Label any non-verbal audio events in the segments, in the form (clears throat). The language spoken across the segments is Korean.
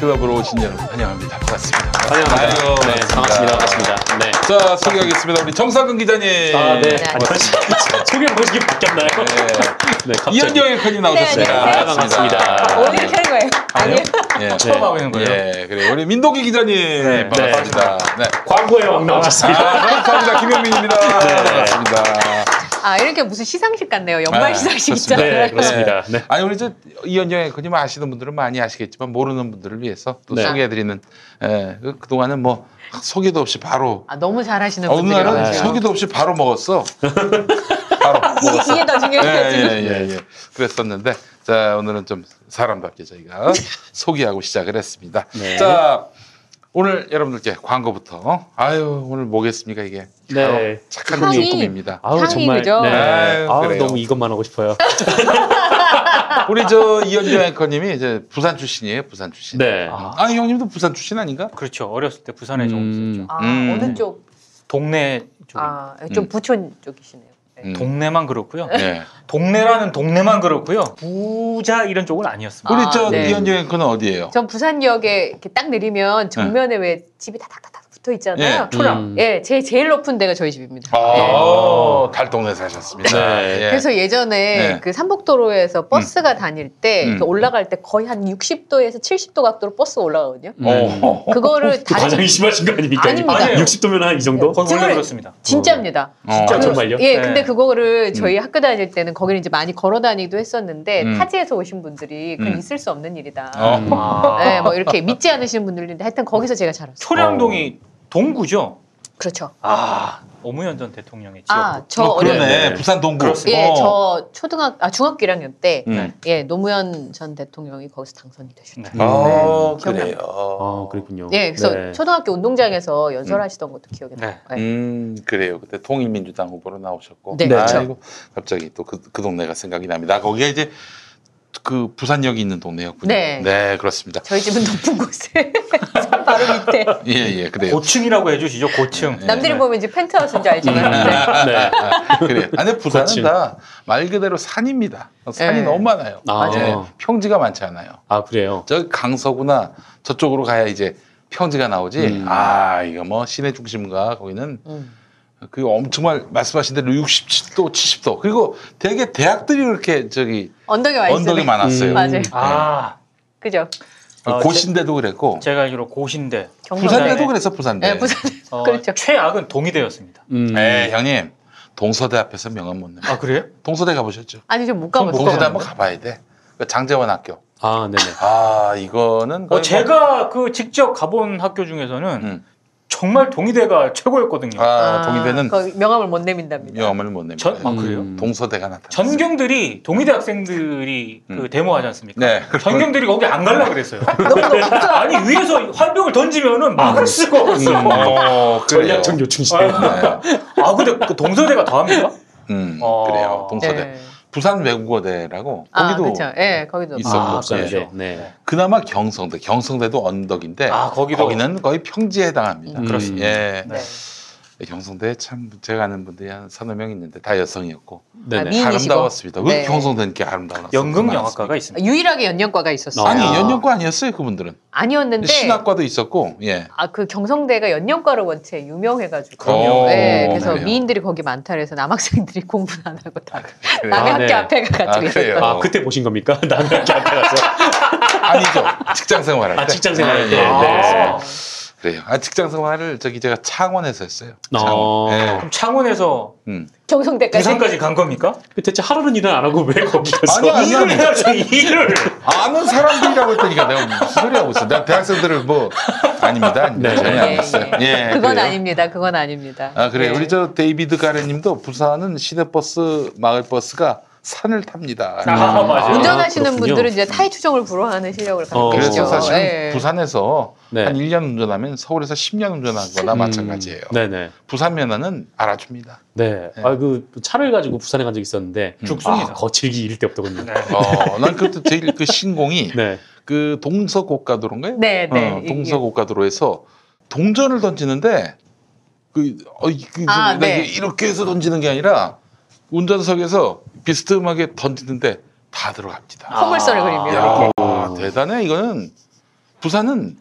클럽으로 오신 여러분 환영합니다. 반갑습니다. 환영합니다. 아유, 네, 반갑습니다. 반갑습니다. 네. 자, 소개하겠습니다. 우리 정상근 기자님. 아, 네. 네. 아, 소개 방식이 바뀌었나요? 네, 갑자기. 이현정 앵커님 나오셨습니다. 네. 반갑습니다. 오늘 켜는 거예요? 아니요. 예. (laughs) 처음 하고 있는 거예요. 예, 그래 우리 민동기 기자님 반갑습니다. 네. 광고에 왕 아, 나오셨습니다. 반갑습니다. 김영민입니다. 반갑습니다. 아 이렇게 무슨 시상식 같네요. 연말 네, 시상식. 있잖아요. 네, 그렇습니다. 네. 아니 우리 저 이현정 앵커님 아시는 분들은 많이 아시겠지만 모르는 분들을 위해서 또 네. 소개해드리는 예, 그- 그동안은 뭐 소개도 없이 바로 아 너무 잘하시는 어느 날은 분들이라서 소개도 없이 바로 먹었어. (laughs) 바로 먹었어. 이게 더 중요해요. 지금. 예예예 예, 예. 그랬었는데 자 오늘은 좀 사람답게 저희가 (laughs) 소개하고 시작을 했습니다. 네. 자 오늘 여러분들께 광고부터 아유 오늘 뭐겠습니까 이게 네. 착한 향이. 꿈입니다. 아우 정말 그죠? 네. 아유, 아우 그래요. 너무 이것만 하고 싶어요. (laughs) 우리 저 이현정 앵커님이 이제 부산 출신이에요 부산 출신. 네. 아, 아 형님도 부산 출신 아닌가? 그렇죠. 어렸을 때 부산에 좀 음. 있었죠. 아 음. 어느 쪽? 동네 쪽. 아좀 음. 부촌 쪽이시네요. 네. 음. 동네만 그렇고요. 네. 동네라는 동네만 그렇고요. 부자 이런 쪽은 아니었습니다. 우리 아, 저 네. 이현정 앵커는 어디예요? 전 부산역에 이렇게 딱 내리면 정면에 왜 집이 다닥다닥 붙어 있잖아요. 예. 초랑. 음. 예, 제 제일 높은 데가 저희 집입니다. 아, 예. 달동네 사셨습니다. 네. 예. 그래서 예전에 네. 그 삼복도로에서 버스가 다닐 때 음. 이렇게 올라갈 때 거의 한 60도에서 70도 각도로 버스 가 올라가거든요. 어. 그거를 다리 과장이 심하신 거 아닙니까? 아닙니다. 아니에요. 60도면 한 이 정도? 거의 원래 정말- 그렇습니다. 진짜입니다. 어. 진짜 그- 정말요? 예, 네. 근데 그거를 저희 학교 다닐 때는 거기를 이제 많이 걸어 다니기도 했었는데 음. 타지에서 오신 분들이 그건 음. 있을 수 없는 일이다. 어. 음. 아. 네, 뭐 이렇게 믿지 않으시는 분들인데 하여튼 거기서 제가 자랐어요. 초량동이 동구죠. 그렇죠. 아 노무현 전 대통령의 지역. 아, 저 어, 어려 그러네. 네. 부산 동구. 그렇습니다. 예, 어. 저 초등학 아 중학교 1학년 때 음. 예, 노무현 전 대통령이 거기서 당선이 되셨죠. 네. 아, 네. 그래요. 아, 그랬군요. 예, 그래서 네. 초등학교 운동장에서 연설하시던 것도 기억이 나요. 네. 예. 음, 그래요. 그때 통일민주당 후보로 나오셨고. 네, 그렇죠. 아이고, 갑자기 또그그 동네가 생각이 납니다. 거기가 이제 그 부산역이 있는 동네였군요. 네. 그렇습니다. 저희 집은 높은 곳에 (laughs) 바로 밑에 예, 예, 그래요. 고층이라고 해주시죠. 고층. 네. 남들이 보면 이제 펜트하우스인 줄 알지만 네. 네. 아, 그래요. 아니, 부산은. 다 말 그대로 산입니다. 산이 네. 너무 많아요. 아. 맞아요. 평지가 많지 않아요. 아, 그래요. 저 강서구나 저쪽으로 가야 이제 평지가 나오지. 음. 아, 이거 뭐 시내 중심가 거기는 음. 그 엄청 말 말씀하신 대로 67도, 70도. 그리고 되게 대학들이 그렇게 저기 있어요. 언덕이 많았어요. 음. 맞아요. 아 그죠? 어, 고신대도 그랬고 제가 알기로 고신대. 부산대도 그랬어 부산대. 네, 부산 어, (laughs) 그렇죠. 최악은 동의대였습니다. 음. 네, 형님 동서대 앞에서 명함 못 내. 아 그래요? 동서대 가보셨죠? 아니 좀 못 가봤어요. 동서대 한번 가봐야 돼. 그 장재원 학교. 아, 네네. 아 이거는 어, 뭐- 제가 그 직접 가본 학교 중에서는 음. 정말 동의대가 최고였거든요. 아, 동의대는 거기 명함을 못 내민답니다. 명함을 못 냅니다. 전- 아, 그래요? 음. 동서대가 나타. 전경들이 동의대 학생들이 음. 그 데모하지 않습니까? 네. 전경들이 거기 안 갈라 그랬어요. 너무 높다. (laughs) 아니 위에서 활병을 던지면은 막을 수가 없어. 어, 그래요. 전략적 요충시. 네. 아 근데 그 동서대가 더합니까? 음, 어. 그래요. 동서대. 네. 부산 외국어대라고 아, 거기도 그렇죠. 예, 거기도 있었고. 아, 예. 부산이죠. 네. 그나마 경성대. 경성대도 언덕인데 아 거기도 거기는 거의 평지에 해당합니다. 음. 그렇습니다. 예. 네. 경성대 참 제가 아는 분들이 한 서너 명 있는데 다 여성이었고 네네. 아, 미- 미인이시고. 아름다웠습니다. 왜 네. 경성대 이렇게 아름다웠어요? 연극 영화과가 있습니다. 유일하게 연년과가 있었어요. 아니 아. 연영과 아니었어요 그분들은 아니었는데 신학과도 있었고 예. 아 그 경성대가 연년과로 원체 유명해가지고. 네, 오, 그래서 그래요. 미인들이 거기 많다 그래서 남학생들이 (laughs) 공부 안 하고 다 그래요. 남의 아, 학교 네. 앞에 가가지고 아, 그래요? 있었던 아, 그때 보신 겁니까? (laughs) 남의 학교 앞에 가서. 아니죠 직장 생활할 때 아, 직장 생활할 때. 예, 예, 네. 그렇습니다. 아, 그래요. 아, 직장 생활을 저기 제가 창원에서 했어요. 창원. 어. 예. 그럼 창원에서 음. 경성대까지 부산까지 간 겁니까? 대체 하루는 일을 안 하고 왜 거기 가서? 아니야, 아니야. 일을 해야죠 일을. 아는 사람들이라고 했더니까 내가 무슨 소리 하고 있어. 내가 대학생들을 뭐 아닙니다. 아닙니다. 네. 전혀 예, 아니었어요. 예. 예, 그건 그래요. 아닙니다. 그건 아닙니다. 아 그래 예. 우리 저 데이비드 가레님도 부산은 시내버스 마을버스가 산을 탑니다. 아, 맞아요. 운전하시는 그렇군요. 분들은 이제 타의 추종을 불허하는 실력을 갖고 어. 그래서 계시죠. 사실 예. 부산에서 네. 한 1년 운전하면 서울에서 10년 운전한 거나 음, 마찬가지예요. 네네. 부산 면허는 알아줍니다. 네. 네. 아, 그 차를 가지고 부산에 간적 있었는데 죽습니다. 아, 거칠기 이를 데 없더군요. 네. 어, 난 그때 제일 그 신공이 (laughs) 그 동서고가도로인가요? 네, 네. 어, 동서고가도로에서 동전을 던지는데 그, 어, 이- 그 아, 내가 네. 이렇게 해서 던지는 게 아니라 운전석에서 비스듬하게 던지는데 다 들어갑니다. 허물선을 그리며 야, 이렇게. 아, 대단해. 이거는 부산은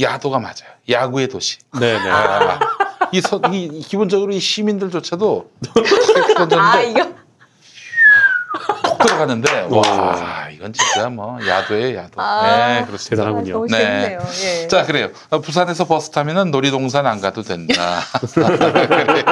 야도가 맞아요. 야구의 도시. 네네. 아, 이, 서, 이 기본적으로 이 시민들조차도 던졌는데 (laughs) 아 이거 톡 들어가는데 와 이건 진짜 뭐 야도예요 야도. 아. 네 그렇습니다. 대단하군요. 너무 네. 재밌네요. 예. 자 그래요. 어, 부산에서 버스 타면은 놀이동산 안 가도 된다. (laughs) 그래요.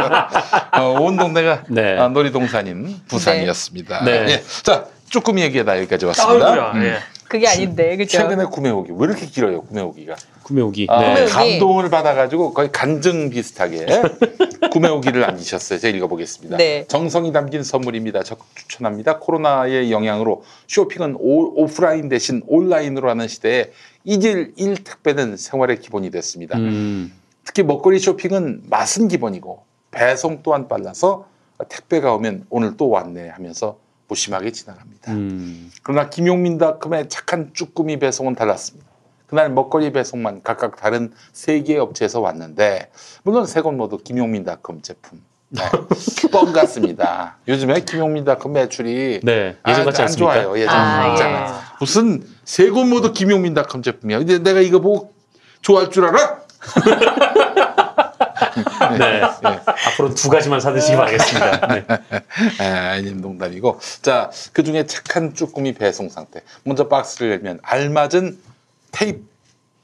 어, 온 동네가 네. 아, 놀이동산인 부산이었습니다. 네. 예. 자 쭈꾸미 얘기다 여기까지 왔습니다. 아이고야. 음. 예. 그게 아닌데 그죠? 최근에 구매오기 왜 이렇게 길어요 구매오기가? 구매오기. 아, 네. 감동을 받아가지고 거의 간증 비슷하게 (laughs) 구매오기를 남기셨어요. 제가 읽어보겠습니다. 네. 정성이 담긴 선물입니다. 적극 추천합니다. 코로나의 영향으로 쇼핑은 오, 프라인 대신 온라인으로 하는 시대에 이질 일 택배는 생활의 기본이 됐습니다. 음. 특히 먹거리 쇼핑은 맛은 기본이고 배송 또한 빨라서 택배가 오면 오늘 또 왔네 하면서 무심하게 지나갑니다. 음. 그러나 김용민닷컴의 착한 쭈꾸미 배송은 달랐습니다. 그날 먹거리 배송만 각각 다른 세 개의 업체에서 왔는데 물론 세곳 모두 김용민닷컴 제품. 네. (laughs) 뻥 같습니다. 요즘에 김용민닷컴 매출이 네. 예전 같지 아, 안 않습니까? 좋아요. 예전 아, 같잖아요. 예. 무슨 세 곳 모두 김용민닷컴 제품이야. 근데 내가 이거 보고 좋아할 줄 알아? (laughs) 네. 예. 앞으로 두 가지만 사드시기 바라겠습니다. 네. 아, 아니 농담이고 자 그 중에 착한 쭈꾸미 배송 상태 먼저 박스를 열면 알맞은 테이프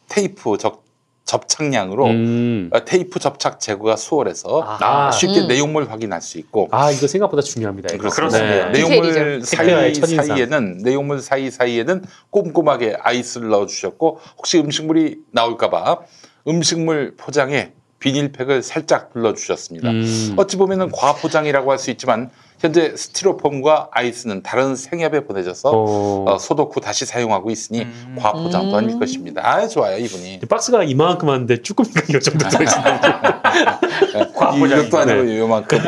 테이프 적, 접착량으로 음. 어, 테이프 접착 제거가 수월해서 아. 쉽게 음. 내용물 확인할 수 있고 아, 이거 생각보다 중요합니다. 이거. 그렇습니다. 네. 내용물 디테일이죠. 사이. 사이에는 내용물 사이 사이에는 꼼꼼하게 아이스를 넣어 주셨고 혹시 음식물이 나올까봐 음식물 포장에 비닐팩을 살짝 둘러주셨습니다. 음. 어찌 보면은 과포장이라고 할 수 있지만 현재 스티로폼과 아이스는 다른 생협에 보내져서 어. 어, 소독 후 다시 사용하고 있으니 음. 과포장도 아닐 음. 것입니다. 아 좋아요 이분이. 박스가 이만큼 하는데 쭈꾸미가 이 정도 들어있어요. 과포장이다. 이것도 아니고 요만큼. (laughs)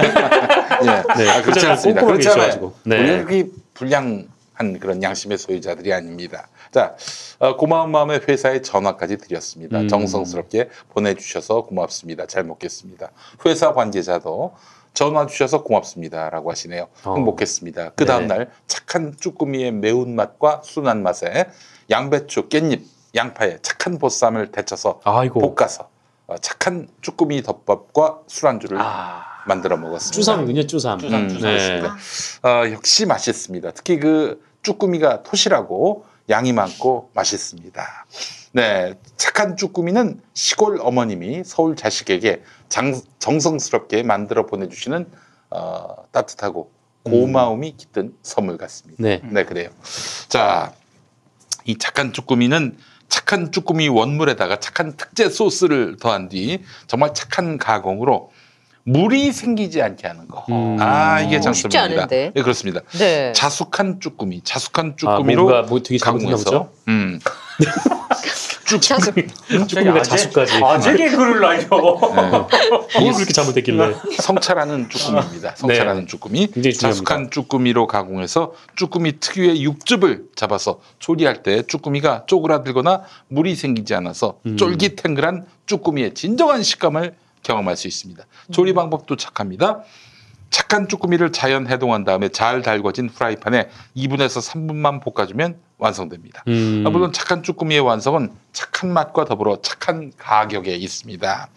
예. 네, 아, 그렇지 않습니다. 그렇지 않아요. 네. 우리는 그게 불량한 그런 양심의 소유자들이 아닙니다. 자, 어, 고마운 마음에 회사에 전화까지 드렸습니다. 음. 정성스럽게 보내주셔서 고맙습니다. 잘 먹겠습니다. 회사 관계자도 전화 주셔서 고맙습니다라고 하시네요. 어. 행복했습니다. 그 네. 다음날 착한 쭈꾸미의 매운 맛과 순한 맛에 양배추, 깻잎, 양파에 착한 보쌈을 데쳐서 아이고. 볶아서 어, 착한 쭈꾸미 덮밥과 술안주를 아. 만들어 먹었습니다. 쭈삼이군요, 쭈삼. 쭈삼, 음, 쭈삼. 네. 어, 역시 맛있습니다. 특히 그 쭈꾸미가 토실하고 양이 많고 맛있습니다. 네, 착한 쭈꾸미는 시골 어머님이 서울 자식에게 장, 정성스럽게 만들어 보내주시는 어, 따뜻하고 고마움이 깃든 선물 같습니다. 네. 네, 그래요. 자, 이 착한 쭈꾸미는 착한 쭈꾸미 원물에다가 착한 특제 소스를 더한 뒤 정말 착한 가공으로 물이 생기지 않게 하는 거. 음. 아, 이게 장점입니다. 않은데. 네, 그렇습니다. 네. 자숙한 쭈꾸미, 자숙한 아, 쭈꾸미로 뭔가 뭐 되게? 가공해서 음. (laughs) 자숙. 쭈꾸미가 자수까지. 아재 개그를 날려. 네. (laughs) 뭘 그렇게 잘못했길래. 성찰하는 쭈꾸미입니다. 성찰하는 쭈꾸미. 굉장히 중요합니다. 자숙한 쭈꾸미로 가공해서 쭈꾸미 특유의 육즙을 잡아서 조리할 때 쭈꾸미가 쪼그라들거나 물이 생기지 않아서 음. 쫄깃탱글한 쭈꾸미의 진정한 식감을 경험할 수 있습니다. 조리 방법도 착합니다. 착한 쭈꾸미를 자연 해동한 다음에 잘 달궈진 프라이팬에 2분에서 3분만 볶아주면 완성됩니다. 음. 아, 물론 착한 쭈꾸미의 완성은 착한 맛과 더불어 착한 가격에 있습니다.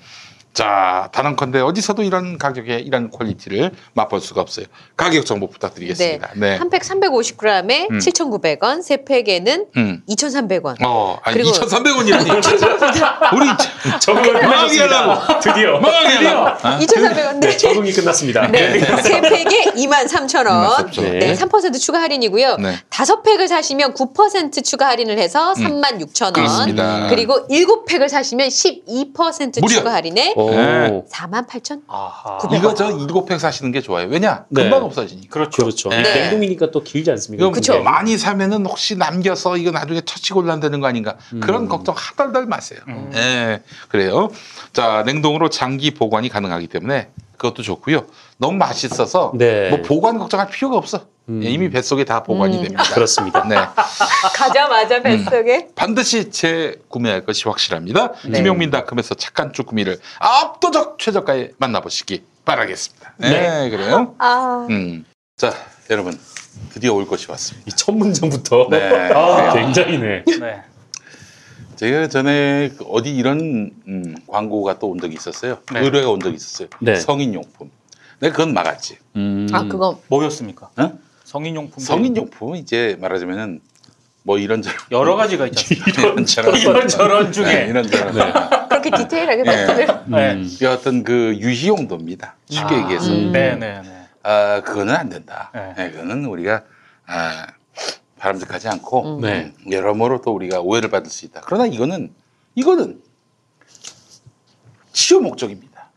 자, 단언컨대 어디서도 이런 가격에 이런 quality를 맛볼 수가 없어요. 가격 정보 부탁드리겠습니다. 네. 한 팩 350g에 음. 7,900원, 세 팩에는 음. 2,300원. 어, 아니 그리고- 2,300원이라니. (laughs) 우리 적응을 끝내셨습니다. (laughs) 드디어. 드디어. 하려고. 2,300원. 네, 적응이 끝났습니다. 네, 세 팩에 23,000원. 23,000원. 네, 3% 추가 할인이고요. 네. 다섯 팩을 사시면 9% 추가 할인을 해서 36,000원. 그렇습니다. 그리고 일곱 팩을 사시면 12% 무려! 추가 할인에 오. 네. 4만 8천? 아하. 이거 저 일곱 팩 사시는 게 좋아요. 왜냐? 네. 금방 없어지니까. 그렇죠. 그렇죠. 네. 냉동이니까 또 길지 않습니까? 그쵸. 많이 사면은 혹시 남겨서 이거 나중에 처치 곤란 되는 거 아닌가 그런 음. 걱정 하덜덜 마세요. 음. 예, 그래요. 자 냉동으로 장기 보관이 가능하기 때문에 그것도 좋고요. 너무 맛있어서 네. 뭐 보관 걱정할 필요가 없어. 음. 예, 이미 뱃속에 다 보관이 음. 됩니다. 그렇습니다. 네, 가자마자 뱃속에 반드시 재구매할 것이 확실합니다. 네. 김용민 닷컴에서 착한 쭈꾸미를 압도적 최저가에 만나보시기 바라겠습니다. 네, 네. 그래요. 아 음, 자 여러분 드디어 올 것이 왔습니다. 이 첫 문장부터 네. 아, 굉장히네. 네. 제가 전에 그 어디 이런 음, 광고가 또 온 적이 있었어요. 네. 의뢰가 온 적이 있었어요. 네. 성인용품. 내가 그건 막았지. 음. 아, 그거 뭐였습니까? 어? 성인용품. 성인용품 이제 말하자면은 뭐 이런저런 (laughs) 여러 가지가 않습니까? (laughs) 이런저런 이런저런 중에. 네, 이런저런 (laughs) 그렇게 디테일하게 네. 말씀을 네. 음. 그 어떤 그 유희용도입니다. 쉽게 아, 얘기해서 음. 네네네. 아 그거는 안 된다. 네. 네, 그거는 우리가 아, 바람직하지 않고 음. 네. 음, 여러모로 또 우리가 오해를 받을 수 있다. 그러나 이거는 이거는 치료 목적입니다.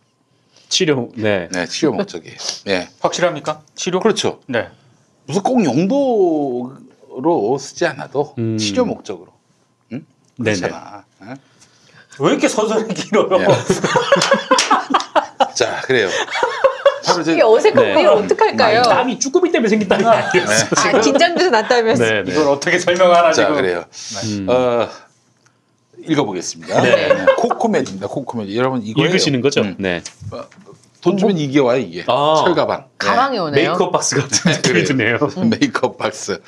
치료. 네. 네, 치료 목적이에요. 네, 확실합니까? 치료? 그렇죠. 네. 무슨 꼭 용도로 쓰지 않아도 음. 치료 목적으로. 응? 네네. 그렇잖아. 응? 왜 이렇게 서술이 길어요? 네. (laughs) 자, 그래요. 바로 이제 이게 어색한 네. 분이 어떡할까요? 땀이 쭈꾸미 때문에 생긴 땀이 아니었어. 아, 긴장돼서 났다면서 네, 네. 이걸 어떻게 설명하나 자, 지금. 그래요. 음. 어, 읽어보겠습니다. 네. 코코메디입니다. 코코메디. 여러분 이거 읽으시는 거죠? 음. 네. 돈 주면 이게 와요 이게. 아. 철가방. 가방이 오네요. 메이크업 박스 같은 네, 느낌이 드네요. 네. (laughs) 메이크업 박스.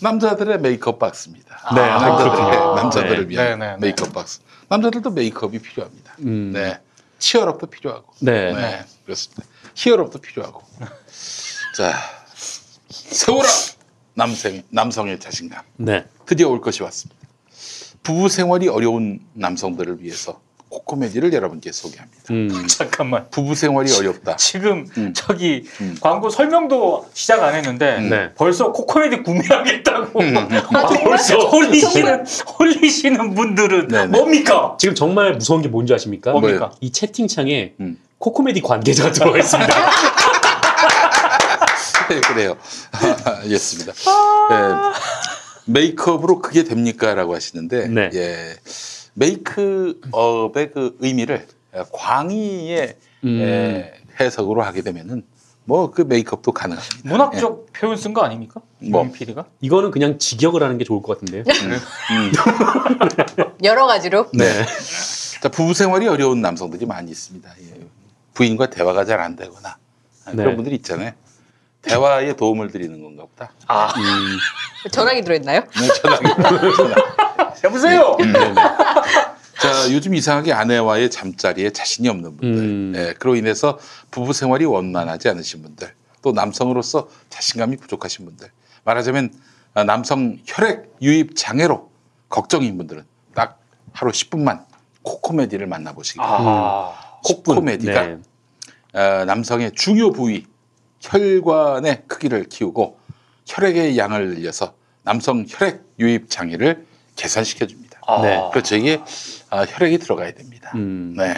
남자들의 메이크업 박스입니다. 네, 아, 남자들의 그렇군요. 남자들을 네. 위한 네, 네, 네. 메이크업 박스. 남자들도 메이크업이 필요합니다. 음. 네. 치열업도 필요하고. 네. 네, 그렇습니다. 히어롭도 필요하고. 자, 세월아 남성 남성의 자신감 네. 드디어 올 것이 왔습니다. 부부 생활이 어려운 남성들을 위해서 코코메디를 여러분께 소개합니다. 음. (laughs) 잠깐만. 부부 생활이 어렵다. 지금 음. 저기 음. 광고 설명도 시작 안 했는데 네. 벌써 코코메디 구매하겠다고 음. 아, 벌써 홀리시는 홀리시는 분들은 네네. 뭡니까? 지금 정말 무서운 게 뭔지 아십니까? 뭡니까? 이 채팅창에 음. 코코메디 관계자가 들어와 있습니다. (laughs) 네, 그래요. (laughs) 알겠습니다. 네, 메이크업으로 그게 됩니까?라고 하시는데, 네. 예, 메이크업의 그 의미를 광의의 음. 예, 해석으로 하게 되면은 뭐 그 메이크업도 가능합니다. 문학적 표현 쓴 거 아닙니까? 뭐. 뭐 PD가? 이거는 그냥 직역을 하는 게 좋을 것 같은데요. 음. (laughs) 여러 가지로 네. 자, 부부 생활이 어려운 남성들이 많이 있습니다. 예. 부인과 대화가 잘 안 되거나 아, 네. 그런 분들이 있잖아요. 대화에 도움을 드리는 건가 보다. 아, 음. 전화기 들어있나요? 네, 전화기. 전화. 여보세요. (laughs) 음, 네네. 자, 요즘 이상하게 아내와의 잠자리에 자신이 없는 분들, 음. 예, 그로 인해서 부부 생활이 원만하지 않으신 분들, 또 남성으로서 자신감이 부족하신 분들, 말하자면 아, 남성 혈액 유입 장애로 걱정인 분들은 딱 하루 10분만 코코메디를 만나보시기 바랍니다. 아, 코코메디가 네. 어, 남성의 중요 부위 혈관의 크기를 키우고 혈액의 양을 늘려서 남성 혈액 유입 장애를 개선시켜 줍니다. 아. 네. 그렇죠. 이게 아, 혈액이 들어가야 됩니다. 음. 네.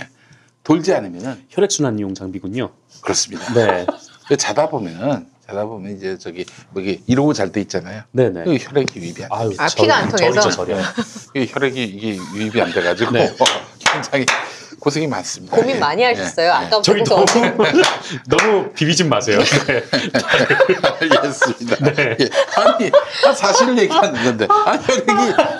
돌지 않으면은 혈액 순환 이용 장비군요. 그렇습니다. 네. (laughs) 그 자다 보면은 자다 보면 이제 저기 뭐기 이러고 잘 때 있잖아요. 네네. 그 혈액이 유입이 안 돼. 아, 저- 피가 안 통해서? 저리죠, 저리요. 그 혈액이 이게 유입이 안 돼가지고 네. (laughs) 굉장히 고생이 많습니다. 고민 예. 많이 하셨어요. 예. 아까부터 저기 계속 너무 (laughs) 너무 비비지 마세요. 네. 알겠습니다. 네. 예. 아니 아, 사실을 얘기하는 건데 아 혈액이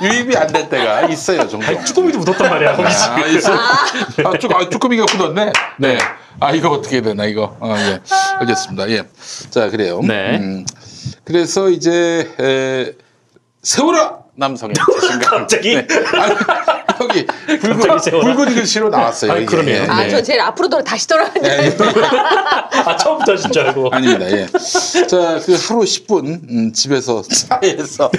유입이 안 될 때가 있어요 종종. 아니, 쭈꾸미도 묻었단 말이야. 거기. 아, 있어. 아, 쭈, 아, 쭈꾸미가 굳었네. 네. 아, 이거 어떻게 해야 되나, 이거. 어, 예. 알겠습니다. 예. 자, 그래요. 네. 음, 그래서 이제, 에, 세월아! 남성의 (laughs) 자신감. 갑자기? 네. 아니, 여기 붉은? 붉은 글씨로 나왔어요. 아니. 그러네요. 예. 아, 네. 저 제일 앞으로 돌아 다시 돌아가는 예, 예. 아 처음부터 하신 줄 (laughs) 알고. 아닙니다. 예. 자, 그 하루 10분, 음, 집에서, (laughs) 차에서,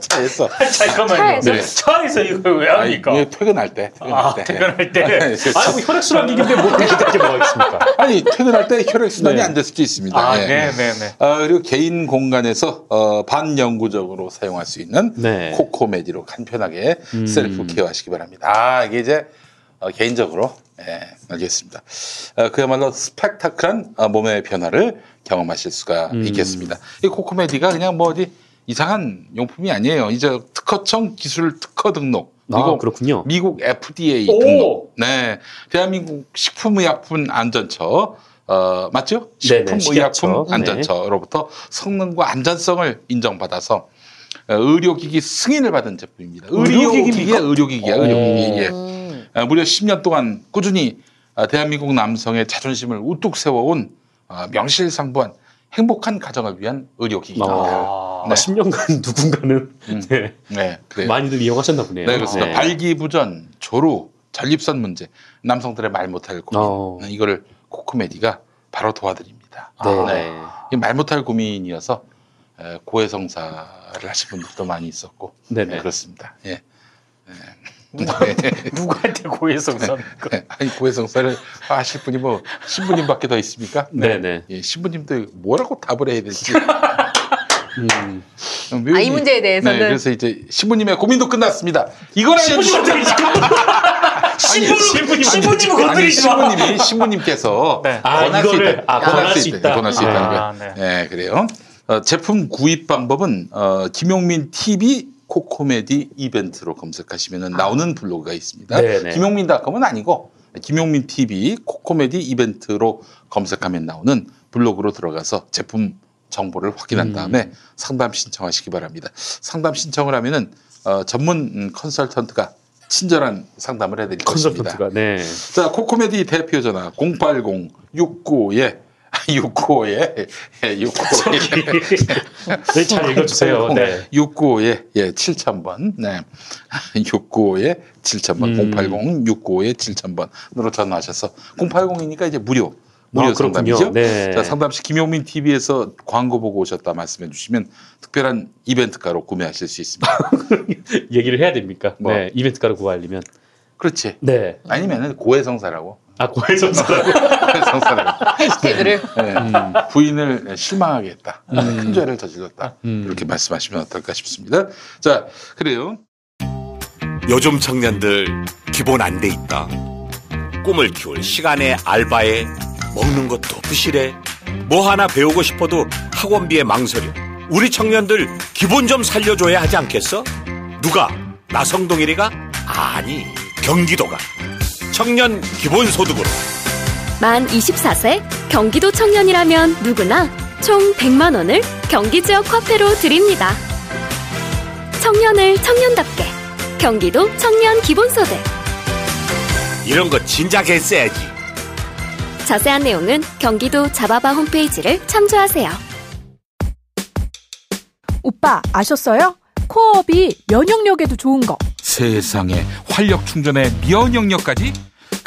차에서. 잠깐만요. 차에서? 네. 차에서 이걸 왜 아니, 합니까? 예, 퇴근할 때. 퇴근할 아, 때. 퇴근할 때. 아니 뭐 혈액순환 기기인데 뭐 그렇게 뭐가 있습니까? 아니, 퇴근할 때 혈액순환이 네. 안될 수도 있습니다. 아, 예. 네, 네, 네. 아, 그리고 개인 공간에서 어, 반영구적으로 사용할 수 있는 네. 코코메디로 간편하게 음. 셀프 케어하시기 바랍니다. 아 이게 이제 어, 개인적으로 예, 알겠습니다. 어, 그야말로 스펙타클한 어, 몸의 변화를 경험하실 수가 음. 있겠습니다. 이 코코메디가 그냥 뭐 어디 이상한 용품이 아니에요. 이제 특허청 기술 특허 등록 그리고 아, 그렇군요. 미국 FDA 오! 등록. 네. 대한민국 식품의약품 안전처 어, 맞죠? 식품의약품. 네. 안전처로부터 성능과 안전성을 인정받아서 어, 의료기기 승인을 받은 제품입니다. 의료기기입니까? 의료기기야, 의료기기야, 의료기기. 예. 음. 어, 무려 10년 동안 꾸준히 어, 대한민국 남성의 자존심을 우뚝 세워온 어, 명실상부한 행복한 가정을 위한 의료기기입니다. 아, 네. 10년간 (laughs) 누군가는 음. 네, 네, 그래요. 많이들 이용하셨나 보네요. 네, 그렇습니다. 네. 발기부전, 조루, 전립선 문제, 남성들의 말 못할 고민, 어. 네, 이거를 코코메디가 바로 도와드립니다. 네. 네. 이말 못할 고민이어서 에, 고해성사를 하신 분들도 많이 있었고, 네네. 네, 그렇습니다. 예. (laughs) 누구한테 고해성사? 네. (laughs) 아니 고해성사를 하실 분이 뭐 신부님밖에 더 있습니까? 네네. 예, 신부님도 뭐라고 답을 해야 될지. (laughs) 음. 아, 이 문제에 대해서는 네, 그래서 이제 신부님의 고민도 끝났습니다. 이걸 신부님 마. 신부님, 신부님 아니, 건드리지 마. 신부님이 신부님께서 네. 아, 권할 수 이거를, 있다. 아, 권할 수 있다. 권할 수 거예요. 아, 네. 네, 그래요. 어, 제품 구입 방법은 어, 김용민 TV 코코메디 이벤트로 검색하시면 나오는 블로그가 있습니다. 네네. 김용민닷컴은 아니고 김용민 TV 코코메디 이벤트로 검색하면 나오는 블로그로 들어가서 제품 정보를 확인한 음. 다음에 상담 신청하시기 바랍니다. 상담 신청을 하면은 어, 전문 음, 컨설턴트가 친절한 상담을 해드릴 것입니다. 컨설턴트가 네. 자, 코코메디 대표 전화 080 695에 (laughs) 695에 695에 (laughs) 네, 잘 읽어주세요. (laughs) 네. 695에 예, 7000번. 네. 695에 7000번. 음. 080 695에 7000번으로 전화하셔서 080이니까 이제 무료 무료 아. 상담이죠. 네. 자, 상담 시 김용민 TV에서 광고 보고 오셨다 말씀해 주시면 특별한 이벤트가로 구매하실 수 있습니다. 얘기를 해야 됩니까? 뭐? 네. 이벤트가로 구하려면. 그렇지. 네. 아니면은 고해성사라고. 아, 고해성사라고. (laughs) 고해성사라고. 해시태그를 네. 부인을 실망하게 했다. 큰 죄를 저질렀다. 음. 이렇게 말씀하시면 어떨까 싶습니다. 자, 그래요. 요즘 청년들 기본 안 돼 있다. 꿈을 키울 시간에 알바에 먹는 것도 부실해. 뭐 하나 배우고 싶어도 학원비에 망설여. 우리 청년들 기본 좀 살려줘야 하지 않겠어? 누가? 나성동일이가? 아니, 경기도가. 청년 기본소득으로. 만 24세 경기도 청년이라면 누구나 총 100만 원을 경기 지역 화폐로 드립니다. 청년을 청년답게 경기도 청년 기본소득 이런 거 진작 했어야지. 자세한 내용은 경기도 자바바 홈페이지를 참조하세요. 오빠 아셨어요? 코어업이 면역력에도 좋은 거. 세상에 활력 충전에 면역력까지?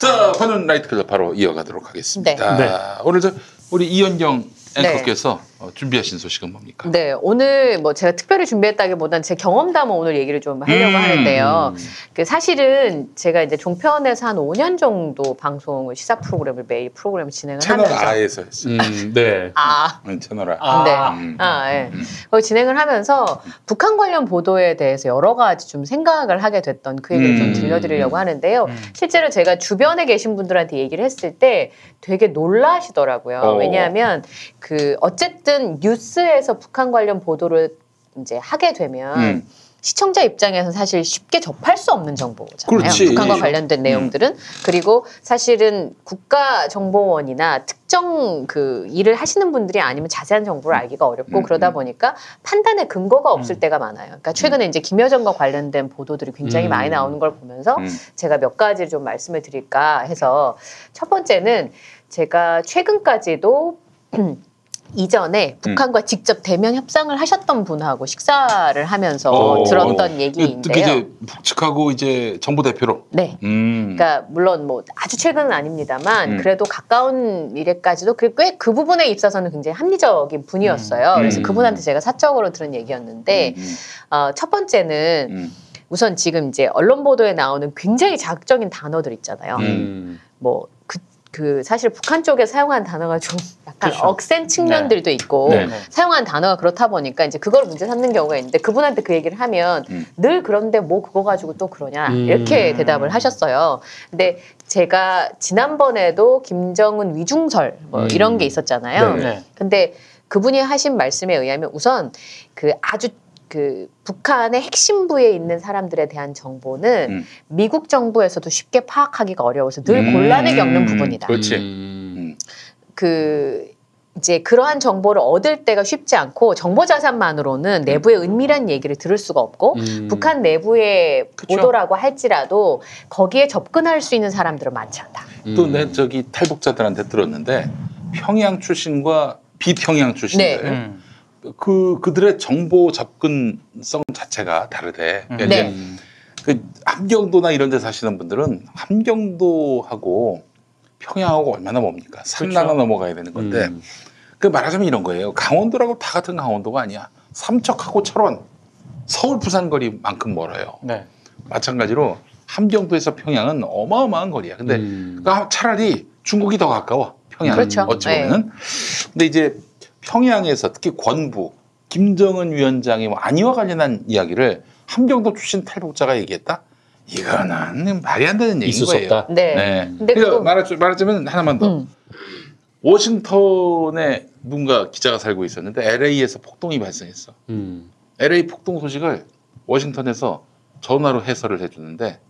자, 번은 라이트 클럽 바로 이어가도록 하겠습니다. 네. 오늘 저 우리 이현경 네. 앵커께서 어, 준비하신 소식은 뭡니까? 네, 오늘 뭐 제가 특별히 준비했다기보다는 제 경험담을 오늘 얘기를 좀 하려고 음. 하는데요. 그 사실은 제가 이제 종편에서 한 5년 정도 방송을 시사 프로그램을 매일 프로그램을 진행을 채널 하면서 A에서 했어요. 음, 네. 아, 음, 채널 A. 아. 네. 음. 아, 예. 음. 거기 진행을 하면서 북한 관련 보도에 대해서 여러 가지 좀 생각을 하게 됐던 그 얘기를 음. 좀 들려드리려고 하는데요. 음. 실제로 제가 주변에 계신 분들한테 얘기를 했을 때 되게 놀라시더라고요. 어. 왜냐하면 그 어쨌든 뉴스에서 북한 관련 보도를 이제 하게 되면 음. 시청자 입장에서는 사실 쉽게 접할 수 없는 정보잖아요. 그렇지. 북한과 음. 관련된 내용들은 그리고 사실은 국가 정보원이나 특정 그 일을 하시는 분들이 아니면 자세한 정보를 알기가 어렵고 음, 그러다 음. 보니까 판단의 근거가 없을 때가 많아요. 그러니까 최근에 이제 김여정과 관련된 보도들이 굉장히 음. 많이 나오는 걸 보면서 음. 제가 몇 가지를 좀 말씀을 드릴까 해서 첫 번째는 제가 최근까지도 (clears throat) 이전에 북한과 직접 대면 협상을 하셨던 분하고 식사를 하면서 어, 들었던 특히 얘기인데요. 이제 북측하고 이제 정부 대표로. 네. 음. 그러니까 물론 뭐 아주 최근은 아닙니다만 음. 그래도 가까운 미래까지도 꽤 그 부분에 있어서는 굉장히 합리적인 분이었어요. 그래서 음. 그분한테 제가 사적으로 들은 얘기였는데 음, 어, 첫 번째는 음, 우선 지금 이제 언론 보도에 나오는 굉장히 자극적인 단어들 있잖아요. 음. 뭐 그그 사실 북한 쪽에 사용한 단어가 좀 (laughs) 약간 그렇죠. 억센 측면들도 있고 네. 사용한 단어가 그렇다 보니까 이제 그걸 문제 삼는 경우가 있는데 그분한테 그 얘기를 하면 음. 늘 그런데 뭐 그거 가지고 또 그러냐 음. 이렇게 대답을 하셨어요. 근데 제가 지난번에도 김정은 위중설 뭐 음. 이런 게 있었잖아요. 네. 네. 근데 그분이 하신 말씀에 의하면 우선 그 아주 그 북한의 핵심 부에 있는 사람들에 대한 정보는 음. 미국 정부에서도 쉽게 파악하기가 어려워서 늘 음. 곤란을 겪는 부분이다. 그렇지. 음. 그 이제 그러한 정보를 얻을 때가 쉽지 않고 정보 자산만으로는 내부의 은밀한 얘기를 들을 수가 없고 음. 북한 내부의 그쵸. 보도라고 할지라도 거기에 접근할 수 있는 사람들은 많지 않다. 음. 또내 저기 탈북자들한테 들었는데 평양 출신과 비평양 출신들 네. 음. 그 그들의 정보 접근성 자체가 다르대. 그러니까 네. 그 함경도나 이런 데 사시는 분들은 함경도하고 평양하고 얼마나 멉니까? 산나가 넘어가야 되는 건데 음. 그 말하자면 이런 거예요. 강원도라고 다 같은 강원도가 아니야. 삼척하고 철원, 서울 부산 거리만큼 멀어요. 네. 마찬가지로 함경도에서 평양은 어마어마한 거리야. 근데 음. 그러니까 차라리 중국이 더 가까워. 평양 그렇죠. 어찌 보면은. 근데 이제 평양에서 특히 권부 김정은 위원장이 뭐 안위와 관련한 이야기를 함경도 출신 탈북자가 얘기했다. 이거는 말이 안 되는 얘기인 거예요. 없다. 네. 네. 근데 그러니까 말하자, 말하자면 하나만 더. 음. 워싱턴에 누군가 기자가 살고 있었는데 LA에서 폭동이 발생했어. 음. LA 폭동 소식을 워싱턴에서 전화로 해설을 해주는데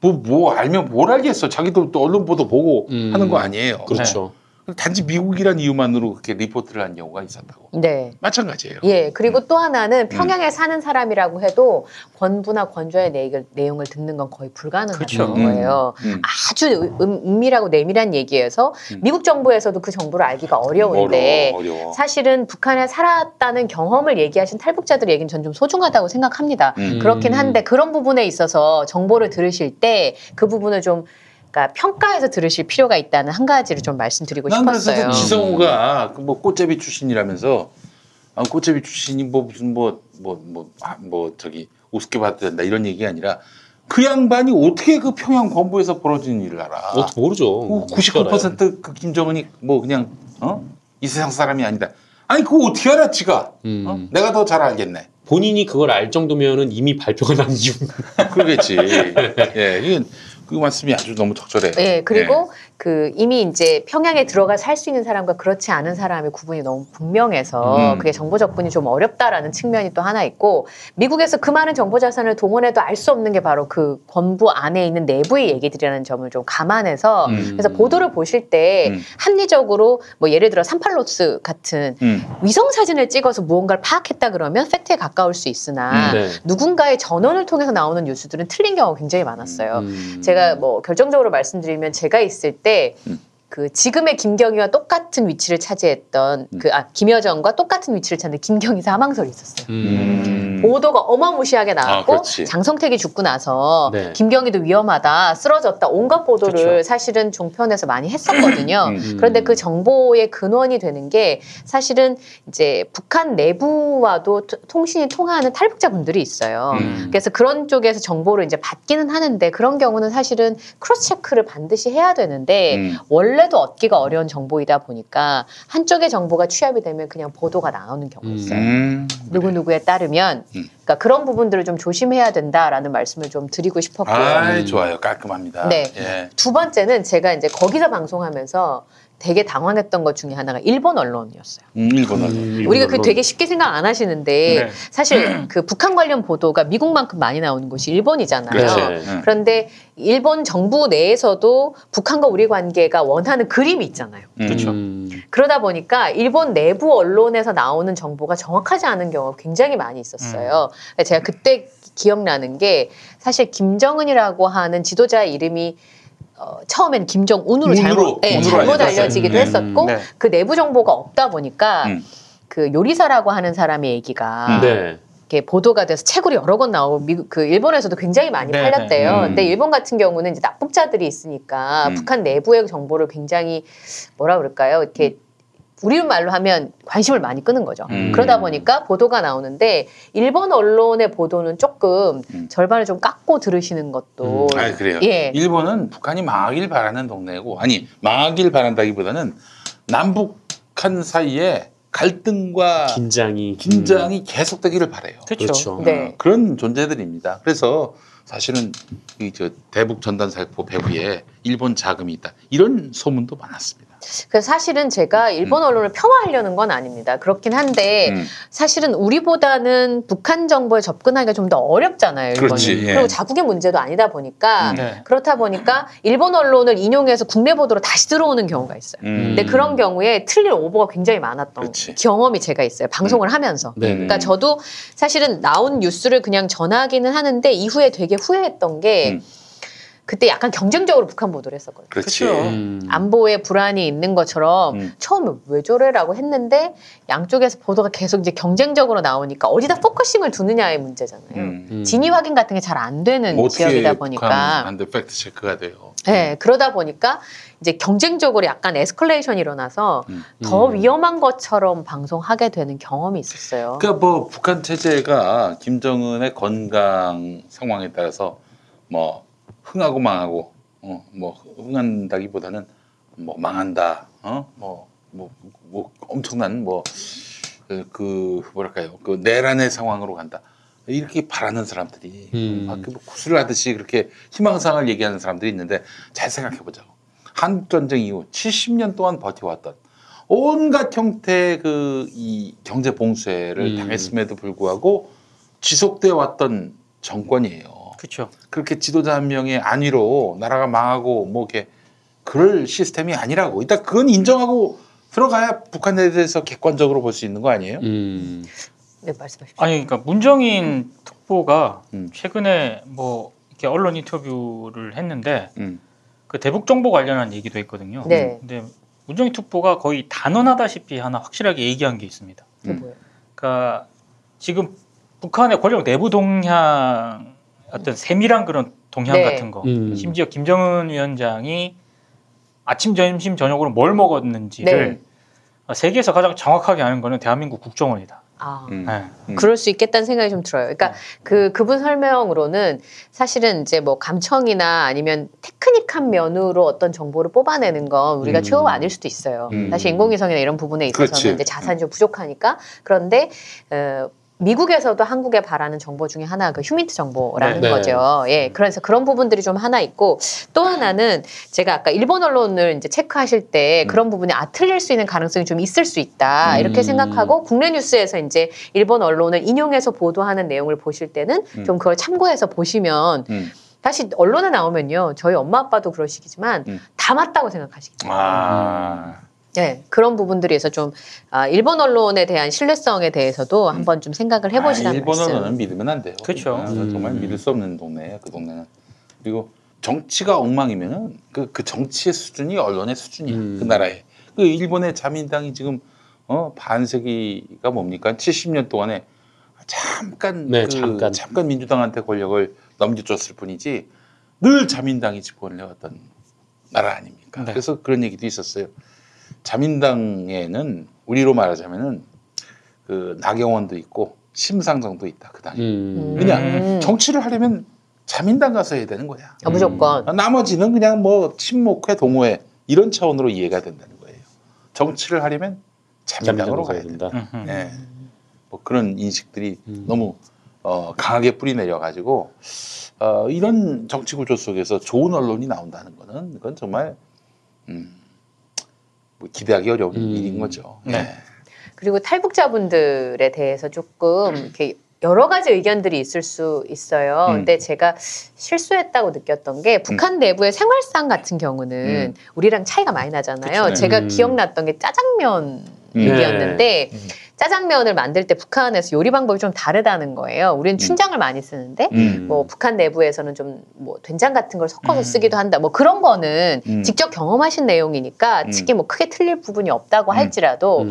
뭐, 뭐 알면 뭘 알겠어. 자기도 또 언론 보도 보고 음. 하는 거 아니에요. 그렇죠. 단지 미국이란 이유만으로 그렇게 리포트를 한 경우가 있었다고. 네. 마찬가지예요. 예, 그리고 또 하나는 평양에 사는 사람이라고 해도 권부나 권좌의 내용을, 내용 을 듣는 건 거의 불가능한 그렇죠. 거예요. 음. 아주 음, 은밀하고 내밀한 얘기여서 음. 미국 정부에서도 그 정보를 알기가 어려운데 어려워, 어려워. 사실은 북한에 살았다는 경험을 얘기하신 탈북자들 얘기는 전 좀 소중하다고 생각합니다. 음. 그렇긴 한데 그런 부분에 있어서 정보를 들으실 때 그 부분을 좀 그러니까 평가해서 들으실 필요가 있다는 한 가지를 좀 말씀드리고 난 그래서 싶었어요. 그 지성우가 그뭐 꽃제비 출신이라면서 아, 꽃제비 출신이 뭐 무슨 뭐 뭐뭐 아, 뭐 저기 우습게 봐도 된다 이런 얘기가 아니라 그 양반이 어떻게 그 평양 본부에서 벌어진 일을 알아? 어떻게 모르죠. 99%그 김정은이 뭐 그냥 어? 이 세상 사람이 아니다. 아니 그거 어떻게 알아 지가? 음. 어? 내가 더 잘 알겠네. 본인이 그걸 알 정도면은 이미 발표가 난 이유. 그러겠지. (laughs) 예, 이건 그 말씀이 아주 너무 적절해. 예, 그리고 그 이미 이제 평양에 들어가 살 수 있는 사람과 그렇지 않은 사람의 구분이 너무 분명해서 음. 그게 정보 접근이 좀 어렵다라는 측면이 또 하나 있고 미국에서 그 많은 정보 자산을 동원해도 알 수 없는 게 바로 그 권부 안에 있는 내부의 얘기들이라는 점을 좀 감안해서 음. 그래서 보도를 보실 때 음. 합리적으로 뭐 예를 들어 삼팔로스 같은 음. 위성 사진을 찍어서 무언가를 파악했다 그러면 팩트에 가까울 수 있으나 네. 누군가의 전원을 통해서 나오는 뉴스들은 틀린 경우가 굉장히 많았어요. 음. 제가 뭐 결정적으로 말씀드리면 제가 있을 때 음. 그 지금의 김경희와 똑같은 위치를 차지했던 음. 그아 김여정과 똑같은 위치를 찾는 김경희 사망설이 있었어요. 음. 보도가 어마무시하게 아, 나왔고 그렇지. 장성택이 죽고 나서 네. 김경희도 위험하다 쓰러졌다 온갖 보도를 그렇죠. 사실은 종편에서 많이 했었거든요. 음. 그런데 그 정보의 근원이 되는 게 사실은 이제 북한 내부와도 토- 통신이 통하는 탈북자분들이 있어요. 음. 그래서 그런 쪽에서 정보를 이제 받기는 하는데 그런 경우는 사실은 cross check를 반드시 해야 되는데 음. 원래도 얻기가 어려운 정보이다 보니까 한쪽의 정보가 취합이 되면 그냥 보도가 나오는 경우가 있어요. 음. 누구 누구에 따르면 음. 그러니까 그런 부분들을 좀 조심해야 된다라는 말씀을 좀 드리고 싶었고요. 아, 좋아요. 깔끔합니다. 네. 예. 두 번째는 제가 이제 거기서 방송하면서 되게 당황했던 것 중에 하나가 일본 언론이었어요. 음, 일본 언론. 음. 우리가 그 되게 쉽게 생각 안 하시는데 네. 사실 그 북한 관련 보도가 미국만큼 많이 나오는 곳이 일본이잖아요. 그렇죠. 네. 음. 그런데 일본 정부 내에서도 북한과 우리 관계가 원하는 그림이 있잖아요. 그렇죠. 음. 그러다 보니까 일본 내부 언론에서 나오는 정보가 정확하지 않은 경우가 굉장히 많이 있었어요. 제가 그때 기억나는 게 사실 김정은이라고 하는 지도자의 이름이 어, 처음엔 김정운으로 운으로, 잘못, 네, 잘못. 알려지기도 네. 했었고 네. 그 내부 정보가 없다 보니까 음. 그 요리사라고 하는 사람의 얘기가 네. 이렇게 보도가 돼서 책으로 여러 권 나오고 미국 그 일본에서도 굉장히 많이 네, 팔렸대요. 네. 음. 근데 일본 같은 경우는 이제 납북자들이 있으니까 음. 북한 내부의 정보를 굉장히 뭐라 그럴까요? 이렇게 우리 말로 하면 관심을 많이 끄는 거죠. 음. 그러다 보니까 보도가 나오는데 일본 언론의 보도는 조금 음. 절반을 좀 깎고 들으시는 것도 음. 아 그래요. 예. 일본은 북한이 망하길 바라는 동네고 아니 망하길 바란다기보다는 남북한 사이에 갈등과 긴장이 긴장이 계속되기를 바래요. 그렇죠. 그렇죠. 네. 어, 그런 존재들입니다. 그래서 사실은 이 저 대북 전단 살포 배후에 일본 자금이 있다 이런 소문도 많았습니다. 그래서 사실은 제가 일본 언론을 폄하하려는 건 아닙니다. 그렇긴 한데 음. 사실은 우리보다는 북한 정보에 접근하기가 좀 더 어렵잖아요. 일본이. 그렇지, 예. 그리고 자국의 문제도 아니다 보니까 음. 네. 그렇다 보니까 일본 언론을 인용해서 국내 보도로 다시 들어오는 경우가 있어요. 음. 근데 그런 경우에 틀린 오보가 굉장히 많았던 그렇지. 경험이 제가 있어요. 방송을 하면서. 네. 그러니까 저도 사실은 나온 뉴스를 그냥 전하기는 하는데 이후에 되게 후회했던 게 음. 그때 약간 경쟁적으로 북한 보도를 했었거든요. 그렇지. 그렇죠. 음. 안보에 불안이 있는 것처럼 음. 처음에 왜 저래라고 했는데 양쪽에서 보도가 계속 이제 경쟁적으로 나오니까 어디다 focusing을 두느냐의 문제잖아요. 음. 음. 진위 확인 같은 게 잘 안 되는 지역이다 보니까 안돼 fact check가 돼요. 네, 그러다 보니까 이제 경쟁적으로 약간 escalation이 일어나서 음. 더 음. 위험한 것처럼 방송하게 되는 경험이 있었어요. 그러니까 뭐 북한 체제가 김정은의 건강 상황에 따라서 뭐 흥하고 망하고 어 뭐 흥한다기보다는 뭐 망한다 어뭐뭐 뭐, 뭐 엄청난 뭐그 그 뭐랄까요 그 내란의 상황으로 간다 이렇게 바라는 사람들이 음. 막그 구슬을 하듯이 그렇게 희망상을 얘기하는 사람들이 있는데 잘 생각해 보자고 한국 전쟁 이후 70년 동안 버텨왔던 온갖 형태의 그 이 경제 봉쇄를 음. 당했음에도 불구하고 지속돼 왔던 정권이에요. 그렇죠. 그렇게 지도자 한 명의 안위로 나라가 망하고 뭐 이렇게 그럴 시스템이 아니라고. 일단 그건 인정하고 들어가야 북한에 대해서 객관적으로 볼 수 있는 거 아니에요? 음. 네, 말씀하십시오. 아니 그러니까 문정인 특보가 음. 최근에 뭐 이렇게 언론 인터뷰를 했는데 음. 그 대북 정보 관련한 얘기도 했거든요. 네. 근데 문정인 특보가 거의 단언하다시피 하나 확실하게 얘기한 게 있습니다. 그게 음. 뭐예요? 그러니까 지금 북한의 권력 내부 동향 어떤 세밀한 그런 동향 네. 같은 거 음. 심지어 김정은 위원장이 아침 점심 저녁으로 뭘 먹었는지를 네. 세계에서 가장 정확하게 아는 거는 대한민국 국정원이다. 아. 음. 네. 음. 그럴 수 있겠다는 생각이 좀 들어요. 그러니까 그 그분 설명으로는 사실은 이제 뭐 감청이나 아니면 테크닉한 면으로 어떤 정보를 뽑아내는 건 우리가 음. 최고가 아닐 수도 있어요. 음. 사실 인공위성이나 이런 부분에 있어서는 그렇지. 이제 자산이 좀 부족하니까 그런데 어, 미국에서도 한국에 바라는 정보 중에 하나 그 휴민트 정보라는 네. 네. 거죠. 예, 그래서 그런 부분들이 좀 하나 있고 또 하나는 제가 아까 일본 언론을 이제 체크하실 때 음. 그런 부분이 아 틀릴 수 있는 가능성이 좀 있을 수 있다 이렇게 음. 생각하고 국내 뉴스에서 이제 일본 언론을 인용해서 보도하는 내용을 보실 때는 음. 좀 그걸 참고해서 보시면 음. 다시 언론에 나오면요 저희 엄마 아빠도 그러시겠지만 음. 다 맞다고 생각하시겠죠. 아. 네, 그런 부분들에서 좀 아, 일본 언론에 대한 신뢰성에 대해서도 한번 좀 생각을 해보시라는 아, 일본 말씀. 언론은 믿으면 안 돼요. 그렇죠. 아, 음. 정말 믿을 수 없는 동네예요. 그 동네는. 그리고 정치가 엉망이면은 그, 그 정치의 수준이 언론의 수준이야. 음. 그 나라에. 그 일본의 자민당이 지금 어 반세기가 뭡니까? 70년 동안에 잠깐 네, 그 잠깐. 민주당한테 권력을 넘겨줬을 뿐이지 늘 자민당이 집권을 해왔던 나라 아닙니까? 네. 그래서 그런 얘기도 있었어요. 자민당에는 우리로 말하자면은 그 나경원도 있고 심상정도 있다 그 당에. 음. 그냥 음. 정치를 하려면 자민당 가서 해야 되는 거야. 아, 무조건. 나머지는 그냥 뭐 친목회 동호회 이런 차원으로 이해가 된다는 거예요. 정치를 하려면 자민당으로 가야 된다. 예. 뭐 그런 인식들이 음. 너무 어, 강하게 뿌리 내려 가지고 어, 이런 정치 구조 속에서 좋은 언론이 나온다는 거는 그건 정말 음, 뭐 기대하기 어려운 음. 일인 거죠. 네. 예. 그리고 탈북자분들에 대해서 조금 이렇게 여러 가지 의견들이 있을 수 있어요. 음. 근데 제가 실수했다고 느꼈던 게 북한 내부의 생활상 같은 경우는 우리랑 차이가 많이 나잖아요. 그쵸, 네. 제가 음. 기억났던 게 짜장면 음. 얘기였는데 네. 짜장면을 만들 때 북한에서 요리 방법이 좀 다르다는 거예요. 우리는 춘장을 많이 쓰는데 음. 뭐 북한 내부에서는 좀 뭐 된장 같은 걸 섞어서 음. 쓰기도 한다. 뭐 그런 거는 음. 직접 경험하신 내용이니까 음. 특히 뭐 크게 틀릴 부분이 없다고 음. 할지라도 음.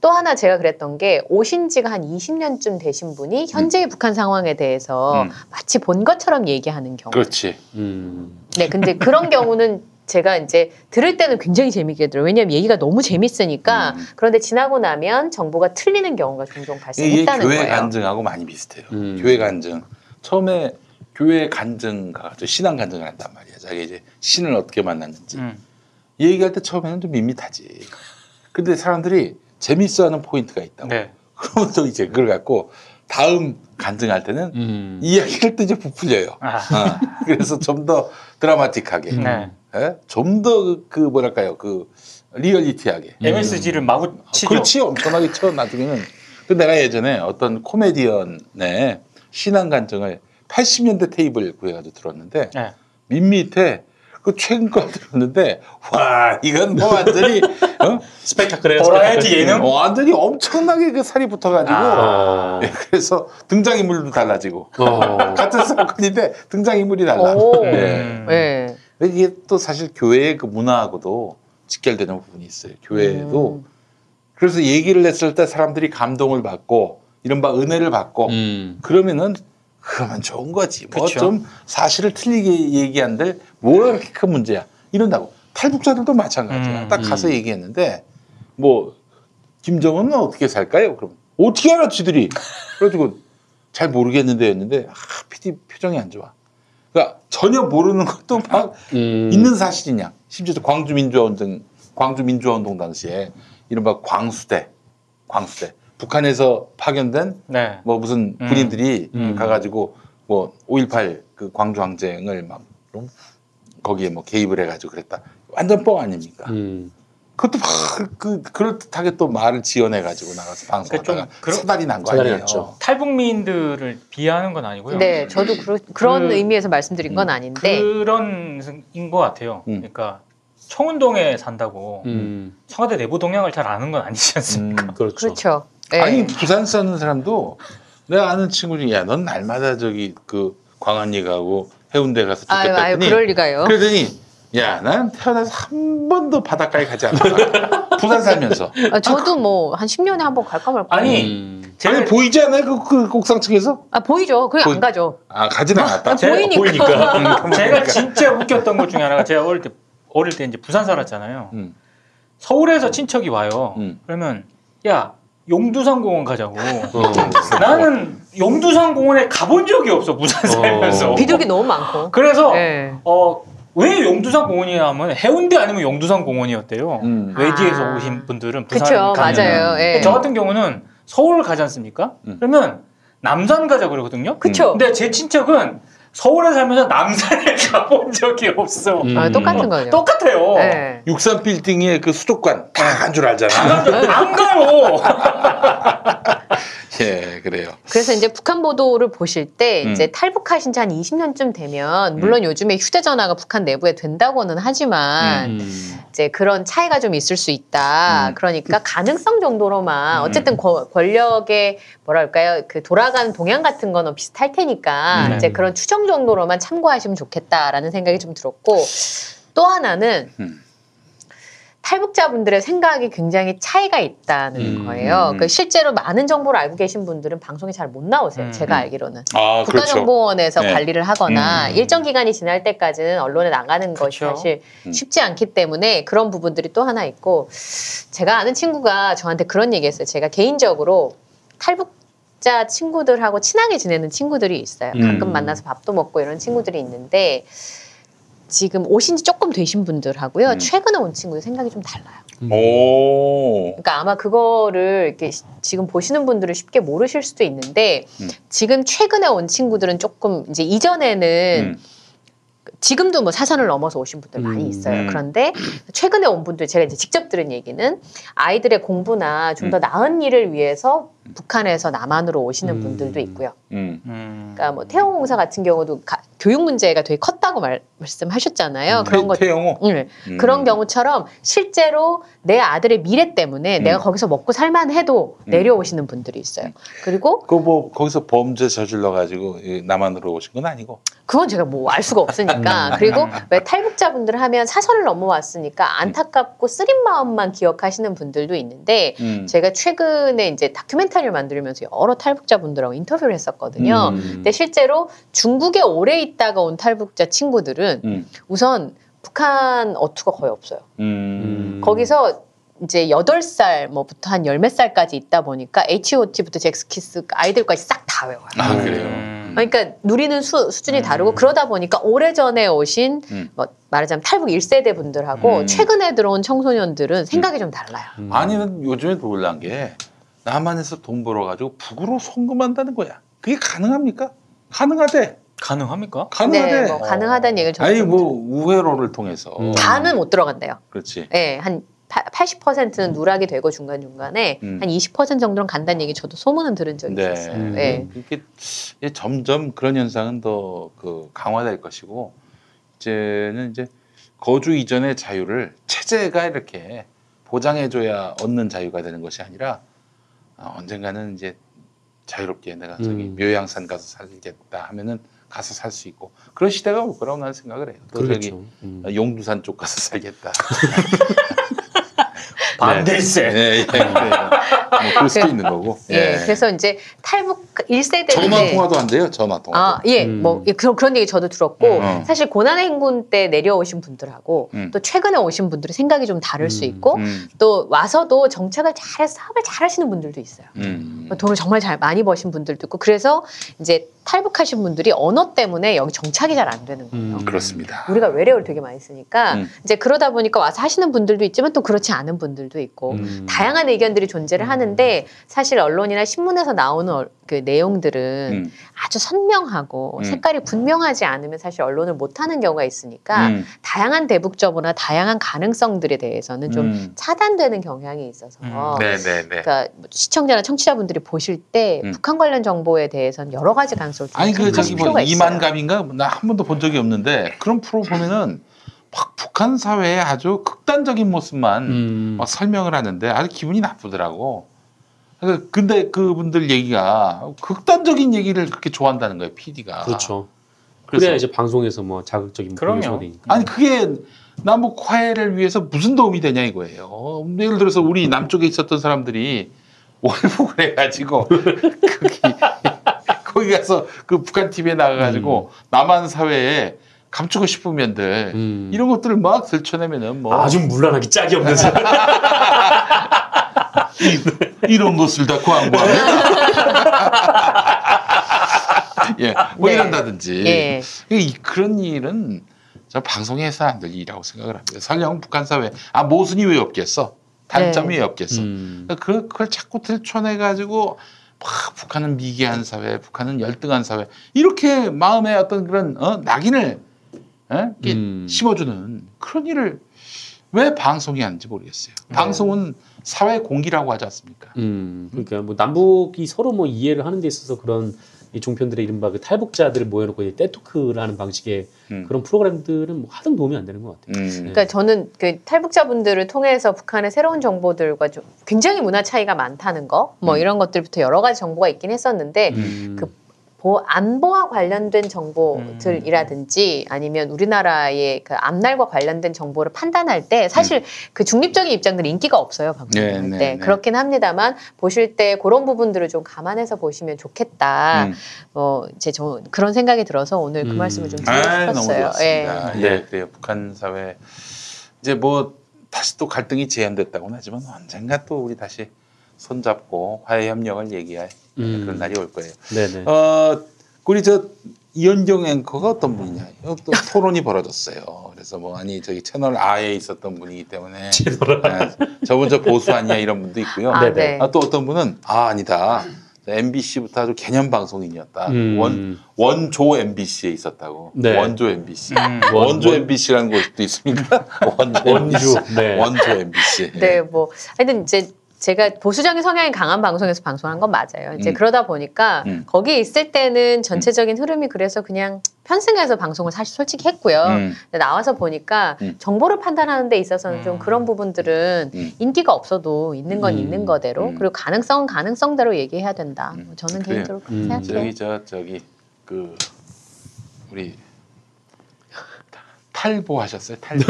또 하나 제가 그랬던 게 오신 지가 한 20년쯤 되신 분이 현재의 북한 상황에 대해서 음. 마치 본 것처럼 얘기하는 경우. 그렇지. 음. 네, 근데 그런 경우는 제가 이제 들을 때는 굉장히 재밌게 들어요. 왜냐하면 얘기가 너무 재밌으니까. 음. 그런데 지나고 나면 정보가 틀리는 경우가 종종 이게 발생했다는 교회 거예요. 간증하고 많이 비슷해요. 음. 교회 간증. 처음에 교회 간증 가서 신앙 간증을 한단 말이야. 자기 이제 신을 어떻게 만났는지. 음. 이 얘기할 때 처음에는 좀 밋밋하지. 근데 사람들이 재밌어하는 포인트가 있다고. 네. 그러면 또 이제 그걸 갖고 다음 간증할 때는 음. 이야기를 또 이제 부풀려요. 아. 어, 그래서 좀 더 드라마틱하게, 네. 좀 더 그 뭐랄까요, 그 리얼리티하게. MSG를 마구 치죠. 그렇지, 엄청나게 쳐 나중에는. 그 내가 예전에 어떤 코미디언의 신앙 간증을 80년대 테이블 구해가지고 들었는데 네. 밋밋해. 그 최근 거 들었는데 와 이건 뭐 완전히 어? 스펙타클해요. 버라이어티 예능? 어, 완전히 엄청나게 그 살이 붙어가지고 어. 예, 그래서 등장인물도 달라지고 어. (laughs) 같은 사건인데 등장인물이 달라. 오. 예. 네. 이게 또 사실 교회의 그 문화하고도 직결되는 부분이 있어요. 교회도 음. 그래서 얘기를 했을 때 사람들이 감동을 받고 이른바 은혜를 받고 음. 그러면은 그러면 좋은 거지. 뭐. 좀 사실을 틀리게 얘기한들 뭐가 그렇게 큰 문제야. 이런다고. 탈북자들도 마찬가지야. 음. 딱 가서 음. 얘기했는데 뭐 김정은은 어떻게 살까요? 그럼 어떻게 알아 지들이. 그래가지고 잘 모르겠는데 했는데 아, PD 표정이 안 좋아. 그러니까 전혀 모르는 것도 막 음. 있는 사실이냐. 심지어 광주 민주화 운동 광주 민주화 운동 당시에 이른바 광수대 광수대 북한에서 파견된 네. 뭐 무슨 음. 군인들이 음. 가가지고 가가지고 뭐 5.18 그 광주 항쟁을 막좀 거기에 뭐 개입을 해가지고 그랬다. 완전 뻥 아닙니까? 음. 그것도 막그 그럴듯하게 또 말을 지어내 가지고 나가서 방송하다가 그러니까 좀 그런- 사달이 난 거 아니에요? 났죠. 탈북민들을 비하하는 건 아니고요. 네, 저도 그런 그- 의미에서 말씀드린 건 음. 아닌데 그런 인것 같아요. 음. 그러니까 청운동에 산다고 음. 청와대 내부 동향을 잘 아는 건 아니지 않습니까? 음. 그렇죠. 그렇죠. 네. 아니 부산 사는 사람도 내가 아는 친구 중에 야넌 날마다 저기 그 광안리 가고 해운대 가서 아유, 좋겠다 아유, 했더니 그럴 리가요. 그러더니 야 난 태어나서 한 번도 바닷가에 가지 않았다 (laughs) 부산 살면서 아, 저도 뭐 한 10년에 한 번 갈까 말까. 아니, 음. 제가 아니 보이지 않아요 그, 그 옥상층에서 아, 보이죠. 그냥 보이- 안 가죠. 아 가진 않았다 제가 보이니까. 음, 제가 진짜 웃겼던 것 중에 하나가 제가 어릴 때 어릴 때 이제 부산 살았잖아요. 음. 서울에서 친척이 와요. 음. 그러면 야 용두산 공원 가자고. 어. 나는 용두산 공원에 가본 적이 없어 부산 살면서. 어. 비둘기 너무 많고. 그래서 네. 어, 왜 용두산 공원이냐 하면 해운대 아니면 용두산 공원이었대요. 음. 외지에서 아. 오신 분들은 부산 그쵸, 가면 맞아요. 예. 저 같은 경우는 서울 가지 않습니까? 음. 그러면 남산 가자 그러거든요. 그쵸. 근데 제 친척은 서울에 살면서 남산에 (laughs) 가본 적이 없어. 음. 아, 똑같은 거죠. 똑같아요. 네. 63 빌딩의 그 수도관 다 간 줄 알잖아 안 가요. (laughs) 예 그래요 그래서 이제 북한 보도를 보실 때 음. 이제 탈북하신 지 한 20년쯤 되면 물론 요즘에 휴대전화가 북한 내부에 된다고는 하지만 음. 이제 그런 차이가 좀 있을 수 있다. 음. 그러니까 가능성 정도로만 음. 어쨌든 거- 권력의 뭐랄까요 그 돌아가는 동향 같은 거는 비슷할 테니까 음. 이제 그런 추정 정도로만 참고하시면 좋겠다라는 생각이 좀 들었고 또 하나는 음. 탈북자분들의 생각이 굉장히 차이가 있다는 음. 거예요. 음. 그 실제로 많은 정보를 알고 계신 분들은 방송에 잘 못 나오세요. 음. 제가 알기로는. 아 그렇죠 국가정보원에서 네. 관리를 하거나 음. 일정 기간이 지날 때까지는 언론에 나가는 것이 그렇죠. 사실 음. 쉽지 않기 때문에 그런 부분들이 또 하나 있고 제가 아는 친구가 저한테 그런 얘기했어요. 제가 개인적으로 탈북 자 친구들하고 친하게 지내는 친구들이 있어요. 가끔 음. 만나서 밥도 먹고 이런 친구들이 있는데 지금 오신 지 조금 되신 분들하고요. 음. 최근에 온 친구들 생각이 좀 달라요. 오 그러니까 아마 그거를 이렇게 시- 지금 보시는 분들은 쉽게 모르실 수도 있는데 음. 지금 최근에 온 친구들은 조금 이제 이전에는 음. 지금도 뭐 사선을 넘어서 오신 분들 많이 음. 있어요. 음. 그런데 최근에 온 분들 제가 이제 직접 들은 얘기는 아이들의 공부나 좀더 음. 나은 일을 위해서 북한에서 남한으로 오시는 음. 분들도 있고요. 음. 음. 그러니까 뭐 태용공사 같은 경우도 가- 교육 문제가 되게 컸다고 말, 말씀하셨잖아요. 그런 것 태영호. 응. 음. 그런 경우처럼 실제로 내 아들의 미래 때문에 음. 내가 거기서 먹고 살만해도 음. 내려오시는 분들이 있어요. 그리고 그 뭐 거기서 범죄 저질러 가지고 남한으로 오신 건 아니고. 그건 제가 뭐 알 수가 없으니까. 그리고 왜 탈북자분들 하면 사선을 넘어왔으니까 안타깝고 쓰린 마음만 기억하시는 분들도 있는데 음. 제가 최근에 이제 다큐멘터리를 만들면서 여러 탈북자분들하고 인터뷰를 했었거든요. 음. 근데 실제로 중국에 오래 있다가 온 탈북자 친구들은 음. 우선 북한 어투가 거의 없어요. 음. 거기서 이제 8살 뭐부터 한 열 몇 살까지 있다 보니까 H.O.T.부터 잭스키스 아이들까지 싹 다 외워요. 아 그래요. 음. 그러니까 누리는 수, 수준이 음. 다르고 그러다 보니까 오래전에 오신 음. 뭐 말하자면 탈북 1세대 분들하고 음. 최근에 들어온 청소년들은 생각이 좀 달라요. 아니면 요즘에 놀란 게 남한에서 돈 벌어가지고 북으로 송금한다는 거야. 그게 가능합니까? 가능하대. 가능합니까? 가능하대. 네, 뭐 가능하다는 얘기를 저도 아니 좀 뭐 우회로를 통해서. 음. 다는 못 들어간대요. 그렇지. 예, 한 80%는 누락이 되고 중간중간에 음. 한 20% 정도는 간다는 얘기 저도 소문은 들은 적이 네. 있었어요. 음. 예. 이게 이제 점점 그런 현상은 더 그 강화될 것이고 이제는 이제 거주 이전의 자유를 체제가 이렇게 보장해줘야 얻는 자유가 되는 것이 아니라 어, 언젠가는 이제 자유롭게 내가 저기 음. 묘양산 가서 살겠다 하면은 가서 살 수 있고 그런 시대가 올 거라고 나는 생각을 해요. 그렇죠. 음. 용두산 쪽 가서 살겠다. (laughs) 반대세. 네, 예, 예. 뭐 그럴 수도 있는 거고. 예, 그래서 이제 탈북 1세대인데 전화 통화도 안 돼요. 전화 통화. 아, 예, 음. 뭐 예, 그런 그런 얘기 저도 들었고 음. 사실 고난의 행군 때 내려오신 분들하고 음. 또 최근에 오신 분들의 생각이 좀 다를 수 음. 있고 음, 또 와서도 정착을 잘해서 사업을 잘 하시는 분들도 있어요. 음. 돈을 정말 잘 많이 버신 분들도 있고 그래서 이제 탈북하신 분들이 언어 때문에 여기 정착이 잘 안 되는 거예요. 음. 그렇습니다. 우리가 외래어를 되게 많이 쓰니까 음. 이제 그러다 보니까 와서 하시는 분들도 있지만 또 그렇지 않은 분들도 있고 음. 다양한 의견들이 존재를 하는데 사실 언론이나 신문에서 나오는 얼- 그 내용들은 음. 아주 선명하고 음. 색깔이 분명하지 않으면 사실 언론을 못 하는 경우가 있으니까 음. 다양한 대북저보나 다양한 가능성들에 대해서는 좀 음. 차단되는 경향이 있어서 음. 네, 네, 네. 그러니까 시청자나 청취자분들이 보실 때 음. 북한 관련 정보에 대해서는 여러 가지 가능성을 좀 아니 그 저기 뭐. 이만감인가 나 한 번도 본 적이 없는데 그런 프로 보면은 막 북한 사회의 아주 극단적인 모습만 음. 막 설명을 하는데 아주 기분이 나쁘더라고. 그- 근데 그분들 얘기가 극단적인 얘기를 그렇게 좋아한다는 거예요, PD가. 그렇죠. 그래서- 그래야 이제 방송에서 뭐 자극적인 그럼요. 보도가 되니까. 아니 그게 남북 화해를 위해서 무슨 도움이 되냐 이거예요. 어, 예를 들어서 우리 남쪽에 있었던 사람들이 월북을 해가지고 (laughs) 거기 거기 가서 그 북한 TV에 나가가지고 남한 사회에 감추고 싶은 면들 음. 이런 것들을 막 들춰내면은 뭐 아주 물란하기 짝이 없는 사람. (laughs) 이 런 것을 다 광고하면 (laughs) 예, 뭐 네. 이런다든지 예. 이- 그런 일은 저 방송에서 안 될 일이라고 생각을 합니다. 설령 북한 사회 아 모순이 왜 없겠어? 단점이 왜 없겠어? 음. 그 그걸 자꾸 들춰내 가지고 막 북한은 미개한 사회, 북한은 열등한 사회 이렇게 마음에 어떤 그런 어, 낙인을 예? 이렇게 음. 심어주는 그런 일을 왜 방송이 하는지 모르겠어요. 방송은 사회 공기라고 하지 않습니까? 음, 그러니까 뭐 남북이 서로 뭐 이해를 하는 데 있어서 그런 이 종편들의 이른바 그 탈북자들을 모여놓고 이제 떼토크를 하는 방식의 음. 그런 프로그램들은 뭐 하등 도움이 안 되는 것 같아요. 음. 그러니까 저는 그 탈북자분들을 통해서 북한의 새로운 정보들과 좀 굉장히 문화 차이가 많다는 거, 뭐 음. 이런 것들부터 여러 가지 정보가 있긴 했었는데 음. 그 보, 안보와 관련된 정보들이라든지 아니면 우리나라의 그 앞날과 관련된 정보를 판단할 때 사실 그 중립적인 입장들이 인기가 없어요 방송할 음. 네, 때 네, 네. 그렇긴 합니다만 보실 때 그런 부분들을 좀 감안해서 보시면 좋겠다. 음. 뭐 이제 저 그런 생각이 들어서 오늘 그 음. 말씀을 좀 드리고 아, 너무 싶었어요. 예. 좋았습니다. 예. 예, 그래요. 북한 사회 이제 뭐 다시 또 갈등이 재현됐다고는 하지만 언젠가 또 우리 다시 손잡고 화해 협력을 얘기할 음. 그런 날이 올 거예요. 네네. 어, 우리 저 이현경 앵커가 어떤 분이냐? 또 (laughs) 토론이 벌어졌어요. 그래서 뭐 아니 저기 채널 R에 있었던 분이기 때문에 네, 저분 저 보수 아니야 이런 분도 있고요. 아, 네네. 네. 아, 또 어떤 분은 아 아니다. MBC부터 아주 개념 방송인이었다. 음. 원 원조 MBC에 있었다고. 네. 원조 MBC. 음. 원- 원조 원- MBC라는 곳도 있습니까? (laughs) 원조 원주. MBC. 네. 원조 MBC. 네, 뭐 하여튼 이제 제가 보수적인 성향이 강한 방송에서 방송한 건 맞아요. 이제 음. 그러다 보니까 음. 거기에 있을 때는 전체적인 흐름이 그래서 그냥 편승해서 방송을 사실 솔직히 했고요. 음. 나와서 보니까 음. 정보를 판단하는 데 있어서는 좀 음. 그런 부분들은 음. 인기가 없어도 있는 건 음. 있는 거대로 음. 그리고 가능성은 가능성대로 얘기해야 된다. 음. 뭐 저는. 개인적으로 그렇게 음. 생각해요. 저기 저 저기 그 우리 탈보 하셨어요? (laughs) 탈보.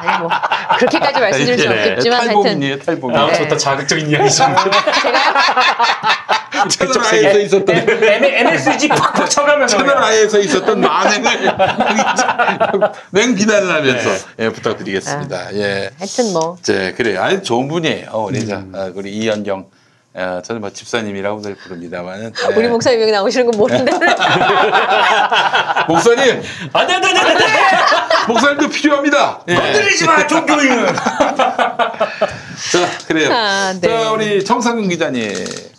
아니 뭐 그렇게까지 말씀드릴 수는 없겠지만 하여튼 탈보민이에요, 탈보민. 아, 네. 좋다. 자극적인 이야기 좀. 채널 아에서 있었던 MSG 팍팍 쳐가면서 채널 아에서 있었던 만행을 맹비난을 하면서 예, 부탁드리겠습니다. 예. 하여튼 뭐 제 그래요. 아주 좋은 분이에요. 우리 저 어, 우리 이현경 어, 저는 뭐 집사님이라고들 부릅니다만은 (laughs) 네. 우리 목사님 여기 나오시는 건 모르는데 (laughs) 목사님 안돼 안돼 안돼 목사님도 필요합니다. 예. 건드리지 마 종교인은 (laughs) 자 그래요. 아, 네. 자 우리 정상근 기자님.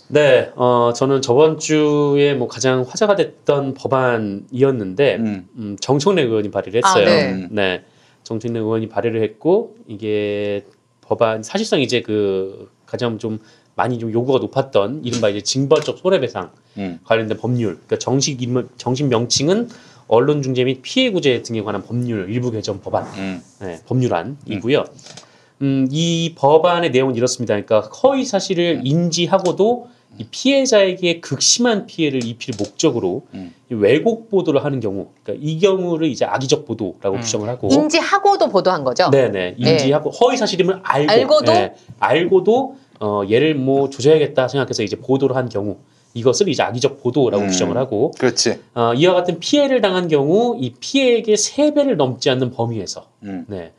네, 어, 저는 저번 주에 뭐 가장 화제가 됐던 법안이었는데, 음. 음, 정청래 의원이 발의를 아, 했어요. 네. 네. 정청래 의원이 발의를 했고, 이게 법안, 사실상 이제 그 가장 좀 많이 좀 요구가 높았던 이른바 이제 징벌적 손해배상 음. 관련된 법률, 그러니까 정식 이름, 정식 명칭은 언론중재 및 피해구제 등에 관한 법률 일부 개정 법안. 음. 네, 법률안이고요. 음, 이 법안의 내용은 이렇습니다. 그러니까 허위 사실을 인지하고도 이 피해자에게 극심한 피해를 입힐 목적으로 음. 이 왜곡 보도를 하는 경우, 그러니까 이 경우를 이제 악의적 보도라고 음. 규정을 하고, 인지하고도 보도한 거죠. 네네 인지하고 허위 사실임을 알고, 알고도? 네, 알고도 어, 얘를 뭐 조져야겠다 생각해서 이제 보도를 한 경우. 이것을 이제 악의적 보도라고 음. 규정을 하고 그렇지. 어, 이와 같은 피해를 당한 경우 이 피해액의 세 배를 넘지 않는 범위에서 음. 네.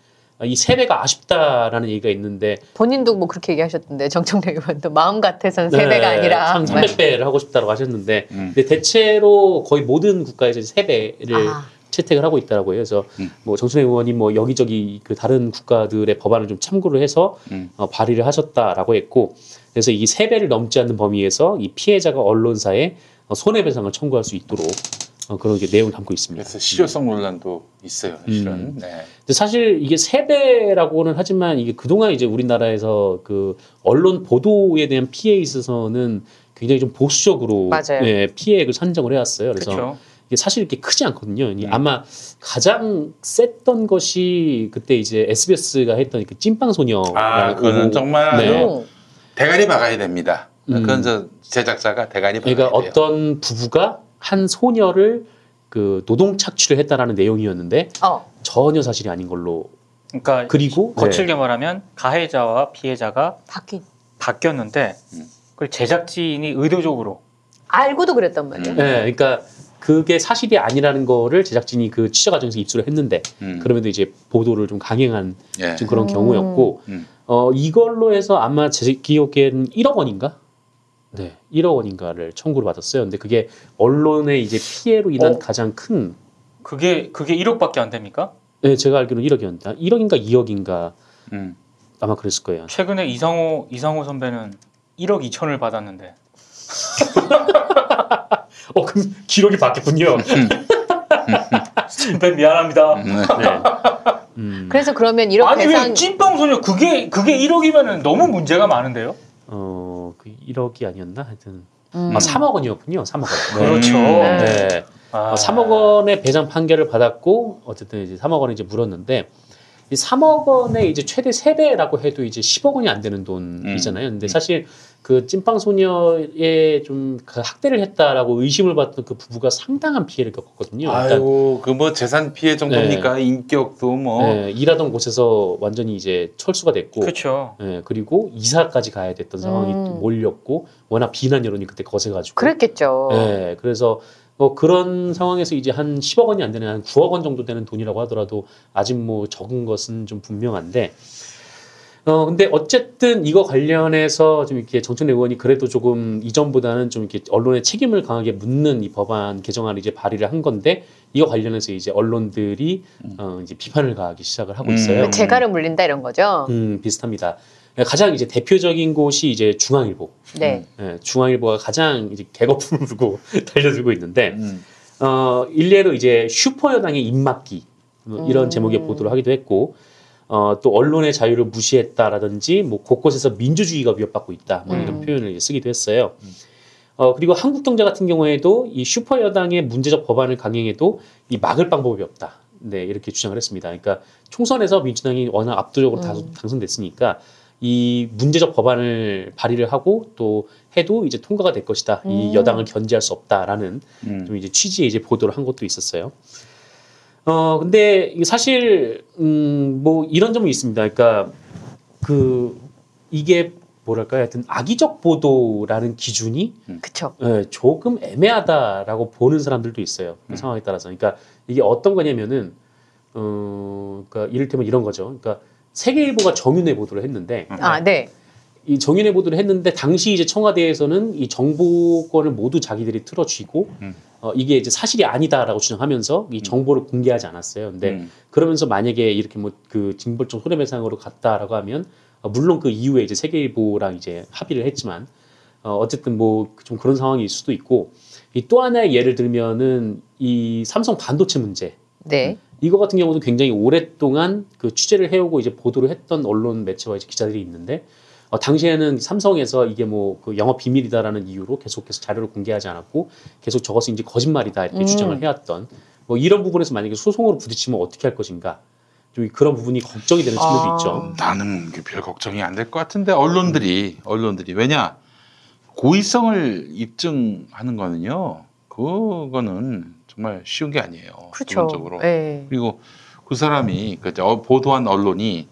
이 세 배가 아쉽다라는 얘기가 있는데 본인도 뭐 그렇게 얘기하셨던데 정청래 의원도 마음 같아서는 세 네, 배가 아니라 참 300배를 하고 싶다고 하셨는데 음. 근데 대체로 거의 모든 국가에서 세 배를 아, 채택을 하고 있다라고 해요. 그래서 음. 뭐 정순회 의원이 뭐 여기저기 그 다른 국가들의 법안을 좀 참고를 해서 음. 어, 발의를 하셨다라고 했고 그래서 이 세 배를 넘지 않는 범위에서 이 피해자가 언론사에 어, 손해배상을 청구할 수 있도록 어, 그런 게 내용을 담고 있습니다. 그래서 실효성 논란도 있어요. 사실은. 음. 네. 근데 사실 이게 세 배라고는 하지만 이게 그동안 이제 우리나라에서 그 언론 보도에 대한 피해에 있어서는 굉장히 좀 보수적으로 맞아요. 예, 피해액을 산정을 해왔어요. 그래서 그렇죠 이게 사실 이렇게 크지 않거든요. 이 음. 아마 가장 셌던 것이 그때 이제 SBS가 했던 그 찐빵 소녀라는 아, 그거는 정말 네. 음. 대가리 박아야 됩니다. 음. 그건 저 제작자가 대가리 박아야 그러니까 돼요. 어떤 부부가 한 소녀를 그 노동 착취를 했다라는 내용이었는데 어, 전혀 사실이 아닌 걸로 그러니까 그리고 거칠게 말하면 가해자와 피해자가 바뀐. 바뀌었는데 음. 그걸 제작진이 의도적으로 알고도 그랬단 말이에요. 음. 네, 그러니까 그게 사실이 아니라는 거를 제작진이 그 취재 과정에서 입수를 했는데 음. 그럼에도 이제 보도를 좀 강행한 예. 좀 그런 음. 경우였고 음. 어 이걸로 해서 아마 제 기억에는 1억 원인가? 네, 1억 원인가를 청구를 받았어요. 근데 그게 언론의 이제 피해로 인한 어? 가장 큰 그게 그게 1억밖에 안 됩니까? 네, 제가 알기로는 1억이었는데 1억인가 2억인가 음. 아마 그랬을 거예요. 최근에 이상호 이상호 선배는 1억 2천을 받았는데 (laughs) 어, 그럼 기록이 바뀌었군요. 선배 (laughs) 미안합니다. 네. 네. 음, 그래서 그러면 이런 아니 배상 왜 찐빵 소녀 그게 그게 1억이면은 너무 문제가 많은데요? 어, 그 1억이 아니었나? 하여튼 음. 아, 3억 원이었군요. 3억 원. 네. 그렇죠. 음. 네. 아. 어, 3억 원의 배상 판결을 받았고 어쨌든 이제 3억 원을 이제 물었는데 이 3억 원의 이제 최대 3배라고 해도 이제 10억 원이 안 되는 돈이잖아요. 근데 사실 그 찐빵 소녀의 좀 그 학대를 했다라고 의심을 받던 그 부부가 상당한 피해를 겪었거든요. 아이고 그 뭐 재산 피해 정도입니까? 인격도 뭐. 네, 일하던 곳에서 완전히 이제 철수가 됐고 그렇죠. 예, 그리고 이사까지 가야 됐던 상황이 음. 몰렸고 워낙 비난 여론이 그때 거세가지고 그랬겠죠. 예, 그래서 뭐 그런 상황에서 이제 한 10억 원이 안 되는 한 9억 원 정도 되는 돈이라고 하더라도 아직 뭐 적은 것은 좀 분명한데 어 근데 어쨌든 이거 관련해서 좀 이렇게 정청래 의원이 그래도 조금 이전보다는 좀 이렇게 언론의 책임을 강하게 묻는 이 법안 개정안을 이제 발의를 한 건데 이거 관련해서 이제 언론들이 어 이제 비판을 가하기 시작을 하고 음. 있어요. 재가를 물린다 이런 거죠. 음 비슷합니다. 가장 이제 대표적인 곳이 이제 중앙일보. 네. 예, 중앙일보가 가장 이제 개거품을 두고 (laughs) 달려들고 있는데 음. 어 일례로 이제 슈퍼 여당의 입막기 뭐 이런 음. 제목의 보도를 하기도 했고 어, 또 언론의 자유를 무시했다라든지 뭐 곳곳에서 민주주의가 위협받고 있다 뭐 이런 음. 표현을 쓰기도 했어요. 어, 그리고 한국경제 같은 경우에도 이 슈퍼 여당의 문제적 법안을 강행해도 이 막을 방법이 없다. 네, 이렇게 주장을 했습니다. 그러니까 총선에서 민주당이 워낙 압도적으로 음. 당선됐으니까 이 문제적 법안을 발의를 하고 또 해도 이제 통과가 될 것이다. 이 음. 여당을 견제할 수 없다라는 음. 좀 이제 취지의 이제 보도를 한 것도 있었어요. 어 근데 사실 음뭐 이런 점이 있습니다. 그러니까 그 이게 뭐랄까요? 하여튼 악의적 보도라는 기준이 그쵸. 예, 조금 애매하다라고 보는 사람들도 있어요. 그 상황에 따라서. 그러니까 이게 어떤 거냐면은 어 그러니까 이를테면 이런 거죠. 그러니까 세계일보가 정윤회 보도를 했는데 아, 네. 이 정윤회 보도를 했는데 당시 이제 청와대에서는 이 정보권을 모두 자기들이 틀어쥐고 음. 어, 이게 이제 사실이 아니다라고 주장하면서 이 정보를 공개하지 않았어요. 근데 음. 그러면서 만약에 이렇게 뭐 그 징벌적 손해배상으로 갔다라고 하면 어, 물론 그 이후에 이제 세계일보랑 이제 합의를 했지만 어, 어쨌든 뭐 좀 그런 상황일 수도 있고 이 또 하나의 예를 들면은 이 삼성 반도체 문제 네. 이거 같은 경우도 굉장히 오랫동안 그 취재를 해오고 이제 보도를 했던 언론 매체와 이제 기자들이 있는데 어, 당시에는 삼성에서 이게 뭐 그 영업 비밀이다라는 이유로 계속해서 자료를 공개하지 않았고 계속 저것이 이제 거짓말이다 이렇게 음. 주장을 해왔던 뭐 이런 부분에서 만약에 소송으로 부딪히면 어떻게 할 것인가 좀 그런 부분이 걱정이 되는 측면도 아. 있죠. 나는 그별 걱정이 안 될 것 같은데 언론들이 언론들이 왜냐 고의성을 입증하는 거는요 그거는 정말 쉬운 게 아니에요 그렇죠. 기본적으로 네. 그리고 그 사람이 그 어, 보도한 언론이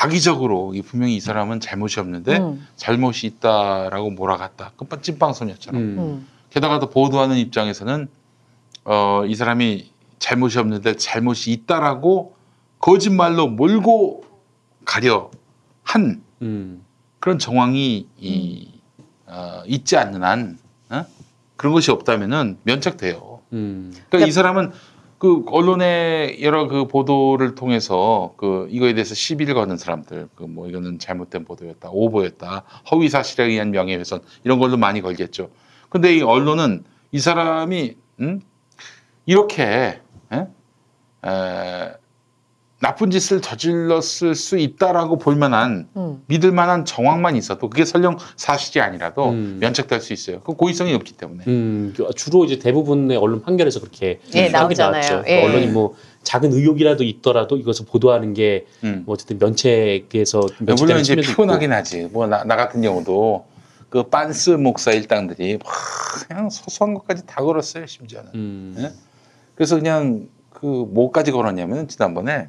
악의적으로 이 분명히 이 사람은 잘못이 없는데 음. 잘못이 있다라고 몰아갔다 끝반 찐빵 소녀처럼 음. 음. 게다가 또 보도하는 입장에서는 어, 이 사람이 잘못이 없는데 잘못이 있다라고 거짓말로 몰고 가려 한 음. 그런 정황이 이, 어, 있지 않는 한 어? 그런 것이 없다면은 면책돼요. 음. 그러니까 이 사람은 그 언론의 여러 그 보도를 통해서 그 이거에 대해서 시비를 거는 사람들 그 뭐 이거는 잘못된 보도였다 오보였다 허위 사실에 의한 명예훼손 이런 걸로 많이 걸겠죠. 근데 이 언론은 이 사람이 음? 이렇게 에? 에, 나쁜 짓을 저질렀을 수 있다라고 볼 만한 음. 믿을 만한 정황만 있어도 그게 설령 사실이 아니라도 음. 면책될 수 있어요. 그 고의성이 없기 때문에. 음, 그 주로 이제 대부분의 언론 판결에서 그렇게 예, 나오잖아요. 나왔죠. 예. 언론이 뭐 작은 의혹이라도 있더라도 이것을 보도하는 게 음. 뭐 어쨌든 면책에서 물론 이제 피곤하긴 하지. 뭐 나 같은 경우도 그 빤스 목사 일당들이 막 그냥 소소한 것까지 다 걸었어요 심지어는. 음. 예? 그래서 그냥 그 뭐까지 걸었냐면 지난번에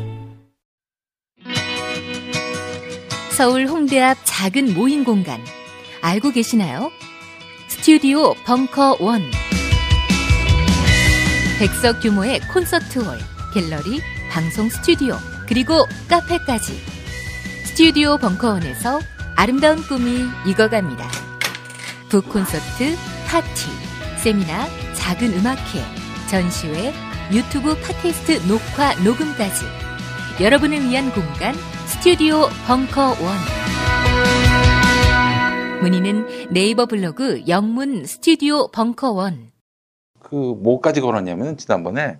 서울 홍대 앞 작은 모임 공간. 알고 계시나요? 스튜디오 벙커 원. 백석 규모의 콘서트 홀, 갤러리, 방송 스튜디오, 그리고 카페까지. 스튜디오 벙커원에서 아름다운 꿈이 익어갑니다. 북 콘서트, 파티, 세미나, 작은 음악회, 전시회, 유튜브 팟캐스트 녹화, 녹음까지. 여러분을 위한 공간, 스튜디오 벙커원. 문의는 네이버 블로그 영문 스튜디오 벙커원. 그 뭐까지 걸었냐면 지난번에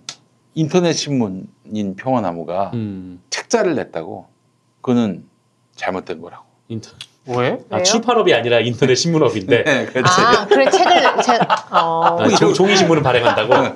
인터넷 신문인 평화나무가 음. 책자를 냈다고 그거는 잘못된 거라고. 인터. 왜? 아? 출판업이 아니라 인터넷 신문업인데. 네, 그렇지. 아, 그래 책을 책 어. 아, 종- 종이 신문을 발행한다고.